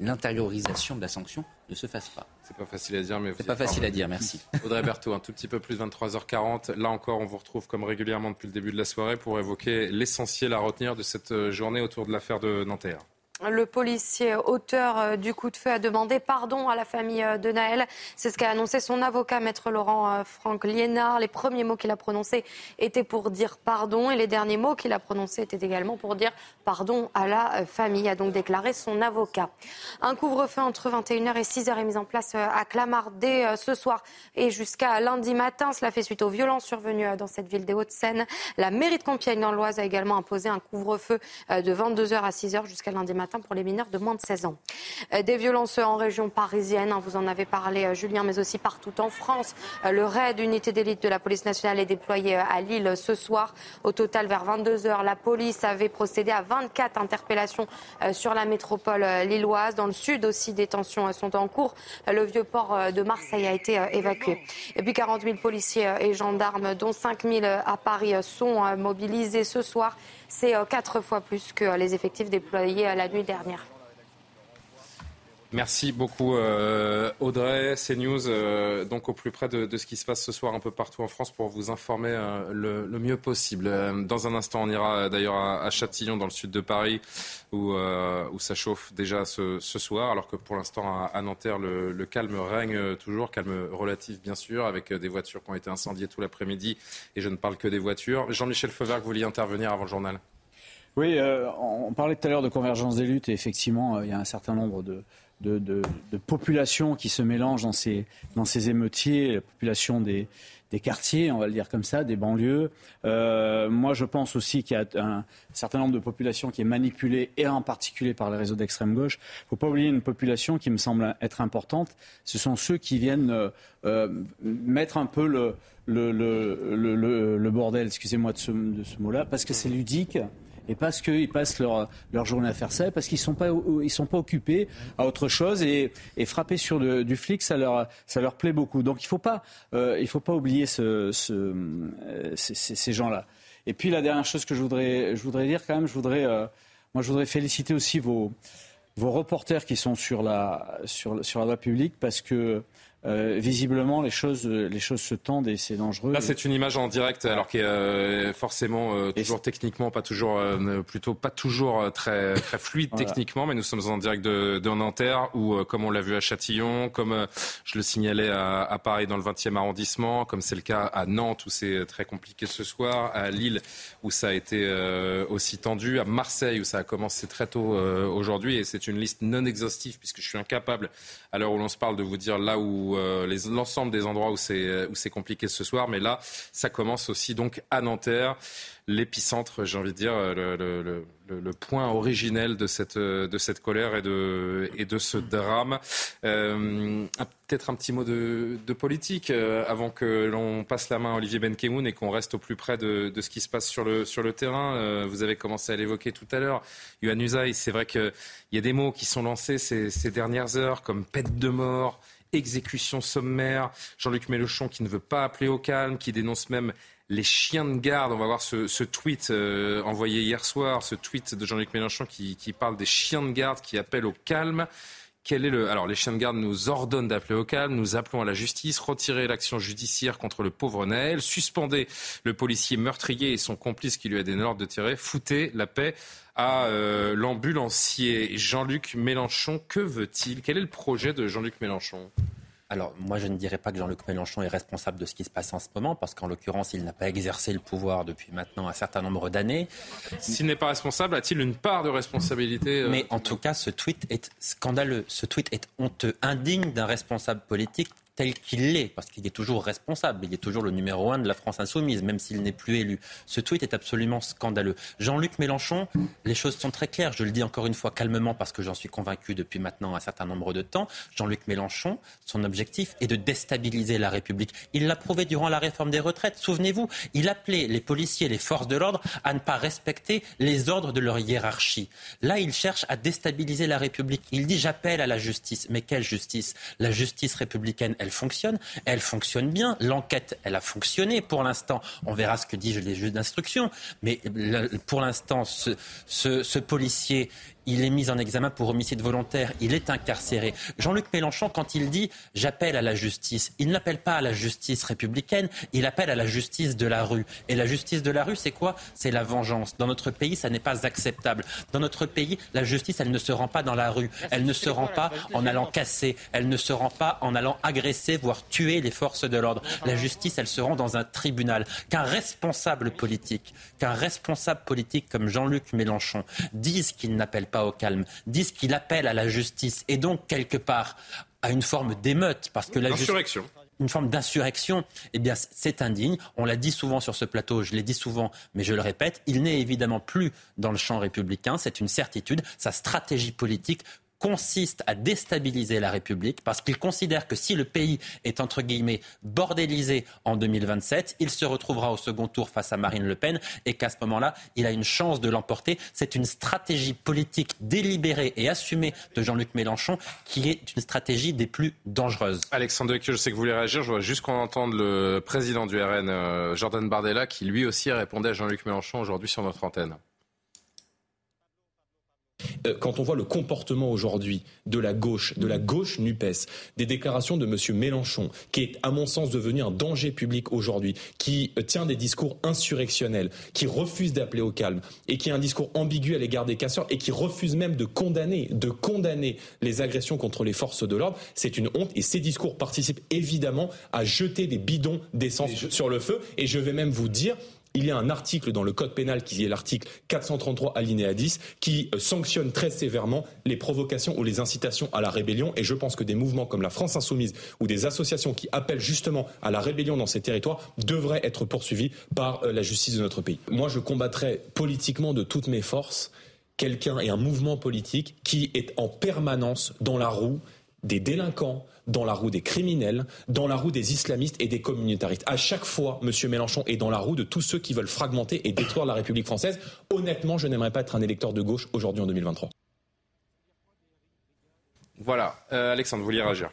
l'intériorisation de la sanction ne se fasse pas. C'est pas facile à dire, mais c'est pas facile à dire. Merci. Audrey Berthaud, un tout petit peu plus 23h40. Là encore, on vous retrouve comme régulièrement depuis le début de la soirée pour évoquer l'essentiel à retenir de cette journée autour de l'affaire de Nanterre. Le policier auteur euh, du coup de feu a demandé pardon à la famille euh, de Naël. C'est ce qu'a annoncé son avocat, maître Laurent euh, Franck Liénard. Les premiers mots qu'il a prononcés étaient pour dire pardon et les derniers mots qu'il a prononcés étaient également pour dire pardon à la famille, a donc déclaré son avocat. Un couvre-feu entre 21h et 6h est mis en place à Clamart dès ce soir et jusqu'à lundi matin. Cela fait suite aux violences survenues dans cette ville des Hauts-de-Seine. La mairie de Compiègne dans l'Oise a également imposé un couvre-feu de 22h à 6h jusqu'à lundi matin pour les mineurs de moins de 16 ans. Euh, des violences en région parisienne, hein, vous en avez parlé euh, Julien, mais aussi partout en France. Euh, le raid unité d'élite de la police nationale est déployé à Lille ce soir. Au total, vers 22 heures, la police avait procédé à 24 interpellations sur la métropole lilloise. Dans le sud aussi, des tensions sont en cours. Le vieux port de Marseille a été évacué. Et puis 40 000 policiers et gendarmes, dont 5 000 à Paris, sont mobilisés ce soir. C'est euh, quatre fois plus que les effectifs déployés euh, la nuit dernière. Merci beaucoup euh, Audrey, CNews, euh, donc au plus près de, ce qui se passe ce soir un peu partout en France pour vous informer le, mieux possible. dans un instant, on ira d'ailleurs à, Châtillon, dans le sud de Paris, où, où ça chauffe déjà ce, soir, alors que pour l'instant à, Nanterre, le, calme règne toujours, calme relatif bien sûr, avec des voitures qui ont été incendiées tout l'après-midi, et je ne parle que des voitures. Jean-Michel Fevert, vous vouliez intervenir avant le journal? Oui, euh, on parlait tout à l'heure de convergence des luttes et effectivement, euh, il y a un certain nombre de, de, populations qui se mélangent dans ces, dans ces émeutiers, la population des, quartiers, on va le dire comme ça, des banlieues. Euh, moi, je pense aussi qu'il y a un certain nombre de populations qui est manipulée, et en particulier par les réseaux d'extrême gauche. Il ne faut pas oublier une population qui me semble être importante. Ce sont ceux qui viennent mettre un peu le, le, le, le bordel, excusez-moi de ce mot-là, parce que c'est ludique et parce qu'ils passent leur, leur journée à faire ça, parce qu'ils ne sont, pas, ils sont pas occupés à autre chose et, et frapper sur du flic, ça leur, ça leur plaît beaucoup. Donc il ne faut, pas, euh, faut pas oublier euh, ces, ces gens-là. Et puis la dernière chose que je voudrais, je voudrais dire quand même, je voudrais, euh, moi, je voudrais féliciter aussi vos, vos reporters qui sont sur la, sur, sur la voie publique parce que euh, visiblement, les choses, les choses se tendent et c'est dangereux. Là, c'est une image en direct, alors qui est euh, forcément euh, toujours techniquement, pas toujours, plutôt pas toujours très, très fluide techniquement, mais nous sommes en direct de, de Nanterre, où, comme on l'a vu à Châtillon, comme je le signalais à, à, Paris dans le 20e arrondissement, comme c'est le cas à Nantes, où c'est très compliqué ce soir, à Lille, où ça a été aussi tendu, à Marseille, où ça a commencé très tôt aujourd'hui, et c'est une liste non exhaustive, puisque je suis incapable, à l'heure où l'on se parle, de vous dire là où euh, l'ensemble des endroits où c'est compliqué ce soir. Mais là, ça commence aussi donc à Nanterre, l'épicentre, j'ai envie de dire, le, point originel de cette, de cette colère et de, et de ce drame. Euh, peut-être un petit mot de, politique euh, avant que l'on passe la main à Olivier Benkemoun et qu'on reste au plus près de, ce qui se passe sur le, sur le terrain. vous avez commencé à l'évoquer tout à l'heure. Yohann Usaï, c'est vrai qu'il y a des mots qui sont lancés ces, ces dernières heures comme pète de mort, exécution sommaire. Jean-Luc Mélenchon qui ne veut pas appeler au calme, qui dénonce même les chiens de garde. On va voir ce, tweet euh, envoyé hier soir, ce tweet de Jean-Luc Mélenchon qui, parle des chiens de garde qui appellent au calme. Alors, les chiens de garde nous ordonnent d'appeler au calme. Nous appelons à la justice, retirer l'action judiciaire contre le pauvre Naël, suspendez le policier meurtrier et son complice qui lui a donné l'ordre de tirer, foutez la paix à euh, l'ambulancier Jean-Luc Mélenchon. Que veut-il? Quel est le projet de Jean-Luc Mélenchon? Alors, moi, je ne dirais pas que Jean-Luc Mélenchon est responsable de ce qui se passe en ce moment, parce qu'en l'occurrence, il n'a pas exercé le pouvoir depuis maintenant un certain nombre d'années. S'il n'est pas responsable, a-t-il une part de responsabilité euh, Mais en tout cas, ce tweet est scandaleux. Ce tweet est honteux, indigne d'un responsable politique tel qu'il l'est, parce qu'il est toujours responsable, il est toujours le numéro un de la France insoumise, même s'il n'est plus élu. Ce tweet est absolument scandaleux. Jean-Luc Mélenchon, les choses sont très claires, je le dis encore une fois calmement parce que j'en suis convaincu depuis maintenant un certain nombre de temps. Jean-Luc Mélenchon, son objectif est de déstabiliser la République. Il l'a prouvé durant la réforme des retraites. Souvenez-vous, il appelait les policiers, les forces de l'ordre à ne pas respecter les ordres de leur hiérarchie. Là, il cherche à déstabiliser la République. Il dit j'appelle à la justice. Mais quelle justice? La justice républicaine, elle elle fonctionne, elle fonctionne bien. L'enquête, elle a fonctionné pour l'instant. On verra ce que disent les juges d'instruction. Mais pour l'instant, ce, ce, ce policier, il est mis en examen pour homicide volontaire, il est incarcéré. Jean-Luc Mélenchon, quand il dit j'appelle à la justice, il n'appelle pas à la justice républicaine, il appelle à la justice de la rue. Et la justice de la rue, c'est quoi? C'est la vengeance. Dans notre pays, ça n'est pas acceptable. Dans notre pays, la justice, elle ne se rend pas dans la rue, elle ne se rend pas en allant casser, elle ne se rend pas en allant agresser, voire tuer les forces de l'ordre. La justice, elle se rend dans un tribunal. Qu'un responsable politique, qu'un responsable politique comme Jean-Luc Mélenchon dise qu'il n'appelle pas au calme, disent qu'il appelle à la justice et donc quelque part à une forme d'émeute parce que la insurrection. Une forme d'insurrection, eh bien, c'est indigne. On l'a dit souvent sur ce plateau, je l'ai dit souvent, mais je le répète, il n'est évidemment plus dans le champ républicain, c'est une certitude. Sa stratégie politique consiste à déstabiliser la République parce qu'il considère que si le pays est entre guillemets bordélisé en 2027, il se retrouvera au second tour face à Marine Le Pen et qu'à ce moment-là, il a une chance de l'emporter. C'est une stratégie politique délibérée et assumée de Jean-Luc Mélenchon qui est une stratégie des plus dangereuses. Alexandre je sais que vous voulez réagir. Je vois juste qu'on entende le président du RN, euh, Jordan Bardella, qui lui aussi répondait à Jean-Luc Mélenchon aujourd'hui sur notre antenne. Euh, quand on voit le comportement aujourd'hui de la gauche, de la gauche NUPES, des déclarations de M. Mélenchon, qui est à mon sens devenu un danger public aujourd'hui, qui euh, tient des discours insurrectionnels, qui refuse d'appeler au calme et qui a un discours ambigu à l'égard des casseurs et qui refuse même de condamner, de condamner les agressions contre les forces de l'ordre, c'est une honte et ces discours participent évidemment à jeter des bidons d'essence sur le feu et je vais même vous dire il y a un article dans le code pénal qui est l'article 433 alinéa 10 qui euh, sanctionne très sévèrement les provocations ou les incitations à la rébellion et je pense que des mouvements comme la France insoumise ou des associations qui appellent justement à la rébellion dans ces territoires devraient être poursuivis par euh, la justice de notre pays. Moi je combattrai politiquement de toutes mes forces quelqu'un et un mouvement politique qui est en permanence dans la roue des délinquants, dans la roue des criminels, dans la roue des islamistes et des communautaristes. À chaque fois, M. Mélenchon est dans la roue de tous ceux qui veulent fragmenter et détruire la République française. Honnêtement, je n'aimerais pas être un électeur de gauche aujourd'hui en 2023. Voilà. Euh, Alexandre, vous vouliez réagir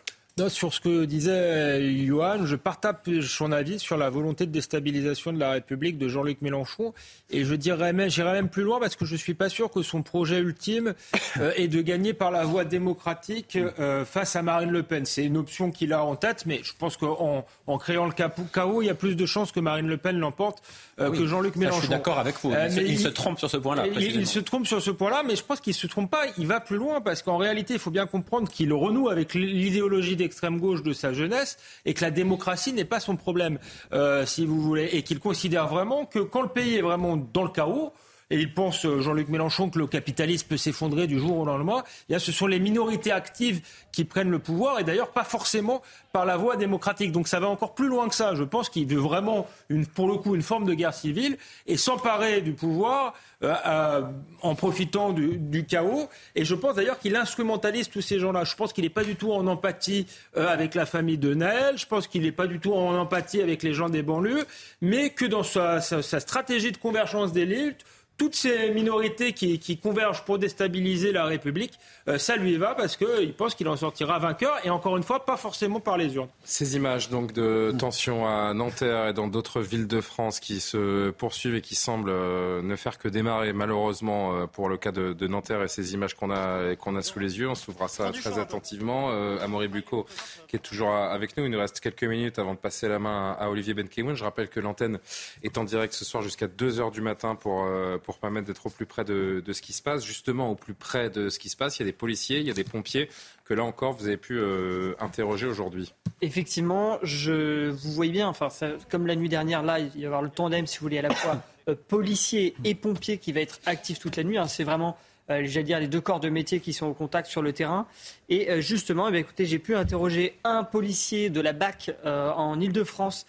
sur ce que disait Johan, je partage son avis sur la volonté de déstabilisation de la République de Jean-Luc Mélenchon. Et je dirais même, j'irais même plus loin parce que je ne suis pas sûr que son projet ultime euh, est de gagner par la voie démocratique euh, face à Marine Le Pen. C'est une option qu'il a en tête, mais je pense qu'en en créant le chaos, il y a plus de chances que Marine Le Pen l'emporte euh, que Jean-Luc Mélenchon. je suis d'accord avec vous. il, il, se trompe sur ce point-là. Il, il, se trompe sur ce point-là, mais je pense qu'il ne se trompe pas. Il va plus loin parce qu'en réalité, il faut bien comprendre qu'il renoue avec l'idéologie des extrême gauche de sa jeunesse et que la démocratie n'est pas son problème, euh, si vous voulez, et qu'il considère vraiment que quand le pays est vraiment dans le chaos, et il pense, euh, Jean-Luc Mélenchon, que le capitalisme peut s'effondrer du jour au lendemain. Et ce sont les minorités actives qui prennent le pouvoir, et d'ailleurs pas forcément par la voie démocratique. Donc ça va encore plus loin que ça. Je pense qu'il veut vraiment, une, pour le coup, une forme de guerre civile et s'emparer du pouvoir euh, euh, en profitant du, chaos. Et je pense d'ailleurs qu'il instrumentalise tous ces gens-là. Je pense qu'il n'est pas du tout en empathie avec la famille de Naël. Je pense qu'il n'est pas du tout en empathie avec les gens des banlieues, mais que dans sa, sa stratégie de convergence des luttes, toutes ces minorités qui, convergent pour déstabiliser la République, euh, ça lui va parce qu'il pense qu'il en sortira vainqueur et encore une fois, pas forcément par les urnes. Ces images donc de tensions à Nanterre et dans d'autres villes de France qui se poursuivent et qui semblent euh, ne faire que démarrer malheureusement euh, pour le cas de, Nanterre et ces images qu'on a, qu'on a sous les yeux. On s'ouvrira ça très attentivement. Amaury Bucco qui est toujours avec nous. Il nous reste quelques minutes avant de passer la main à Olivier Benkemoun. Je rappelle que l'antenne est en direct ce soir jusqu'à 2h du matin pour pour permettre d'être au plus près de, ce qui se passe. Justement, au plus près de ce qui se passe, il y a des policiers, il y a des pompiers que là encore vous avez pu euh, interroger aujourd'hui. Effectivement, je, vous voyez bien, enfin, comme la nuit dernière, là, il va y avoir le tandem, si vous voulez, à la fois euh, policiers et pompiers qui va être actif toute la nuit. Hein. C'est vraiment euh, j'allais dire, les deux corps de métier qui sont au contact sur le terrain. Et justement, eh écoutez, j'ai pu interroger un policier de la BAC en Ile-de-France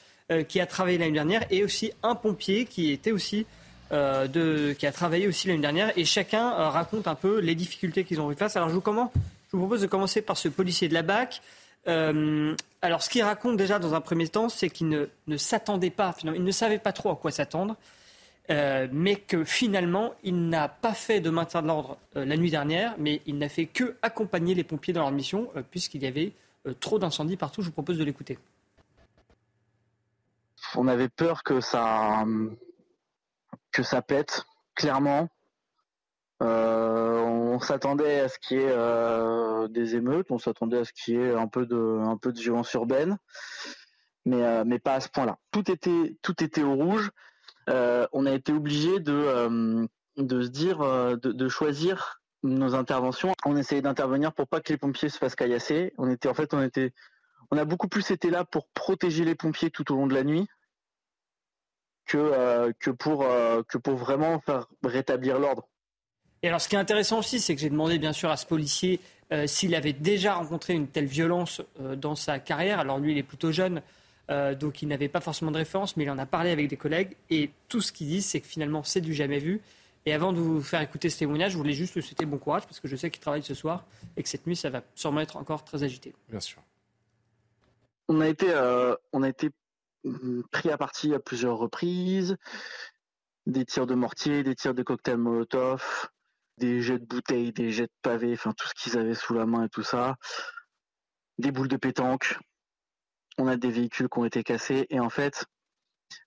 qui a travaillé l'année dernière et aussi un pompier qui était aussi euh, qui a travaillé aussi l'année dernière, et chacun euh, raconte un peu les difficultés qu'ils ont eu face. Alors je vous, comment, je vous propose de commencer par ce policier de la BAC. Euh, alors ce qu'il raconte déjà dans un premier temps, c'est qu'il ne, ne s'attendait pas, il ne savait pas trop à quoi s'attendre, mais que finalement, il n'a pas fait de maintien de l'ordre la nuit dernière, mais il n'a fait que accompagner les pompiers dans leur mission, puisqu'il y avait trop d'incendies partout. Je vous propose de l'écouter. On avait peur que ça, ça pète, clairement. Euh, on s'attendait à ce qu'il y ait euh, des émeutes, on s'attendait à ce qu'il y ait un peu de, un peu de violence urbaine, mais, euh, pas à ce point-là. Tout était, tout était au rouge. on a été obligé de, de se dire, de, de, choisir nos interventions. On essayait d'intervenir pour pas que les pompiers se fassent caillasser. On était, en fait, on était, on a beaucoup plus été là pour protéger les pompiers tout au long de la nuit que, que pour, que pour vraiment faire rétablir l'ordre. Et alors, ce qui est intéressant aussi, c'est que j'ai demandé bien sûr à ce policier euh, s'il avait déjà rencontré une telle violence euh, dans sa carrière. Alors lui, il est plutôt jeune, euh, donc il n'avait pas forcément de référence, mais il en a parlé avec des collègues. Et tout ce qu'il dit, c'est que finalement, c'est du jamais vu. Et avant de vous faire écouter ce témoignage, je voulais juste lui souhaiter bon courage, parce que je sais qu'il travaille ce soir et que cette nuit, ça va sûrement être encore très agité. Bien sûr. On a été, on a été pris à partie à plusieurs reprises. Des tirs de mortier, des tirs de cocktail Molotov, des jets de bouteilles, des jets de pavés, enfin tout ce qu'ils avaient sous la main et tout ça, des boules de pétanque. On a des véhicules qui ont été cassés et en fait,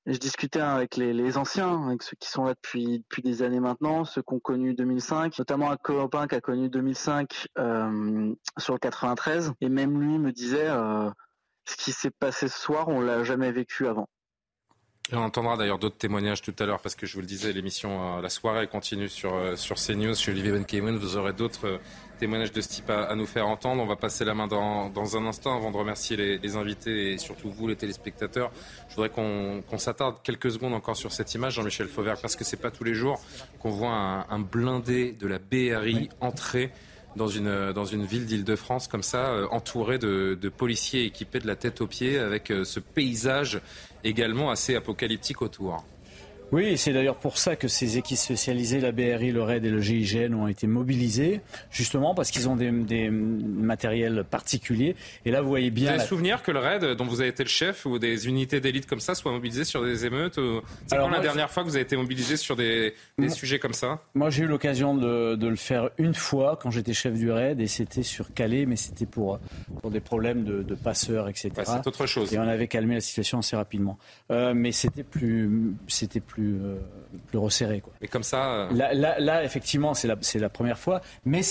je discutais avec les, anciens, avec ceux qui sont là depuis depuis des années maintenant, ceux qui ont connu 2005, notamment un copain qui a connu 2005 euh, sur le 93 et même lui me disait euh, ce qui s'est passé ce soir, on l'a jamais vécu avant on entendra d'ailleurs d'autres témoignages tout à l'heure parce que je vous le disais, l'émission, euh, la soirée continue sur, euh, sur CNews, chez Olivier Benkemoun. Vous aurez d'autres euh, témoignages de ce type à, nous faire entendre. On va passer la main dans, dans un instant avant de remercier les, invités et surtout vous, les téléspectateurs. Je voudrais qu'on s'attarde quelques secondes encore sur cette image, Jean-Michel Fauvert, parce que c'est pas tous les jours qu'on voit un, blindé de la BRI entrer dans une, dans une ville d'Île-de-France comme ça, entouré de, de, policiers équipés de la tête aux pieds, avec ce paysage également assez apocalyptique autour. Oui, c'est d'ailleurs pour ça que ces équipes spécialisées, la BRI, le RAID et le GIGN, ont été mobilisées, justement parce qu'ils ont des, matériels particuliers. Et là, vous voyez bien. Vous avez souvenir que le RAID, dont vous avez été le chef, ou des unités d'élite comme ça, soient mobilisées sur des émeutes C'est quand la dernière fois que vous avez été mobilisé sur des, sujets comme ça? Moi, j'ai eu l'occasion de, le faire une fois quand j'étais chef du RAID, et c'était sur Calais, mais c'était pour, pour des problèmes de, passeurs, etc. c'est autre chose. Et on avait calmé la situation assez rapidement. Euh, mais c'était plus, c'était plus plus, euh, plus resserré. Quoi. Et comme ça. Euh, là, là, effectivement, c'est la, la, première fois. Mais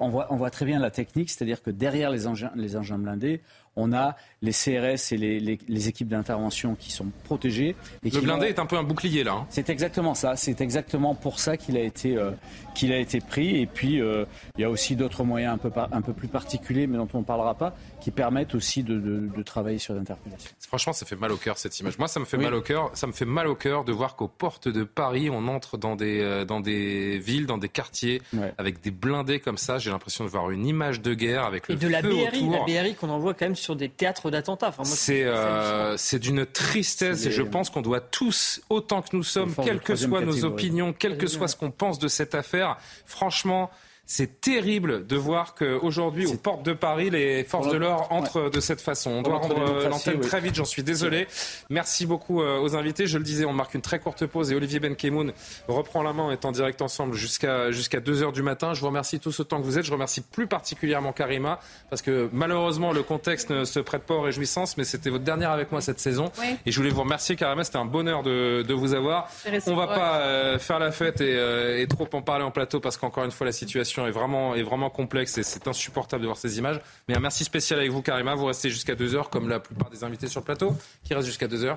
on, voit, on voit très bien la technique, c'est-à-dire que derrière les engins, les engins blindés, on a les CRS et les, équipes d'intervention qui sont protégées. le blindé est un peu un bouclier là. Hein. C'est exactement ça. C'est exactement pour ça qu'il a été euh, qu'il a été pris. Et puis il y a aussi d'autres moyens un peu un peu plus particuliers, mais dont on ne parlera pas, qui permettent aussi de, travailler sur l'interpellation. Franchement, ça fait mal au cœur cette image. Moi, ça me fait mal au cœur. Ça me fait mal au cœur de voir qu'aux portes de Paris, on entre dans des euh, dans des villes, dans des quartiers avec des blindés comme ça. J'ai l'impression de voir une image de guerre avec le Et de la BRI, la BRI qu'on envoie quand même sur des théâtres d'attentats. c'est euh, c'est d'une tristesse et je pense qu'on doit tous, autant que nous sommes, quelles que soient nos opinions, quel que soit ce qu'on pense de cette affaire, franchement. C'est terrible de voir qu'aujourd'hui, aux portes de Paris, les forces de l'ordre entrent de cette façon. On doit rendre euh, l'antenne très vite, j'en suis désolé. Merci beaucoup euh, aux invités. Je le disais, on marque une très courte pause et Olivier Benkemoun reprend la main en étant direct ensemble jusqu'à jusqu'à 2h du matin. Je vous remercie tous autant que vous êtes. Je remercie plus particulièrement Karima parce que malheureusement, le contexte ne se prête pas aux réjouissances, mais c'était votre dernière avec moi cette saison. Et je voulais vous remercier, Karima. C'était un bonheur de, de vous avoir. On va pas euh, faire la fête et, et trop en parler en plateau parce qu'encore une fois, la situation est vraiment, est vraiment complexe et c'est insupportable de voir ces images. Mais un merci spécial avec vous, Karima. Vous restez jusqu'à 2h, comme la plupart des invités sur le plateau, qui restent jusqu'à 2h.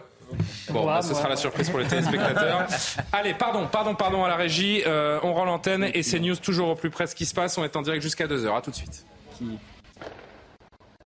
Bon, bah, ce sera la surprise pour les téléspectateurs. Allez, pardon, pardon, pardon à la régie. Euh, on rend l'antenne et c'est News toujours au plus près de ce qui se passe. On est en direct jusqu'à 2h. À tout de suite.